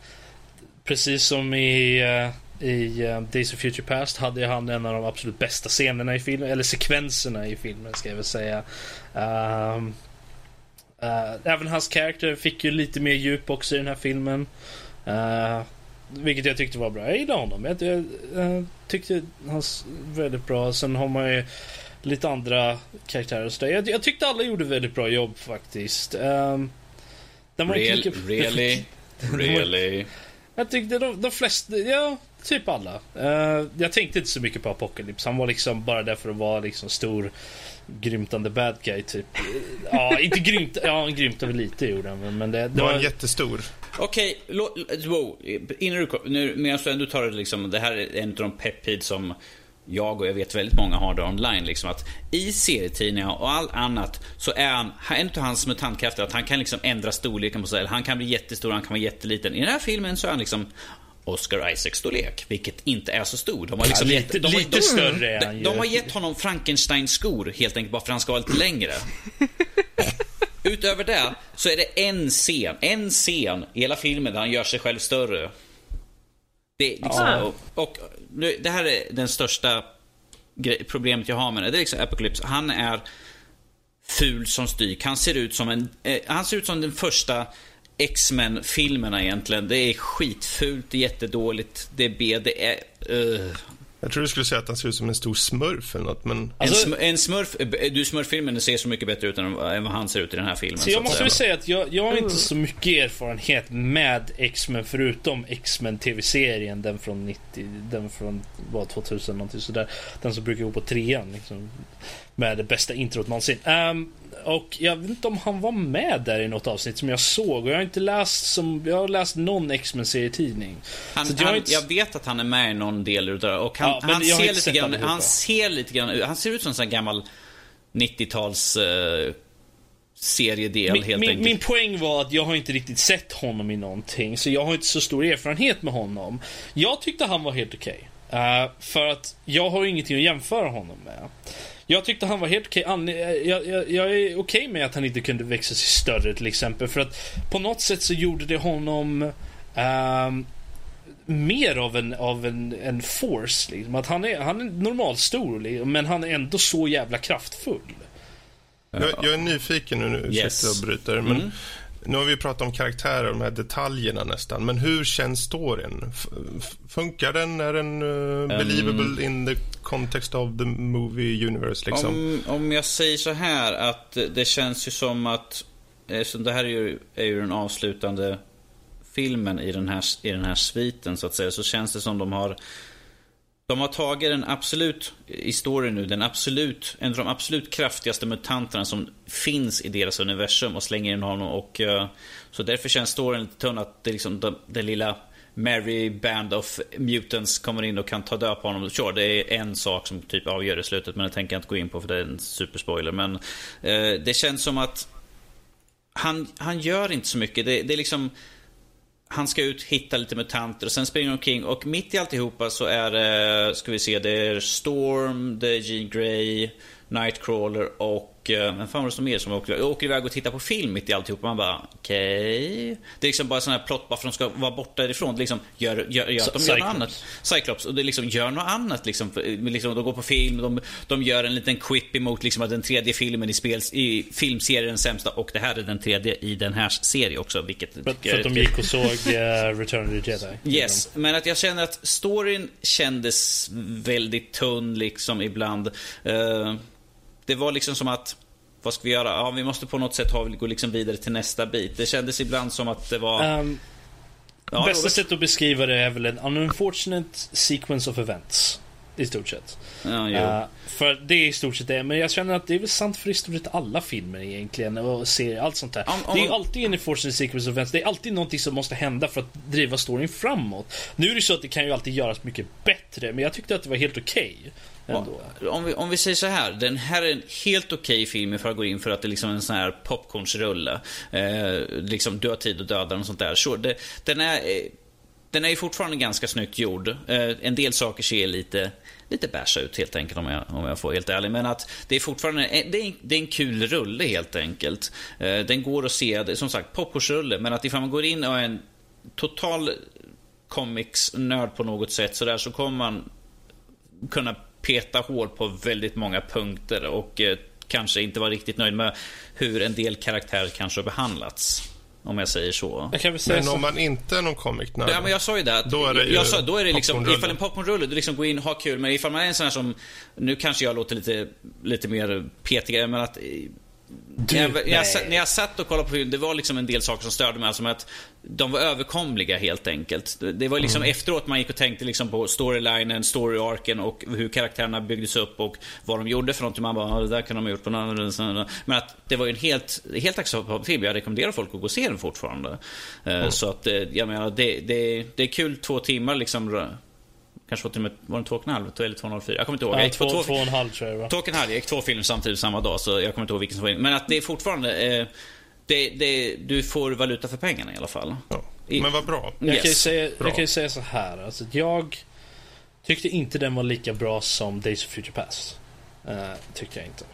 precis som i, uh, i uh, Days of Future Past hade han en av de absolut bästa scenerna i filmen, eller sekvenserna i filmen ska jag väl säga. Uh, även hans karaktär fick ju lite mer djup också i den här filmen. Vilket jag tyckte var bra. Jag gillar honom. Jag, jag, jag tyckte han var väldigt bra. Sen har man ju lite andra karaktärer och sådär. Jag, jag tyckte alla gjorde väldigt bra jobb faktiskt. Um, Real, lika... Really? [LAUGHS] really? jag tyckte de, de flesta, ja, typ alla. Uh, jag tänkte inte så mycket på Apocalypse. Han var liksom bara där för att vara liksom stor grymtande bad guy typ. Ja, inte grymt. Ja, han grymtade väl lite gjorde han. Men det, det var, var jättestor. Okej, okay, wow. Innan du, nu, medan du ändå tar det liksom, det här är en av de pepid som jag och jag vet väldigt många har det online. Liksom, att I serietidningar och allt annat så är han, en av hans mutantkrafter att han kan liksom ändra storleken på sig. Han kan bli jättestor, han kan vara jätteliten. I den här filmen så är han liksom Oscar Isaacs storlek, vilket inte är så stor. De har liksom ja, lite, de, lite de, större de, de har gett honom Frankenstein skor helt enkelt bara för att han ska vara lite längre. [LAUGHS] Utöver det så är det en scen, en scen i hela filmen där han gör sig själv större. Det, liksom, ja. och, och, det här är den största problemet jag har med det. Det är liksom Apocalypse. Han är ful som styck. Han ser ut som en... Eh, han ser ut som den första X-Men-filmerna egentligen. Det är skitfult, det är jättedåligt, det är B, det är... Uh. Jag tror du skulle säga att han ser ut som en stor smurf eller något, men... Alltså, en, sm en smurf, du smurf-filmen ser så mycket bättre ut än, än vad han ser ut i den här filmen. Så jag så måste väl säga att jag, jag har inte så mycket erfarenhet med X-Men förutom X-Men TV-serien, den från 90, den från, vad, 2000 någonting sådär. Den som brukar gå på trean liksom. Med det bästa introt någonsin. Um, och jag vet inte om han var med där i något avsnitt som jag såg. Och jag har inte läst som, jag har läst någon X-Men serietidning. Han, jag, inte... jag, vet att han är med i någon del utav det. Och han, ja, han ser lite grann, han ser lite grann han ser ut som en sån gammal 90-tals eh, seriedel Min, helt min, enkelt. min poäng var att jag har inte riktigt sett honom i någonting, så jag har inte så stor erfarenhet med honom. Jag tyckte han var helt okej. Eh, för att jag har ingenting att jämföra honom med. Jag tyckte han var helt okej. An- eh, Jag, jag, jag är okej med att han inte kunde växa sig större till exempel. För att på något sätt så gjorde det honom ehm, mer av en, av en, en force. Liksom. Att han är, han är normalstor, liksom, men han är ändå så jävla kraftfull. Jag, jag är nyfiken nu, nu Yes. och bryter. Men Mm. Nu har vi pratat om karaktärer och de här detaljerna nästan. Men hur känns storyn? F- funkar den? Är den uh, believable in the context of the movie universe? Liksom? Om, om jag säger så här att det känns ju som att, eh, så det här är ju, är ju den avslutande filmen i den, här, i den här sviten så att säga, så känns det som de har de har tagit den absolut, i storyn nu, den absolut, en av de absolut kraftigaste mutanterna som finns i deras universum och slänger in honom och eh, så därför känns storyn lite tunn att det liksom den, den lilla Mary Band of Mutants kommer in och kan ta död på honom. Sure, det är en sak som typ avgör i slutet men det tänker jag inte gå in på för det är en superspoiler. Men eh, det känns som att han, han gör inte så mycket. Det, det är liksom han ska ut, hitta lite mutanter och sen springer de omkring. Och mitt i alltihopa så är det, ska vi se, det är Storm, det är Jean Grey, Nightcrawler och, eh, vem fan var det som mer som åker, åker iväg och tittar på film mitt i alltihopa. Man bara, okej. Det är liksom bara sån här plott bara för att de ska vara borta ifrån. Det liksom, gör, gör, gör att de gör något annat. Cyclops. Och det liksom gör något annat liksom. För- liksom de går på film, de, de gör en liten quip emot liksom att den tredje filmen i, spel, i filmserien är den sämsta och det här är den tredje i den här serien också. Vilket För, för att de gick och såg uh, Return of the Jedi. [LAUGHS] Yes, men att jag känner att storyn kändes väldigt tunn liksom ibland. Eh, det var liksom som att, vad ska vi göra? Ja, vi måste på något sätt ha, gå liksom vidare till nästa bit. Det kändes ibland som att det var... Um, ja, bästa sättet att beskriva det är väl en unfortunate sequence of events. I stort sett. Ja. Uh, för det är i stort sett det. Men jag känner att det är väl sant för i stort sett alla filmer egentligen. Och serier, allt sånt där. Om- om- Det är alltid en unfortunate sequence of events. Det är alltid någonting som måste hända för att driva storyn framåt. Nu är det så att det kan ju alltid göras mycket bättre. Men jag tyckte att det var helt okej. Ändå. Om vi, om vi säger så här, den här är en helt okej film för att gå in för att det är liksom en sån här popcornsrulle. Eh, liksom Du har tid att döda och sånt där. Så det, den är... Eh, den är ju fortfarande ganska snyggt gjord. Eh, en del saker ser lite, lite bärsa ut helt enkelt om jag, om jag får helt ärlig. Men att det är fortfarande eh, det är, det är en kul rulle helt enkelt. Eh, den går att se, som sagt popcornsrulle. Men att ifall man går in och är en total comics-nörd på något sätt så där så kommer man kunna peta hål på väldigt många punkter och eh, kanske inte vara riktigt nöjd med hur en del karaktärer kanske har behandlats. Om jag säger så. Jag kan väl säga Men så. om man inte är någon comic-nörd? Ja, men jag sa ju det. Att, Då är det jag sa, då är det liksom, ifall en popcornrulle, du liksom går in, ha kul. Men ifall man är en sån här som, nu kanske jag låter lite, lite mer petig, men att Du, när, jag, jag, när jag satt och kollade på film, det var liksom en del saker som störde mig. Alltså att de var överkomliga helt enkelt. Det- var liksom efteråt man gick och tänkte liksom på storylinen, story-arken och hur karaktärerna byggdes upp och vad de gjorde för någonting. Man bara, "Ja, det där kan de ha gjort på något annat." Men att det var ju en helt, helt acceptabel film. Jag rekommenderar folk att gå och se den fortfarande. Eh, Så att, eh, jag menar, det, det, det är kul två timmar liksom. Kanske var till och med, var det två och en halv eller två och en halv, fyra? Jag kommer inte ihåg. Ja, gick på två, två och en halv tror jag det var. Två och en halv. Jag gick två filmer samtidigt samma dag så jag kommer inte ihåg vilken som var in. Men att det är fortfarande... Eh, det, det, du får valuta för pengarna i alla fall. Ja. Men vad bra. Jag, kan ju Yes. säga, Bra. jag kan ju säga så här. Alltså, att jag tyckte inte den var lika bra som Days of Future Past. Eh, tyckte jag inte.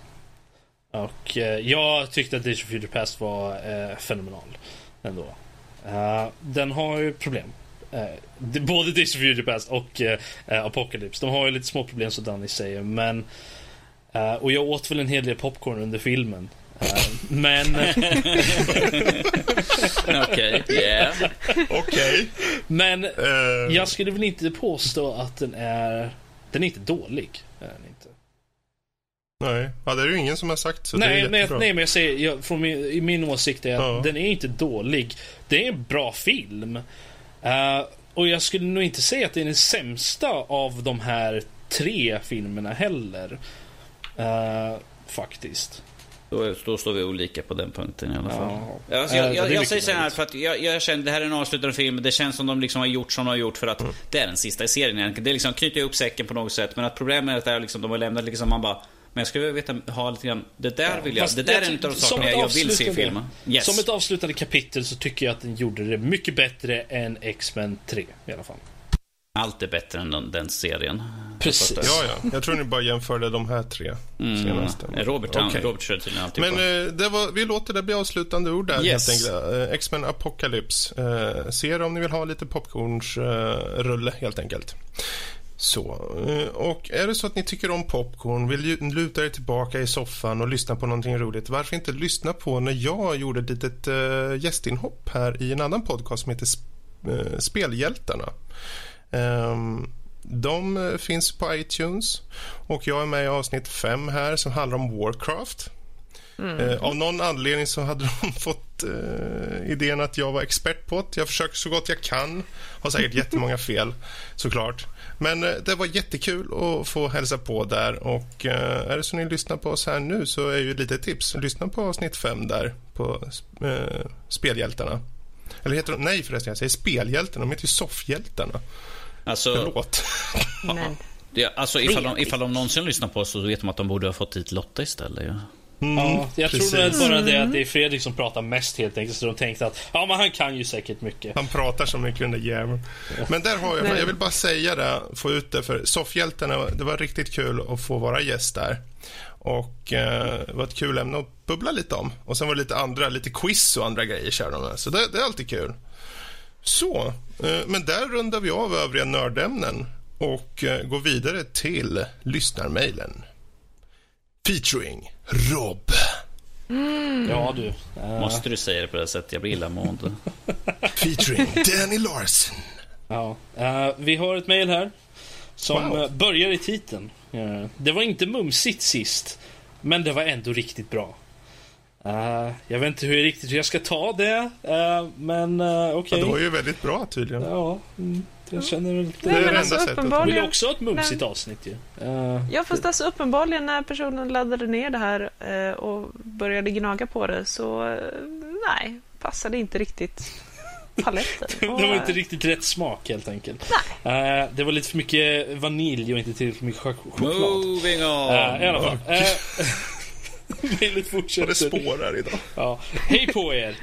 Och eh, jag tyckte att Days of Future Past var eh, fenomenal. Ändå. Den har ju problem. Eh, både Days of Future Past och eh, Apocalypse. De har ju lite små problem som Danny säger. Men, eh, och jag åt väl en hel del popcorn under filmen. Eh, men... [LAUGHS] Okej, yeah. Okej. men Eh, Jag skulle väl inte påstå att den är... Den är inte dålig. Är den inte. Nej, ja, det är ju ingen som har sagt så det är Nej, nej, nej, men jag säger, jag, från min, i min åsikt är att Ja. den är inte dålig. Det är en bra film. Eh, och jag skulle nog inte säga att det är den sämsta av de här tre filmerna heller. Eh, faktiskt. Då, då står vi olika på den punkten i alla fall. Ja. Alltså, Eh, jag, det jag, jag mycket säger så här för att jag, jag känner det här är en avslutande film. Det känns som de liksom har gjort som de har gjort för Mm. att det är den sista i serien egentligen. Det är liksom knyta ihop säcken på något sätt. Men att problemet är att det är liksom, de har lämnat liksom man bara Men jag skulle vilja veta, ha lite grann, det där vill jag, Fast det där är en av de som sakerna ett jag vill se i avslutande- filmen. Yes. Som ett avslutande kapitel så tycker jag att den gjorde det mycket bättre än X-Men 3 i alla fall. Allt är bättre än den, den serien. Precis. Ja, ja. [LAUGHS] Jag tror ni bara jämförde de här tre senaste. Mm. Robert, han, Okej. Robert körde tydligen alltid Men eh, det var, vi låter det bli avslutande ord där Yes. helt enkelt. Eh, X-Men Apocalypse. Eh, se om ni vill ha lite popcornsrulle eh, rulle, helt enkelt. Så, eh, och är det så att ni tycker om popcorn, vill luta er tillbaka i soffan och lyssna på någonting roligt, varför inte lyssna på när jag gjorde ett litet uh, gästinhopp här i en annan podcast som heter Sp- eh, Spelhjältarna. Ehm, de finns på iTunes och jag är med i avsnitt fem här som handlar om Warcraft. Eh, av någon anledning så hade [LAUGHS] de fått eh, idén att jag var expert på det. Jag försöker så gott jag kan. Har säkert jättemånga fel, såklart. Men eh, det var jättekul att få hälsa på där. Och eh, är det så ni lyssnar på oss här nu så är ju ett litet tips. Lyssna på avsnitt fem där på eh, Spelhjältarna. Eller heter de, nej förresten, jag säger Spelhjältarna. De heter ju Soffhjältarna. Alltså, Förlåt. Men det, alltså ifall, de, ifall de någonsin lyssnar på oss så vet de att de borde ha fått dit Lotta istället. Ja. Ja, jag precis. tror väl bara det att det är Fredrik som pratar mest helt enkelt. Så de tänkte att ja, men han kan ju säkert mycket. Han pratar som mycket den där jäveln. Men där har jag, jag vill bara säga det, få ut det för Soffhjältarna, det var riktigt kul att få vara gäst där. Och eh, det var ett kul ämne att bubbla lite om. Och sen var det lite andra, lite quiz och andra grejer kör de med. Så det, det är alltid kul. Så, eh, men där rundar vi av övriga nördämnen och eh, går vidare till lyssnarmailen. Featuring Rob. Ja du. Eh, Måste du säga det på det sättet? Jag blir illamående. [LAUGHS] Featuring Danny Larson. Ja. Eh, vi har ett mejl här. Som Wow. eh, börjar i titeln. Eh, det var inte mumsigt sist. Men det var ändå riktigt bra. Eh, jag vet inte hur riktigt hur jag ska ta det. men uh, okej. Ja, det var ju väldigt bra tydligen. Ja, mm, jag känner väl lite... Det är Nej, det men enda alltså sättet. Vill uppenbarligen... också ha ett mumsigt avsnitt ju. Eh, Ja, fast alltså uppenbarligen när personen laddade ner det här eh, och började gnaga på det så eh, nej, passade inte riktigt paletten. [LAUGHS] det Och, var inte eh, riktigt rätt smak helt enkelt. Eh, det var lite för mycket vanilj och inte tillräckligt mycket chok- choklad. Moving on! Eh, I alla fall. Uh, Mejlet Vad det fortsätter. spårar idag. Ja. Hej på er!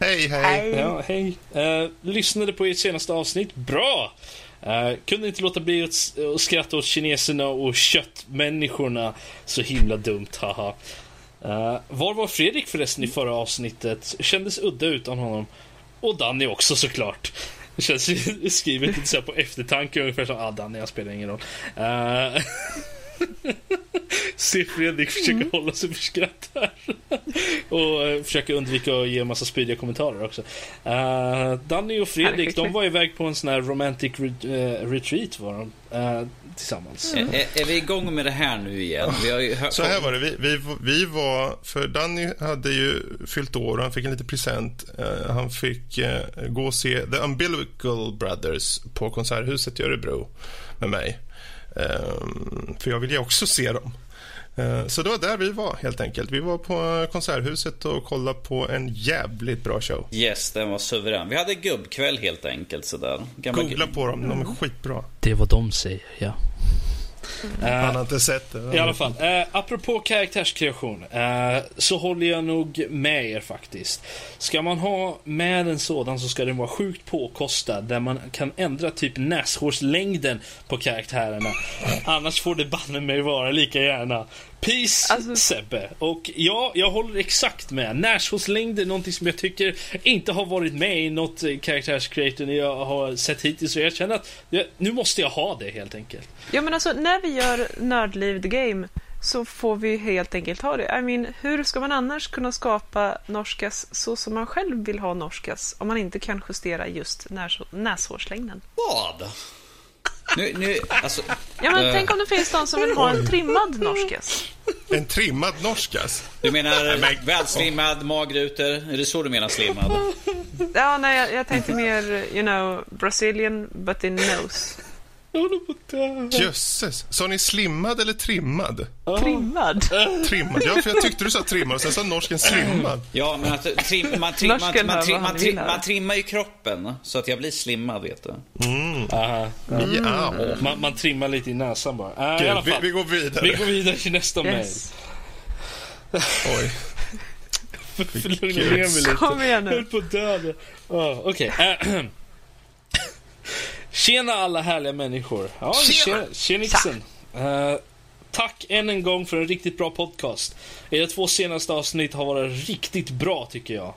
Eh, Hej, hej. Hej. ja, hej. Eh, lyssnade på ert senaste avsnitt. Bra! Eh, kunde inte låta bli att, skratta åt kineserna och köttmänniskorna. Så himla dumt, haha. Uh, var var Fredrik förresten i förra avsnittet? Kändes udda utan honom. Och Danny också såklart. Det känns [LAUGHS] skrivet lite så på eftertanke ungefär som ah, Danny, jag spelar ingen roll. Uh, [LAUGHS] Se Fredrik försöka Mm. hålla sig för skratt här. [LAUGHS] och uh, försöka undvika att ge en massa spydiga kommentarer också. Uh, Danny och Fredrik, de var iväg på en sån här romantic re- eh, retreat var de. eh, tillsammans. Är, är, är vi igång med det här nu igen? Vi har ju hört, Så här var det. Vi, vi, vi var... För Danny hade ju fyllt år och han fick en liten present. Eh, han fick eh, gå och se The Umbilical Brothers på Konserthuset i Örebro med mig. Ehm, för jag ville ju också se dem. Eh, så det var där vi var, helt enkelt. Vi var på eh, Konserthuset och kollade på en jävligt bra show. Yes, den var suverän. Vi hade gubbkväll helt enkelt sådär. Gamla Googla på dem, de är skitbra. Det är vad de säger, ja. Han har inte sett det. I alla fall, eh, apropå karaktärskreation eh, så håller jag nog med er faktiskt. Ska man ha med en sådan så ska den vara sjukt påkostad där man kan ändra typ näshårslängden på karaktärerna. Annars får det banne mig vara lika gärna. Peace Alltså- Sebbe. Och ja, jag håller exakt med. Näshårslängd är någonting som jag tycker inte har varit med i något eh, karaktärscreator jag har sett hittills. Så jag känner att jag, nu måste jag ha det helt enkelt. Ja, men alltså när vi gör Nördliv the Game så får vi helt enkelt ha det. I mean, hur ska man annars kunna skapa norskas så som man själv vill ha norskas om man inte kan justera just näs- näshårslängden? Vad? Nu, nu, alltså... Ja, men Eh. tänk om det finns de som vill ha en trimmad norskas. En trimmad norskas. Du menar välslimmad, magrutor? Är det så du menar slimmad? Ja, nej, jag, jag tänkte mer, you know, Brazilian but in nose. Jag håller på att dö. Jösses. Sa ni slimmad eller trimmad? Trimmad. Trimmad. Ja, för jag tyckte du sa trimmad och sen sa norsken slimmad. Ja, men att trim, man, trim, man, Norsken man, hör trim, vad man, han trim, vill man trimmar ju kroppen så att jag blir slimmad, vet du. Aha. Ja. Man, man trimmar lite i näsan bara. Äh, I Gud, alla vi, fall. vi går vidare. Vi går vidare till nästa Yes. Oj. mejl. [LAUGHS] Lugna ner mig lite. Kom igen Jag höll på att dö. där. Ah, Okej. Ahem. [CLEARS THROAT] Tjena alla härliga människor. Ja, Tjena! Tjenixen. Eh, tack än en gång för en riktigt bra podcast. Era två senaste avsnitt har varit riktigt bra tycker jag.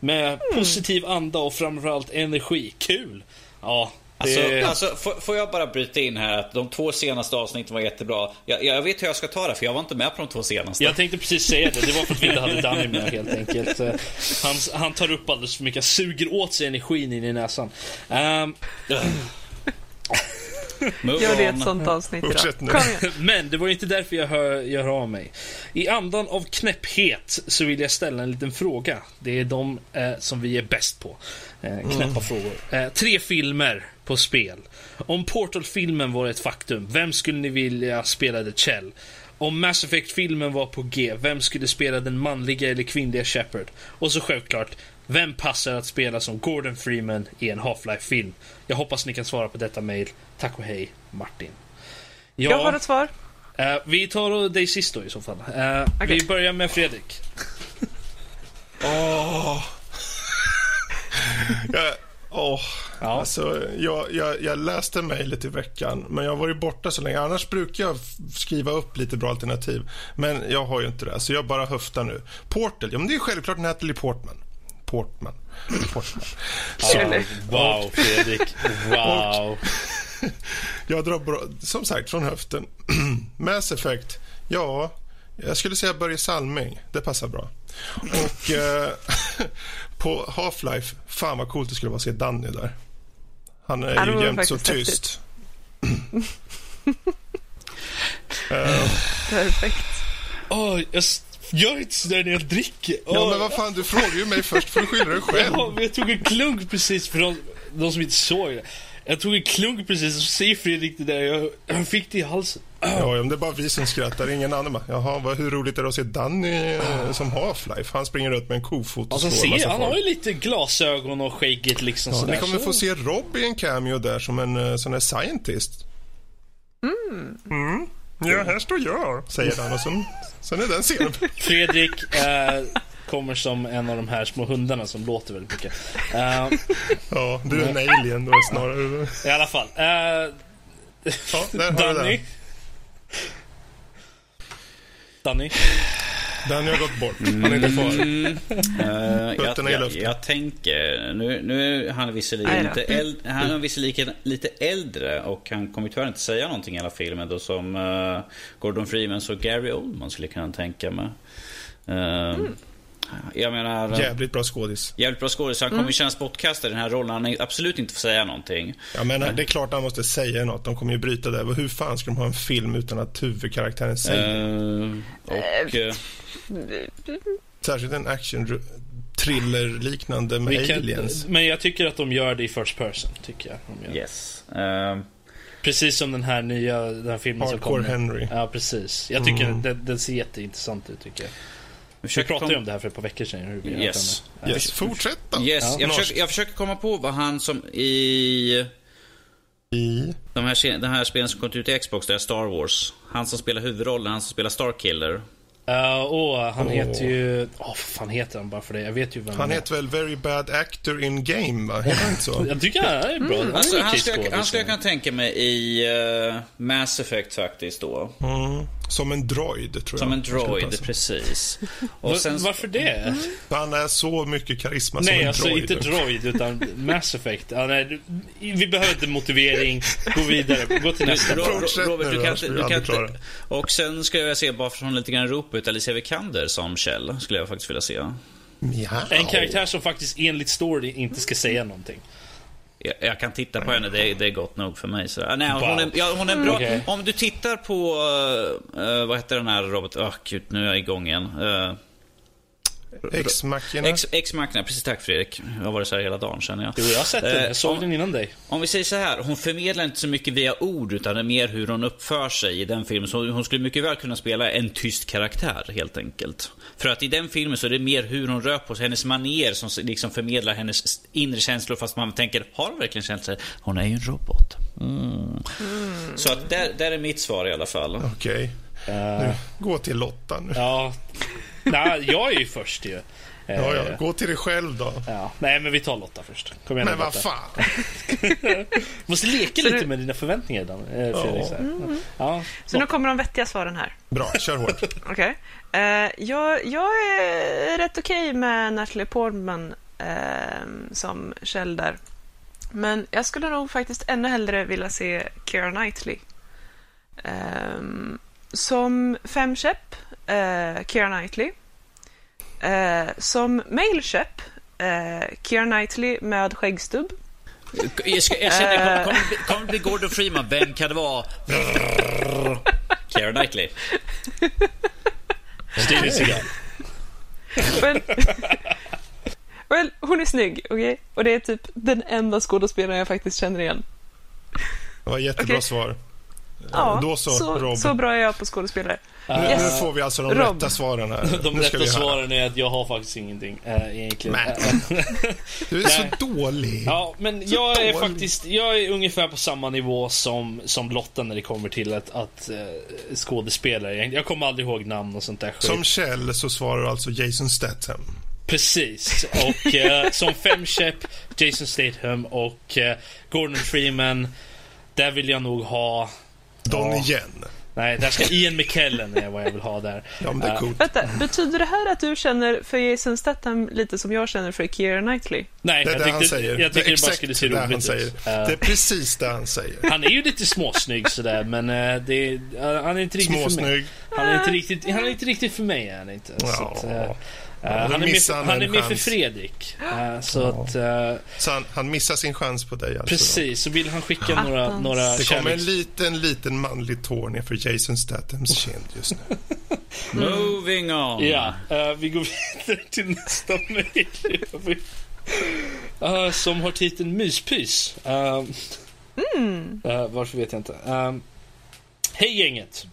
Med positiv anda och framförallt energi. Kul! Ja, Alltså, det... alltså, får, jag bara bryta in här att de två senaste avsnitten var jättebra. Jag, jag vet hur jag ska ta det, för jag var inte med på de två senaste. Jag tänkte precis säga det, det var för att vi inte hade Danny med helt enkelt. [LAUGHS] Han, han tar upp alldeles för mycket, suger åt sig energin in i näsan. Move Gör det ett sånt avsnitt igen. Men det var inte därför jag hör, jag hör av mig. I andan av knäpphet så vill jag ställa en liten fråga. Det är de eh, som vi är bäst på. Eh, knäppa frågor. Eh, tre filmer på spel. Om Portal-filmen var ett faktum, vem skulle ni vilja spela The Chell? Om Mass Effect-filmen var på G, vem skulle spela den manliga eller kvinnliga Shepard? Och så självklart, vem passar att spela som Gordon Freeman i en Half-Life-film? Jag hoppas ni kan svara på detta mail. Tack och hej, Martin. Ja, Jag har ett svar. eh, vi tar och dig sist då i så fall. Eh, Okej. Vi börjar med Fredrik. Åh. [LAUGHS] jag, åh. Ja. Alltså, jag, jag, jag läste mejlet i veckan, men jag har varit borta så länge. Annars brukar jag skriva upp lite bra alternativ. Men jag har ju inte det, så jag bara höftar nu. Portal, ja men det är självklart Natalie Portman. Portman. Portman. [LAUGHS] Så, Eller- Wow, Fredrik. Wow. [LAUGHS] jag drar bra, som sagt från höften. [CLEARS THROAT] Mass Effect, ja, jag skulle säga Börje Salming. Det passar bra. Och eh, [LAUGHS] på Half-Life, fan vad coolt det skulle vara att se Danny där. Han är Ja, ju jämt så tyst. [LAUGHS] Eh, Perfekt. Åh, jag gör inte sådär när jag dricker. ja, Åh. men vad fan, du frågar ju mig först för att skylla dig själv. Ja, men jag tog en klunk precis för de, de som inte såg det. Jag tog en klunk precis och så säger Fredrik det där. Jag, jag fick det i halsen. Ja, men det är bara vi som skrattar, ingen annan. bara, Jaha, vad, hur roligt är det att se Danny eh, som Half-Life? Han springer ut med en kofot och Alltså, slår ser, han folk. har ju lite glasögon och skägget liksom Ja, sådär. ni kommer så- få se Rob i en cameo där som en uh, sån här scientist. Mm. Ja, här står jag, säger han och sen, sen är den scenen. [LAUGHS] Fredrik eh, kommer som en av de här små hundarna som låter väldigt mycket. Eh, Ja, du är en alien då snarare. I alla fall. Eh, Ja, där har du Danny. Danny. Danny har gått bort. Han är inte kvar. Jag, Fötterna i jag, luften. jag tänker, nu, nu är han visserligen, lite, äld, han är visserligen lite äldre och han kommer tyvärr inte säga någonting i alla filmen då som eh, Gordon Freeman så Gary Oldman skulle jag kunna tänka mig. Eh, Jag menar, Jävligt bra skådis. jävligt bra skådis. Han kommer ju kännas bortkastad i den här rollen. Han är absolut inte får säga någonting. Jag menar, det är klart han måste säga något. De kommer ju bryta det. Hur fan ska de ha en film utan att huvudkaraktären säger Eh, och... eh, Särskilt en action thriller liknande med kan, aliens. men jag tycker att de gör det i first person. Tycker jag. De yes. Eh, Precis som den här nya den här filmen som Hardcore kommer. Henry. Ja, precis. Jag tycker Mm. den, den ser jätteintressant ut, tycker jag. Vi pratade ju om det här för ett par veckor sedan. Hur vi Yes. Yes, fortsätt då. Yes, Ja, jag, försöker, jag försöker komma på vad han som i I... de här, den här spelen som kom ut i Xbox, det är Star Wars. Han som spelar huvudrollen, han som spelar Starkiller. Uh, åh, han Åh. heter ju... Åh, vad fan heter han bara för det? Jag vet ju vem Han heter väl Very Bad Actor in Game, va? Heter han inte så? Jag tycker han är bra. Han är Alltså, han, skulle, jag- han skulle jag kunna tänka mig i eh, Mass Effect faktiskt då. Mm. Som en droid, tror jag. Som en droid, precis. [LAUGHS] Och sen, Varför det? Han är så mycket karisma som Nej, en alltså droid. inte droid, utan Mass Effect. Ja, nej, vi behöver inte motivering. Gå vidare. Gå till nästa. Robert, du kan inte... Du kan och sen skulle jag se, bara från lite grann ropa ut, Alicia Vikander som Kjell. Skulle jag faktiskt vilja se. Miau. En karaktär som faktiskt enligt story inte ska säga någonting. Jag, jag kan titta på henne, det är, det är gott nog för mig. Så. Ah, Nej, hon, är, ja, hon är bra. Okej. Om du tittar på... eh, vad heter den här Robert? Åh gud, nu är jag igång igen. Uh, X-Machina. Ex, Ex-Machina, precis tack Fredrik. Jag har varit så här hela dagen känner jag. Jo, jag har sett den. Eh, Jag såg om- den innan dig. Om vi säger så här, hon förmedlar inte så mycket via ord utan det är mer hur hon uppför sig i den filmen. Så hon skulle mycket väl kunna spela en tyst karaktär helt enkelt. För att i den filmen så är det mer hur hon rör på sig, hennes manér som liksom förmedlar hennes inre känslor fast man tänker, har hon verkligen känslor? Hon är ju en robot. Mm. Så att där, där är mitt svar i alla fall. Okej. Nu, gå till Lotta nu. Ja. [LAUGHS] Nej, jag är ju först ju. Ja, ja. Eh, Gå till dig själv då. ja. Nej, men vi tar Lotta först. Kom igen Men vad fan. [LAUGHS] Måste leka lite du- med dina förväntningar, Dan, eh, Fredrik. så här. Ja. Så nu kommer de vettiga svaren här. Bra, kör hårt. [LAUGHS] Okej. Eh, jag, jag är rätt okej med Natalie Portman eh, som Kjell där. Men jag skulle nog faktiskt ännu hellre vilja se Keira Knightley. Ehm, som femkäpp, uh, Keira Knightley. Eh, som mailkäpp, uh, Keira Knightley med skäggstubb. Jag, ska, jag känner, kommer kom, kom, kom det bli Gordon Freeman? Vem kan det vara? Keira Knightley. Steven Seagal. Well, well, hon är snygg, okej? Och det är typ den enda skådespelaren jag faktiskt känner igen. Det var jättebra Okej. svar. Ja, Då så, så, Rob. så bra är jag på skådespelare. Nu, Yes. nu får vi alltså de Rob. rätta svaren här. [LAUGHS] De rätta svaren är att jag har faktiskt ingenting äh, egentligen. Men. [LAUGHS] Du är så dålig. Ja, men jag är dålig. faktiskt jag är ungefär på samma nivå som, som Lotta när det kommer till att, att uh, skådespelare. Jag, jag kommer aldrig ihåg namn och sånt där skit. Som Kjell så svarar alltså Jason Statham. Precis. Och eh, [LAUGHS] som femkäpp, Jason Statham och eh, Gordon Freeman. Där vill jag nog ha... Don Ja. igen. Nej, där ska Ian McKellen är vad jag vill ha där. Ja, men det är Eh, coolt. Vänta, betyder det här att du känner för Jason Statham lite som jag känner för Keira Knightley? Nej, Det är jag det han tyckte, säger. jag tycker det bara skulle se det han roligt säger. ut. Det Eh, är precis det han säger. han är ju lite småsnygg sådär, men eh, det är, eh, han är inte riktigt för mig. Småsnygg. Han är inte riktigt, han är inte riktigt för mig, är han inte. Så Ja. att, eh, Ja, eh, då han är med, han han är med för. Fredrik. Eh, så att, eh, Så han, han missar sin chans på dig alltså. precis, så vill han skicka några, Attans. några Det kommer en liten, liten manlig tår ner för Jason Stathams kind just nu. [LAUGHS] Moving on. Ja, eh, vi går vidare till nästa mejl. Uh, som har titeln Myspys. Uh, eh, varför vet jag inte. Uh, Hej gänget!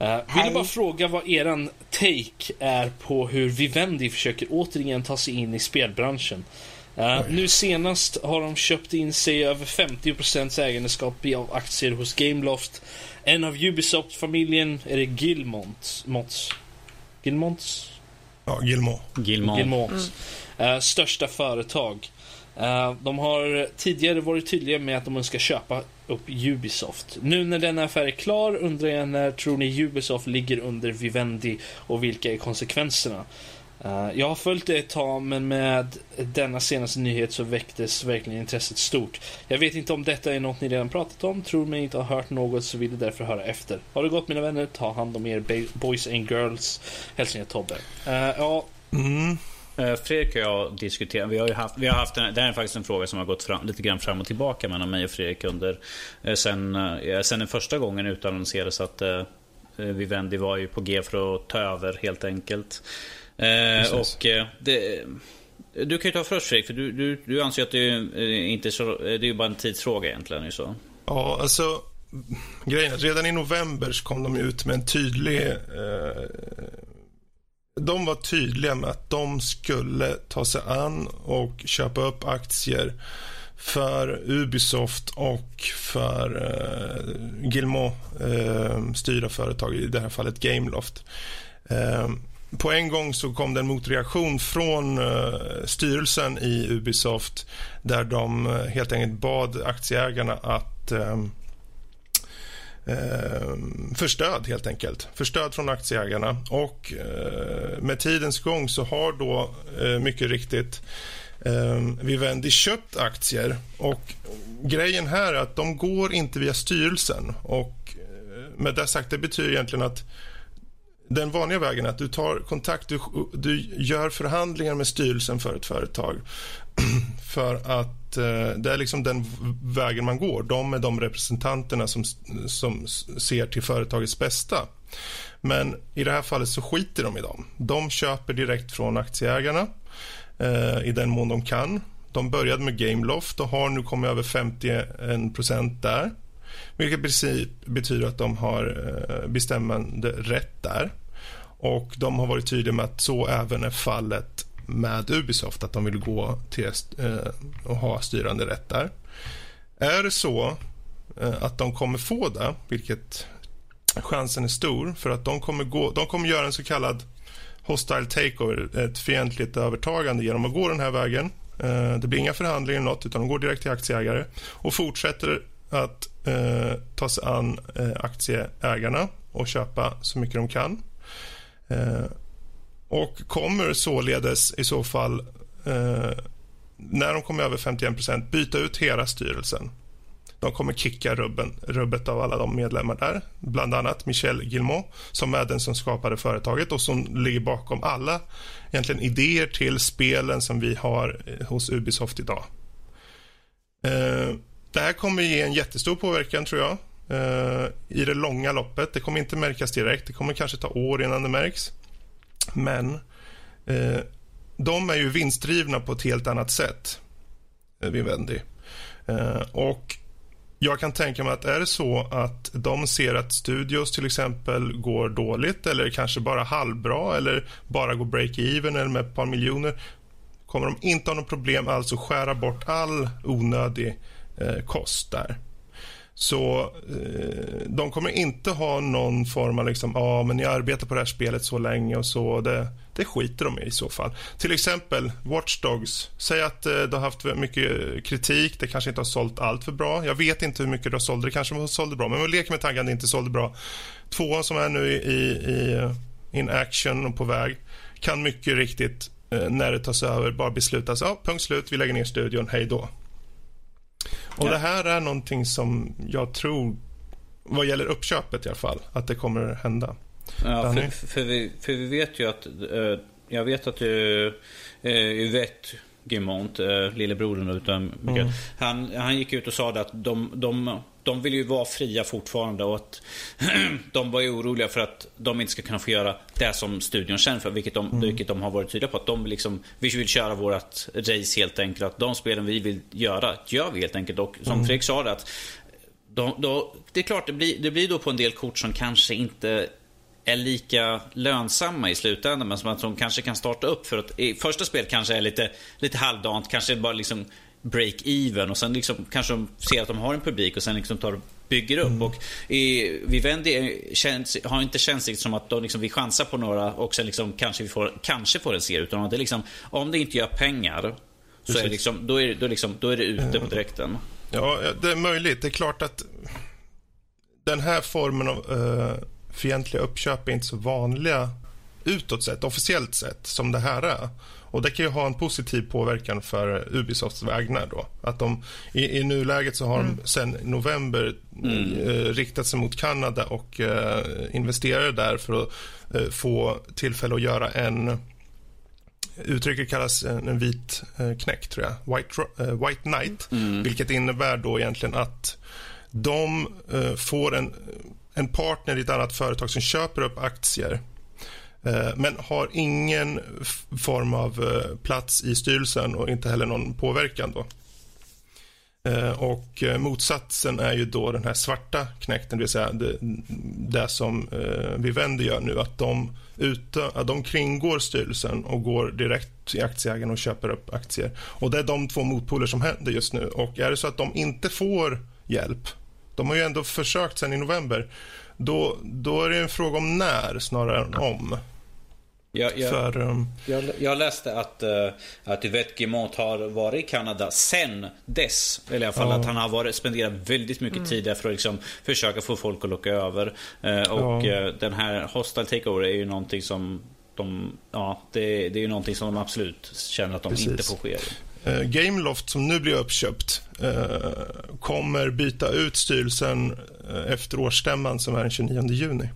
Uh, vill bara fråga vad eran take är på hur Vivendi försöker återigen ta sig in i spelbranschen. Uh, nu senast har de köpt in sig över 50% ägandeskap av aktier hos Gameloft. En av Ubisoft-familjen är det Gilmont. Mots. Gilmonts? Ja, Gilmo. Gilmore. Gilmonts. Eh, största företag. De har tidigare varit tydliga med att de önskar köpa upp Ubisoft. Nu när denna affär är klar undrar jag när tror ni Ubisoft ligger under Vivendi och vilka är konsekvenserna? Uh, jag har följt det ett tag men med denna senaste nyhet så väcktes verkligen intresset stort. Jag vet inte om detta är något ni redan pratat om, tror mig inte ha hört något så vill jag därför höra efter. Har det gått mina vänner, ta hand om er boys and girls. Hälsningar Tobbe. Uh, ja, Mm. Eh, Fredrik och jag diskuterar, vi har ju haft, vi har haft en, det här är faktiskt en fråga som har gått fram, lite grann fram och tillbaka mellan mig och Fredrik under eh, sen, eh, sen den första gången utannonserades att Vivendi var ju på G för att ta över helt enkelt. Eh, och det, du kan ju ta först Fredrik, för du, du, du anser att det är, inte så, det är ju bara en tidsfråga egentligen. ju Så. Ja, alltså grejen redan i november så kom de ut med en tydlig... Eh, de var tydliga med att de skulle ta sig an och köpa upp aktier för Ubisoft och för eh, Gilmo eh, styrda företag, i det här fallet Gameloft. Eh, på en gång så kom det en motreaktion från eh, styrelsen i Ubisoft där de eh, helt enkelt bad aktieägarna att eh, eh, för stöd helt enkelt. För stöd från aktieägarna. Och eh, med tidens gång så har då eh, mycket riktigt eh, Vivendi köpt aktier. Och grejen här är att de går inte via styrelsen. Och eh, med det sagt, det betyder egentligen att den vanliga vägen är att du tar kontakt, du, du gör förhandlingar med styrelsen för ett företag. [CLEARS THROAT] för att eh, det är liksom den vägen man går. De är de representanterna som, som ser till företagets bästa. Men i det här fallet så skiter de i dem. De köper direkt från aktieägarna eh, i den mån de kan. De började med Gameloft och har nu kommit över 51 procent där. Vilket i princip betyder att de har eh, bestämmande rätt där. Och de har varit tydliga med att så även är fallet med Ubisoft, att de vill gå till eh, och ha styrande rätt där. Är det så eh, att de kommer få det, vilket chansen är stor, för att de kommer, gå, de kommer göra en så kallad hostile takeover, ett fientligt övertagande genom att gå den här vägen. Eh, det blir inga förhandlingar eller något, utan de går direkt till aktieägare och fortsätter att eh, ta sig an eh, aktieägarna och köpa så mycket de kan. Eh, och kommer således i så fall, eh, när de kommer över 51% byta ut hela styrelsen. De kommer kicka rubben, rubbet av alla de medlemmar där. Bland annat Michel Guillemot som är den som skapade företaget och som ligger bakom alla egentligen idéer till spelen som vi har eh, hos Ubisoft idag. Eh, det här kommer ge en jättestor påverkan, tror jag, eh, i det långa loppet. Det kommer inte märkas direkt. Det kommer kanske ta år innan det märks. Men eh, de är ju vinstdrivna på ett helt annat sätt, eh, Vivendi. Eh, och jag kan tänka mig att är det så att de ser att studios till exempel går dåligt eller kanske bara halvbra eller bara går break-even eller med ett par miljoner kommer de inte ha något problem alls att skära bort all onödig eh, kost där. Så eh, de kommer inte ha någon form av liksom, ja ah, men jag arbetar på det här spelet så länge och så. Det, det skiter de i i så fall. Till exempel Watch Dogs. Säg att eh, du har haft mycket kritik, det kanske inte har sålt allt för bra. Jag vet inte hur mycket det har sålt, det kanske sålde bra. Men man leker med tanken att det inte sålde bra. Tvåan som är nu i, i eh, in action och på väg kan mycket riktigt eh, när det tas över bara beslutas, ja, punkt slut, vi lägger ner studion, hej då. Och. Det här är någonting som jag tror, vad gäller uppköpet i alla fall, att det kommer hända. Ja, för, för, vi, för vi vet ju att, uh, jag vet att uh, Yvette Gimont, uh, lillebrodern utan mm. han, han gick ut och sa att de, de, de vill ju vara fria fortfarande och att [CLEARS THROAT] de var ju oroliga för att de inte ska kunna få göra det som studion känner för, vilket de, mm. vilket de har varit tydliga på. Att de liksom, vi vill köra vårt race helt enkelt. Att de spelen vi vill göra, gör vi helt enkelt. Och som mm. Fredrik sa, det, att de, då, det är klart, det blir, det blir då på en del kort som kanske inte är lika lönsamma i slutändan men som att de kanske kan starta upp för att i första spelet kanske är lite, lite halvdant, kanske bara liksom break-even och sen liksom kanske de ser att de har en publik och sen liksom tar bygger upp. Mm. Och i Vivendi känns, har inte känts som att de liksom vill chansa på några och sen liksom kanske vi får, kanske får en serie. Utan det är liksom, om det inte gör pengar så är det liksom, då, är, då, liksom, då är det ute på direkten. Ja, det är möjligt. Det är klart att den här formen av uh, fientliga uppköp är inte så vanliga utåt sett, officiellt sett, som det här är. Och Det kan ju ha en positiv påverkan för Ubisofts vägnar. Då. Att de, i, I nuläget så har mm. de sen november mm. eh, riktat sig mot Kanada och eh, investerare där för att eh, få tillfälle att göra en Uttrycket kallas en, en vit eh, knäck, tror jag. White, eh, white Knight. Mm. Vilket innebär då egentligen att de eh, får en, en partner i ett annat företag som köper upp aktier Eh, Eh, men har ingen form av eh, plats i styrelsen och inte heller någon påverkan. Då. Eh, och motsatsen är ju då den här svarta knäkten, det vill säga det, det som vänder gör nu, att de, ute, att de kringgår styrelsen och går direkt till aktieägarna och köper upp aktier. Och Det är de två motpoler som händer just nu. Och är det så att de inte får hjälp, de har ju ändå försökt sen i november, då, då är det en fråga om när snarare än om. Jag, jag, för, um... jag, jag, läste att, uh, att Yvette Guimont har varit i Kanada sen dess. Eller i alla fall uh. att han har varit, spenderat väldigt mycket mm. tid där för att liksom försöka få folk att locka över. Uh, och uh. den här Hostile Takeover är ju någonting som de, ja, det, det är ju någonting som de absolut känner att de Precis. inte får ske. Uh, Gameloft som nu blir uppköpt uh, kommer byta ut styrelsen uh, efter årsstämman som är den 29 juni.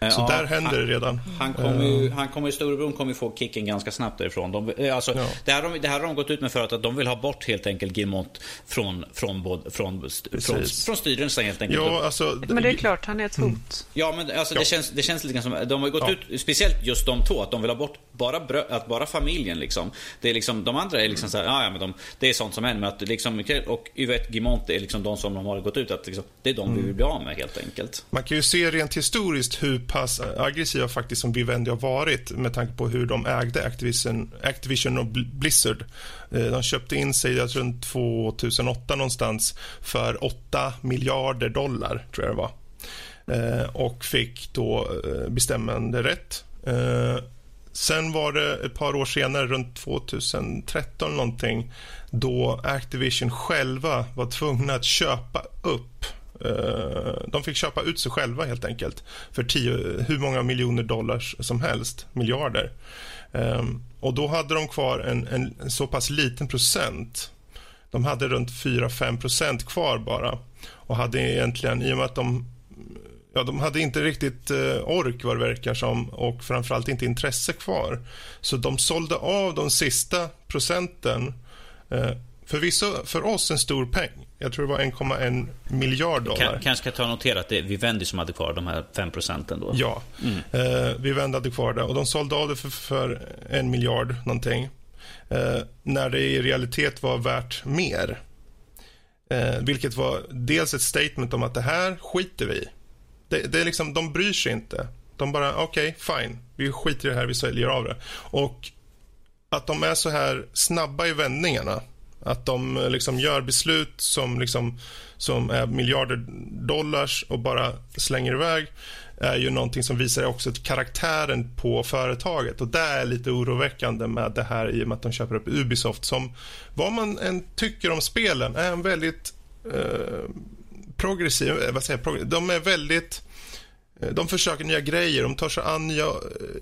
Så Ja, där händer han- det redan. Han kommer ju, han kommer, storebror kommer ju få kicken ganska snabbt därifrån. De, eh, alltså, Ja. det, här har de, det här har de gått ut med förut, att de vill ha bort helt enkelt Gilmont från, från, från, från, från, från styrelsen helt enkelt. Ja, alltså, Men det är klart, han är ett hot. Ja, men alltså, Ja. Det, känns, det känns lite grann som, de har gått Ja. ut, speciellt just de två, att de vill ha bort bara, brö, att bara familjen liksom. Det är liksom, de andra är liksom så här, ja, ja men de, det är sånt som händer. Men att liksom, och Yvette Gimont är liksom de som de har gått ut att liksom, det är de vi vill bli av med helt enkelt. Man kan ju se rent historiskt hur pass aggressiva faktiskt som Vivendi har varit med tanke på hur de ägde Activision, Activision och Blizzard. Eh, de köpte in sig jag tror, runt 2008 någonstans för 8 miljarder dollar, tror jag det var. Eh, och fick då eh, bestämmande rätt. Sen var det ett par år senare, runt 2013 någonting, då Activision själva var tvungna att köpa upp Eh, de fick köpa ut sig själva helt enkelt för tio, hur många miljoner dollar som helst, miljarder. Ehm, och då hade de kvar en, en så pass liten procent. De hade runt 4-5 procent kvar bara och hade egentligen, i och med att de Ja, de hade inte riktigt eh, ork vad det verkar som och framförallt inte intresse kvar. Så de sålde av de sista procenten. Eh, förvisso för oss en stor peng. Jag tror det var 1,1 miljard dollar. Kan, kanske ska ta och notera att det är Vivendi som hade kvar de här 5 procenten då. Ja, eh, vi vändade kvar det och de sålde av det för, för en miljard någonting. Eh, när det i realitet var värt mer. Eh, vilket var dels ett statement om att det här skiter vi i. det, det är liksom, De bryr sig inte. De bara, okej, fine. Vi skiter i det här, vi säljer av det. Och att de är så här snabba i vändningarna. Att de eh, liksom gör beslut som, liksom, som är miljarder dollars och bara slänger iväg är ju någonting som visar också karaktären på företaget. Och det är lite oroväckande med det här i och med att de köper upp Ubisoft som, vad man än tycker om spelen, är en väldigt eh, progressiv, eh, vad säger jag, de är väldigt eh, de försöker nya grejer, de tar sig an nya eh,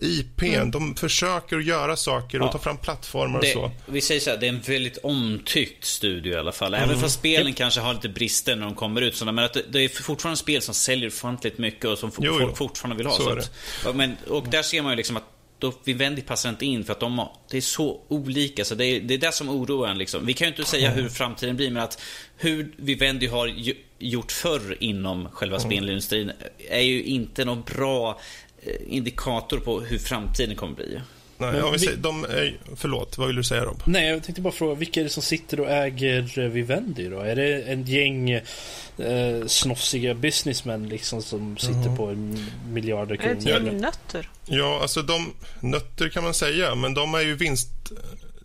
IPn, de försöker göra saker och Mm. Ja. ta fram plattformar och Det, så. vi säger så här, det är en väldigt omtyckt studio i alla fall. Även Mm. fast spelen kanske har lite brister när de kommer ut. Men att det, det är fortfarande spel som säljer ofantligt mycket och som Jo, jo. folk fortfarande vill ha. Så Så att, och men, och där ser man ju liksom att då Vivendi passar inte in för att de har, det är så olika. Så det är det är det som oroar en. Liksom. Vi kan ju inte säga hur framtiden blir, men att hur Vivendi har gjort förr inom själva spelindustrin är ju inte någon bra eh, indikator på hur framtiden kommer bli. Nej, Men om vi vi- säger, de är, förlåt, vad vill du säga Rob? Nej, jag tänkte bara fråga, vilka är det som sitter och äger Vivendi då? Är det en gäng eh, snofsiga businessmän liksom som sitter på en miljarder Är det ett kronor? gäng nötter? Ja, alltså de nötter kan man säga, men de är ju vinst...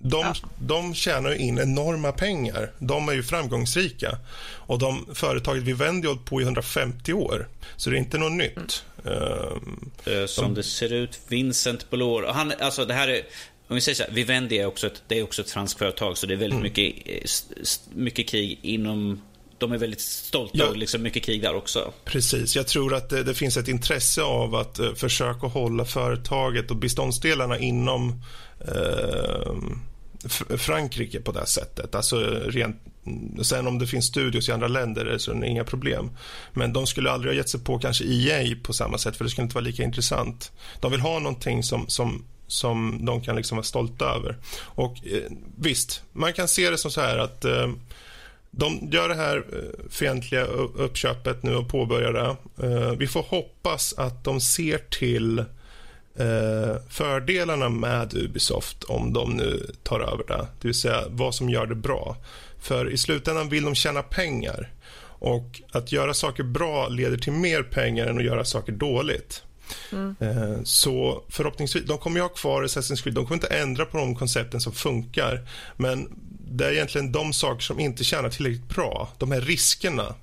De, Ja. de tjänar ju in enorma pengar. De är ju framgångsrika. Och de, företaget Vivendi har hållit på i 150 år, så det är inte något nytt. Eh, Som det ser ut, Vincent Bollor. Och Han, alltså det här är, om vi säger så här, Vivendi är också ett, det är också ett franskt företag så det är väldigt Mm. mycket, eh, mycket krig inom de är väldigt stolta Ja. och liksom mycket krig där också. Precis. Jag tror att det, det finns ett intresse av att eh, försöka hålla företaget och beståndsdelarna inom F- Frankrike på det här sättet. Alltså rent, sen om det finns studios i andra länder är så är det inga problem. Men de skulle aldrig ha gett sig på kanske EA på samma sätt för det skulle inte vara lika intressant. De vill ha någonting som, som som de kan liksom vara stolta över. Och eh, visst, man kan se det som så här att eh, de gör det här eh, fientliga uppköpet nu och påbörjar det. Eh, Vi får hoppas att de ser till eh, fördelarna med Ubisoft om de nu tar över det. Det vill säga vad som gör det bra. För i slutändan vill de tjäna pengar. Och att göra saker bra leder till mer pengar än att göra saker dåligt. Eh, Så förhoppningsvis, de kommer ju ha kvar Assassin's Creed, de kommer inte ändra på de koncepten som funkar. Men det är egentligen de saker som inte tjänar tillräckligt bra, de här riskerna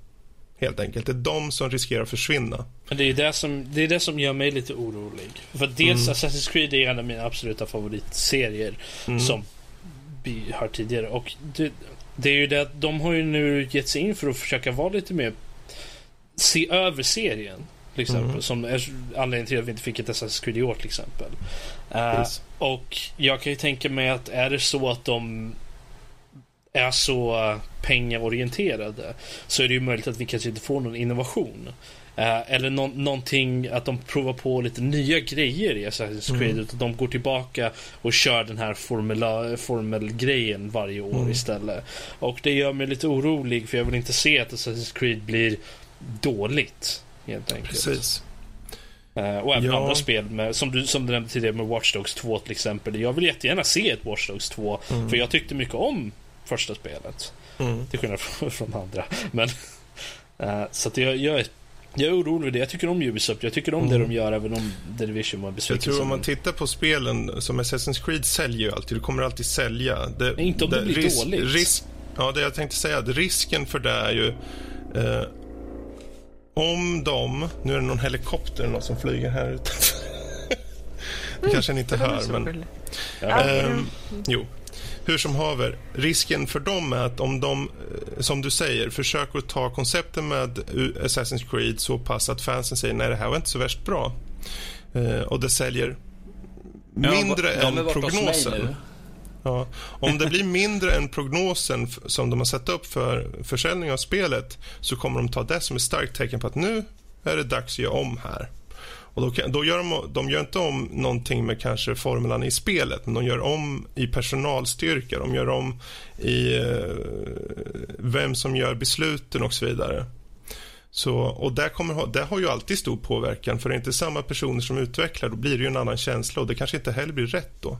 helt enkelt, det är de som riskerar att försvinna. Men det är det som, det är det som gör mig lite orolig. För dels Assassin's Creed är en av mina absoluta favoritserier som vi har tidigare. Och det, det är ju det att de har ju nu gett sig in för att försöka vara lite mer se över serien. Till exempel, Som är anledningen till att vi inte fick ett Assassin's Creed i år till exempel. Precis. och jag kan ju tänka mig att är det så att de är så pengaorienterade så är det ju möjligt att vi kanske inte får någon innovation. Uh, eller no någonting att de provar på lite nya grejer i Assassin's Creed. Mm. Att de går tillbaka och kör den här formula, formelgrejen varje år mm. istället. Och det gör mig lite orolig för jag vill inte se att Assassin's Creed blir dåligt. Helt enkelt. Precis. Uh, och även ja. andra spel, med, som, du, som du nämnde tidigare med Watch Dogs 2 till exempel. Jag vill jättegärna se ett Watch Dogs 2. Mm. För jag tyckte mycket om första spelet. Mm. Till skillnad från, från andra. Men, uh, så att jag, jag är jag är orolig för det. Jag tycker om Ubisoft. Jag tycker om mm. det de gör, även om The Division var besviken. Jag tror om man tittar på spelen som Assassin's Creed säljer ju alltid. Du kommer alltid sälja. Det, inte om det, det blir ris dåligt. Risk, ja, det jag tänkte säga. Risken för det är ju... Eh, om de... Nu är det någon helikopter någon som flyger här utanför. [LAUGHS] det kanske ni inte hör, men... Eh, jo. Hur som haver, risken för dem är att om de, eh, som du säger, försöker ta koncepten med Assassin's Creed så pass att fansen säger nej, det här var inte så värst bra. Eh, och det säljer mindre ja, än prognosen. Ja, om det blir mindre än prognosen som de har satt upp för försäljning av spelet så kommer de ta det som ett starkt tecken på att nu är det dags att göra om här. Och då, då gör de, de gör inte om någonting med kanske formulan i spelet, men de gör om i personalstyrka, de gör om i eh, vem som gör besluten och så vidare. Så, och det, kommer, det har ju alltid stor påverkan, för det är inte samma personer som utvecklar, då blir det ju en annan känsla och det kanske inte heller blir rätt då.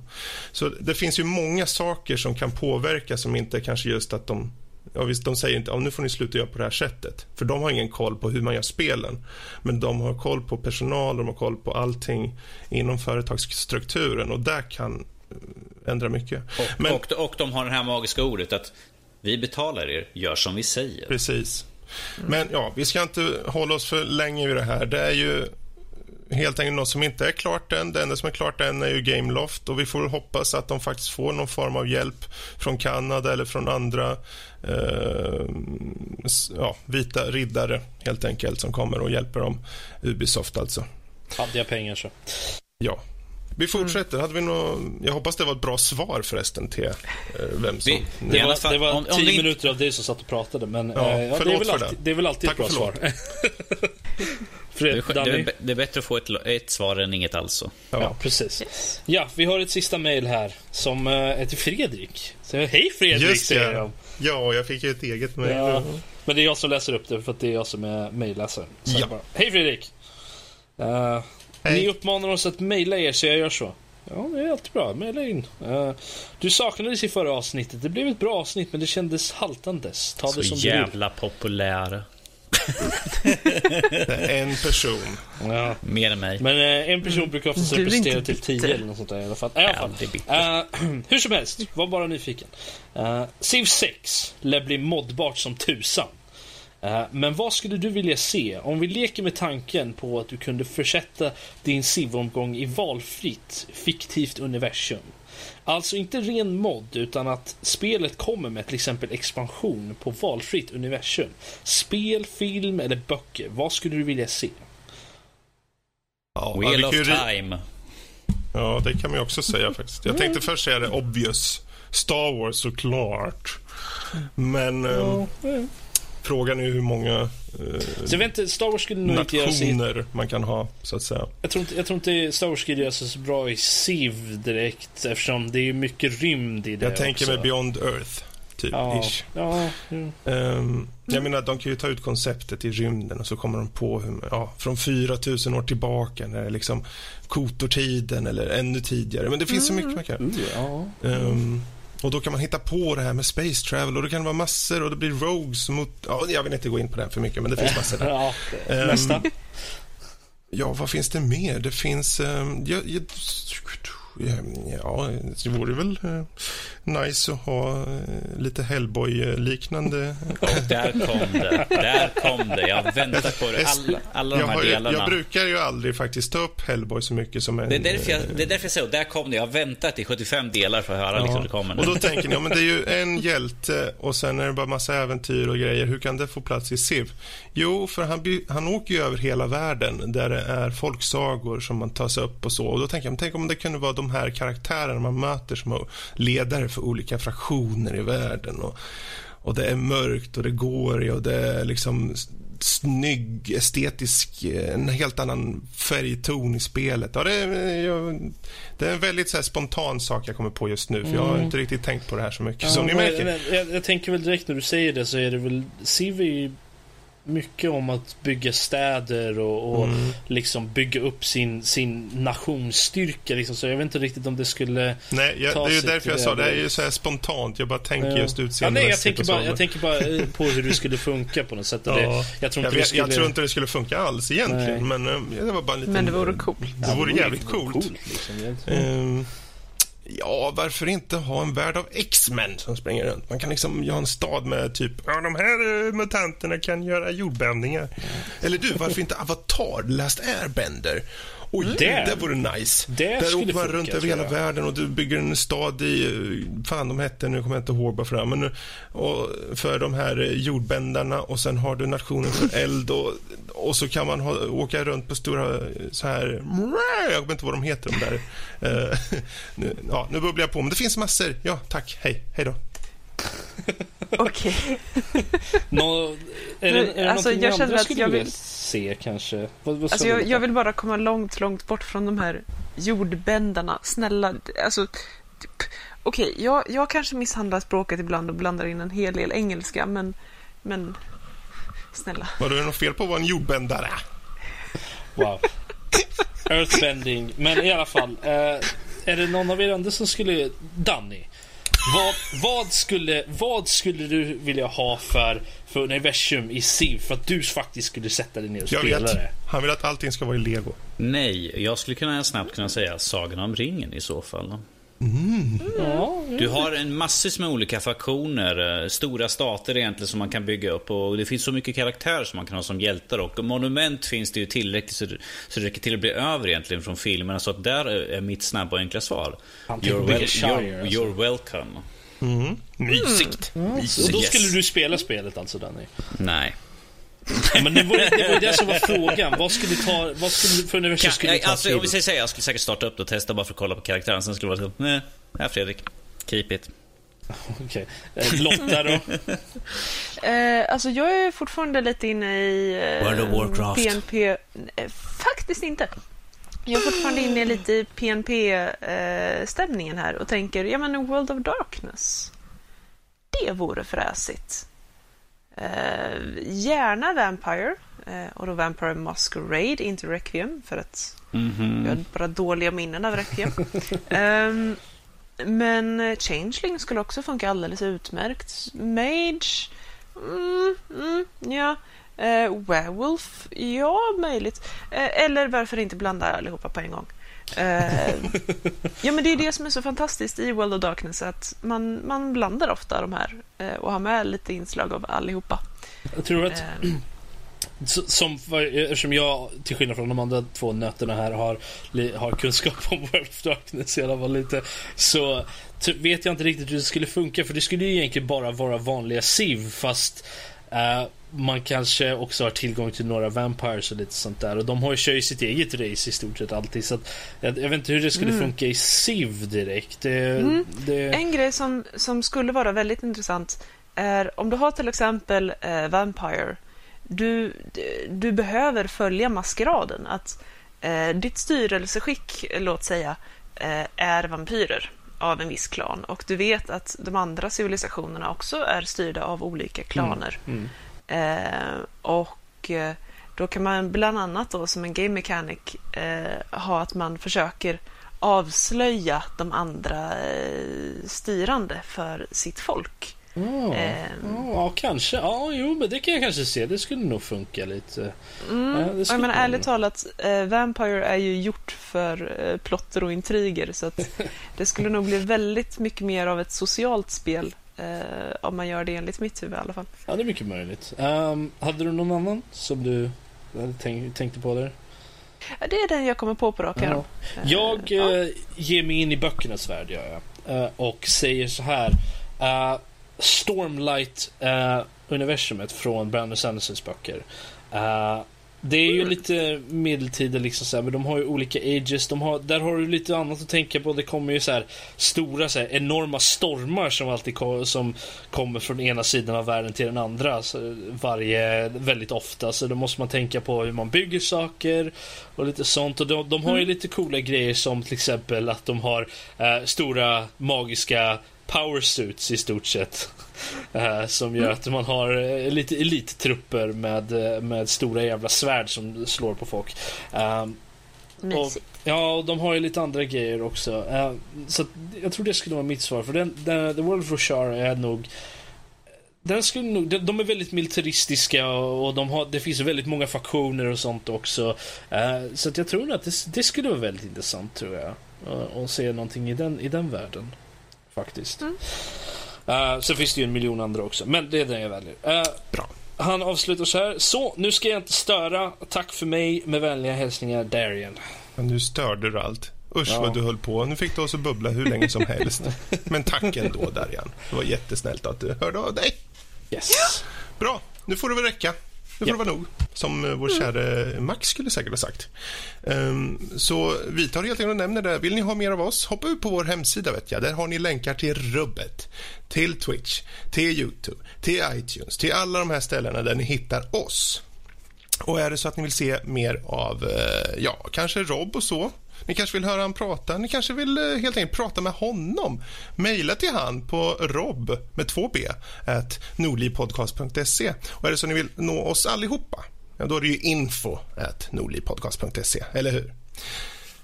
Så det finns ju många saker som kan påverka som inte kanske just att de Ja, visst, de säger inte att nu får ni sluta göra på det här sättet. För de har ingen koll på hur man gör spelen. Men de har koll på personal, de har koll på allting inom företagsstrukturen och det kan eh, ändra mycket. Och, Men, och, och de har det här magiska ordet att vi betalar er, gör som vi säger. Precis. Men ja, vi ska inte hålla oss för länge vid det här. Det är ju helt enkelt något som inte är klart än. Det enda som är klart än är ju Gameloft och vi får hoppas att de faktiskt får någon form av hjälp från Kanada eller från andra eh, ja, vita riddare helt enkelt som kommer och hjälper dem. Ubisoft alltså. Hade jag pengar så. Ja. Vi fortsätter. Hade vi nå... Jag hoppas det var ett bra svar förresten till eh, vem som... Vi, det, var, det var om, tio om minuter av dig som satt och pratade, men ja, eh, ja, det, är väl alltid, det är väl alltid Tack ett bra svar. [LAUGHS] Fred, det, är, det, är, bättre att få ett, ett svar än inget alls. Ja. ja, precis. Yes. Ja, vi har ett sista mejl här som är till Fredrik. Så, Hej Fredrik, Just säger jag. Ja, jag fick ju ett eget mejl. Ja, men det är jag som läser upp det för att det är jag som är mejlläsare. Ja. Hej Fredrik! Uh, ni uppmanar oss att mejla er så jag gör så. Ja, det är alltid bra. Mejla in. Uh, du saknades i förra avsnittet. Det blev ett bra avsnitt, men det kändes haltandes. Ta så det som jävla populär. [LAUGHS] en person. Ja. Mer än mig. Men uh, en person brukar ofta representera till tio eller något sånt där i alla fall. I alla fall. Uh, [CLEARS THROAT] hur som helst, var bara nyfiken. Uh, Civ 6 lär bli modbart som tusan. Eh, men vad skulle du vilja se om vi leker med tanken på att du kunde försätta din SIV-omgång i valfritt, fiktivt universum? Alltså inte ren mod, utan att spelet kommer med till exempel expansion på valfritt universum. Spel, film eller böcker. Vad skulle du vilja se? Ja, Wheel of time. Ja, det kan man ju också säga faktiskt. Jag tänkte först säga det obvious. Star Wars såklart. Men... Ja, um, Frågan är hur många eh, så jag vet inte, Star Wars skulle nog inte göra sig... man kan ha, så att säga. Jag tror inte, jag tror inte Star Wars skulle göra sig så bra i Civ direkt eftersom det är mycket rymd i det Jag tänker också. med Beyond Earth, typ. Ja, ish. ja, ja. Um, jag menar, de kan ju ta ut konceptet i rymden och så kommer de på hur, ja, från 4000 år tillbaka när det liksom kotortiden eller ännu tidigare. Men det finns mm. så mycket man kan. Mm, ja. Um, och då kan man hitta på det här med space travel och det kan vara massor och det blir rogues mot... Ja, jag vill inte gå in på det för mycket, men det finns massor där. [LAUGHS] ja, nästa. Um, ja, vad finns det mer? Det finns... Um, jag, jag, Ja, det vore väl eh, nice att ha eh, lite Hellboy-liknande... Och där kom det. Där kom det. Jag väntar på det. Alla, alla de här delarna. Jag brukar ju aldrig faktiskt ta upp Hellboy så mycket som en... Det är därför jag, det är därför jag säger, där kom det. Jag har väntat i 75 delar för att höra ja. liksom det kommer. Och då tänker ni, ja men det är ju en hjälte och sen är det bara massa äventyr och grejer. Hur kan det få plats i Civ? Jo, för han, han åker ju över hela världen där det är folksagor som man tar sig upp och så. Och då tänker jag, tänk om det kunde vara de de här karaktärerna man möter som ledare för olika fraktioner i världen. Och, och det är mörkt och det går och det är liksom snygg, estetisk, en helt annan färgton i spelet. Ja, det, är, jag, det är en väldigt så spontan sak jag kommer på just nu, för jag har Mm. inte riktigt tänkt på det här så mycket Ja, som ni men- märker. men Jag, jag tänker väl direkt när du säger det så är det väl Civ är ju mycket om att bygga städer och, och Mm. liksom bygga upp sin, sin nationsstyrka. Liksom. Så jag vet inte riktigt om det skulle... Nej, jag, ta det är ju därför jag det sa det. är då. ju så här spontant. Jag bara tänker Ja. just ja, nej, jag utseendemässigt tänker, bara, jag tänker bara eh, [LAUGHS] på hur det skulle funka på något sätt. Ja. det, jag tror Jag, inte det vet, skulle... jag tror inte det skulle funka alls egentligen, men eh, det var bara en liten... Men det vore coolt. Det vore jävligt coolt. liksom. Ja, varför inte ha en värld av X-Men som springer runt? Man kan liksom göra en stad med typ, ja, de här eh, mutanterna kan göra jordbävningar. Eller du, varför inte Avatar, Last Airbender? Oj, Det- det vore nice. det Där skulle åker man funka, runt över hela jag. världen och du bygger en stad i, fan de hette, nu kommer jag inte ihåg bara för men och för de här jordbändarna och sen har du nationen för eld och, och så kan man ha, åka runt på stora så här, jag vet inte vad de heter de där. Eh, [LAUGHS] nu, ja, nu bubblar jag på, men det finns massor. Ja, tack, hej, hej då. [LAUGHS] Okej. [LAUGHS] Nå, är det, är det Alltså, jag känner att jag vill- se kanske? Vad, vad Alltså jag, jag vill bara komma långt, långt bort från de här jordbändarna. Snälla, alltså... typ, Okej, jag, jag kanske misshandlar språket ibland och blandar in en hel del engelska, men... Men... Snälla. Var det något fel på att vara en jordbändare? Wow. Earthbending. Men i alla fall. Eh, är det någon av er andra som skulle... Danny. Vad, vad, skulle, vad skulle du vilja ha för, för universum i Civ för att du faktiskt skulle sätta dig ner och Jag spela vet. det? Han vill att allting ska vara i lego. Nej, jag skulle kunna snabbt kunna säga Sagan om ringen i så fall. Ja, Du har en massvis med olika faktioner, eh, stora stater egentligen som man kan bygga upp och det finns så mycket karaktärer som man kan ha som hjältar och monument finns det ju tillräckligt så, så det räcker till att bli över egentligen från filmerna så att där är mitt snabba och enkla svar. You're, bygga wel- Shire, you're, alltså. you're welcome. Mm. Mysigt. och Mysigt. då Yes. skulle du spela spelet alltså Danny? Nej. Ja, [LAUGHS] men det var det, var det som var frågan. Vad skulle du ta, vad skulle, du- för universum skulle du ta alltså, om vi säger så här, jag skulle säkert starta upp det och testa bara för att kolla på karaktären. Sen skulle det vara så, nej, här Fredrik. Keep it. [LAUGHS] Okej. Eh, Lotta då? [LAUGHS] Eh, alltså jag är fortfarande lite inne i eh, World of Warcraft. PNP. Eh, faktiskt inte. Jag är fortfarande inne lite i PNP-stämningen här och tänker, ja men World of Darkness. Det vore fräsigt. Eh, gärna Vampire. Eh, och då Vampire Masquerade, inte Requiem, för att Mhm. jag har bara dåliga minnen av Requiem. [LAUGHS] Ehm, men Changeling skulle också funka alldeles utmärkt. Mage? Mm, mm, ja. Eh, werewolf? Ja, möjligt. Eh, eller varför inte blanda allihopa på en gång? Eh, ja, men det är det som är så fantastiskt i World of Darkness, att man, man blandar ofta de här eh, och har med lite inslag av allihopa. Jag tror att Eh, [CLEARS THROAT] Som, eftersom jag, till skillnad från de andra två nötterna här, har, har kunskap om [LAUGHS] World of Darkness i alla fall lite. Så vet jag inte riktigt hur det skulle funka. För det skulle ju egentligen bara vara vanliga Civ. Fast eh, man kanske också har tillgång till några Vampires och lite sånt där. Och de har ju, kör ju sitt eget race i stort sett alltid. Så att, jag, jag vet inte hur det skulle Mm. funka i Civ direkt. Det, Mm. det, En grej som, som skulle vara väldigt intressant är om du har till exempel eh, Vampire. Du, du behöver följa maskeraden. Att eh, ditt styrelseskick, låt säga, eh, är vampyrer av en viss klan. Och du vet att de andra civilisationerna också är styrda av olika klaner. mm. Eh, och eh, då kan man bland annat då som en game mechanic eh, ha att man försöker avslöja de andra eh, styrande för sitt folk. Ja, Ehm. ja, kanske. Ja, jo, men det kan jag kanske se. Det skulle nog funka lite. Mm. Ja, det skulle man ärligt talat, eh, Vampire är ju gjort för eh, plotter och intriger så att [LAUGHS] det skulle nog bli väldigt mycket mer av ett socialt spel eh, om man gör det enligt mitt huvud i alla fall. Ja, det är mycket möjligt. Ehm, hade du någon annan som du tänk, tänkte på där? Ja, Det är den jag kommer på på rak arm. Eh, Jag ja. eh, ger mig in i böckernas värld, gör jag. Eh, och säger så här. eh, Stormlight-universumet från Brandon Sandersons böcker. Det är ju lite medeltida liksom så här, men de har ju olika ages. De har, där har du lite annat att tänka på. Det kommer ju så här stora, så här, enorma stormar som alltid ko som kommer från ena sidan av världen till den andra. Så varje, väldigt ofta. Så då måste man tänka på hur man bygger saker och lite sånt. Och de, de har ju lite coola grejer som till exempel att de har eh, stora magiska power suits i stort sett. Uh, som gör att man har uh, lite elittrupper med, uh, med stora jävla svärd som slår på folk. Och, ja, och de har ju lite andra grejer också. så jag tror det skulle vara mitt svar. För den, den, The World of Roshar är nog den skulle nog, de, de är väldigt militaristiska och de har, det finns väldigt många faktioner och sånt också. så att jag tror att det, det skulle vara väldigt intressant tror jag. Att se någonting i den, i den världen. Faktiskt. Mm. Uh, så finns det ju en miljon andra också, men det är den jag väljer. Uh, Bra. Han avslutar så här. Så, nu ska jag inte störa. Tack för mig. Med vänliga hälsningar, Darian. Men nu störde du allt. Usch ja. vad du höll på. Nu fick du oss att bubbla hur länge som helst. [LAUGHS] Men tack ändå, Darian. Det var jättesnällt att du hörde av dig. Yes. Bra, nu får det väl räcka. Nu får det vara nog, som eh, vår käre Max skulle säkert ha sagt. Um, så vi tar helt enkelt och nämner det. Vill ni ha mer av oss, hoppa ut på vår hemsida. Vet jag. Där har ni länkar till Rubbet, till Twitch, till Youtube, till iTunes, till alla de här ställena där ni hittar oss. Och är det så att ni vill se mer av, eh, ja, kanske Rob och så, ni kanske vill höra han prata. Ni kanske vill eh, helt enkelt prata med honom. Mejla till han på rob med två b at nordlivpodcast.se. Och är det så ni vill nå oss allihopa, ja, då är det ju info at nordlivpodcast.se, eller hur?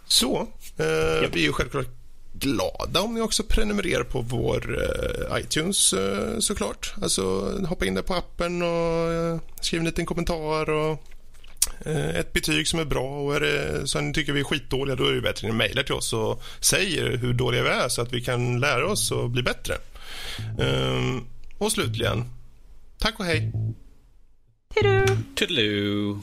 Så, eh, vi är ju självklart glada om ni också prenumererar på vår eh, iTunes eh, såklart. Alltså hoppa in där på appen och eh, skriv en liten kommentar och ett betyg som är bra och är det så ni tycker vi är skitdåliga då är det bättre att ni mejlar till oss och säger hur dåliga vi är så att vi kan lära oss och bli bättre. Um, och slutligen, tack och hej. Hejdå! Toodaloo!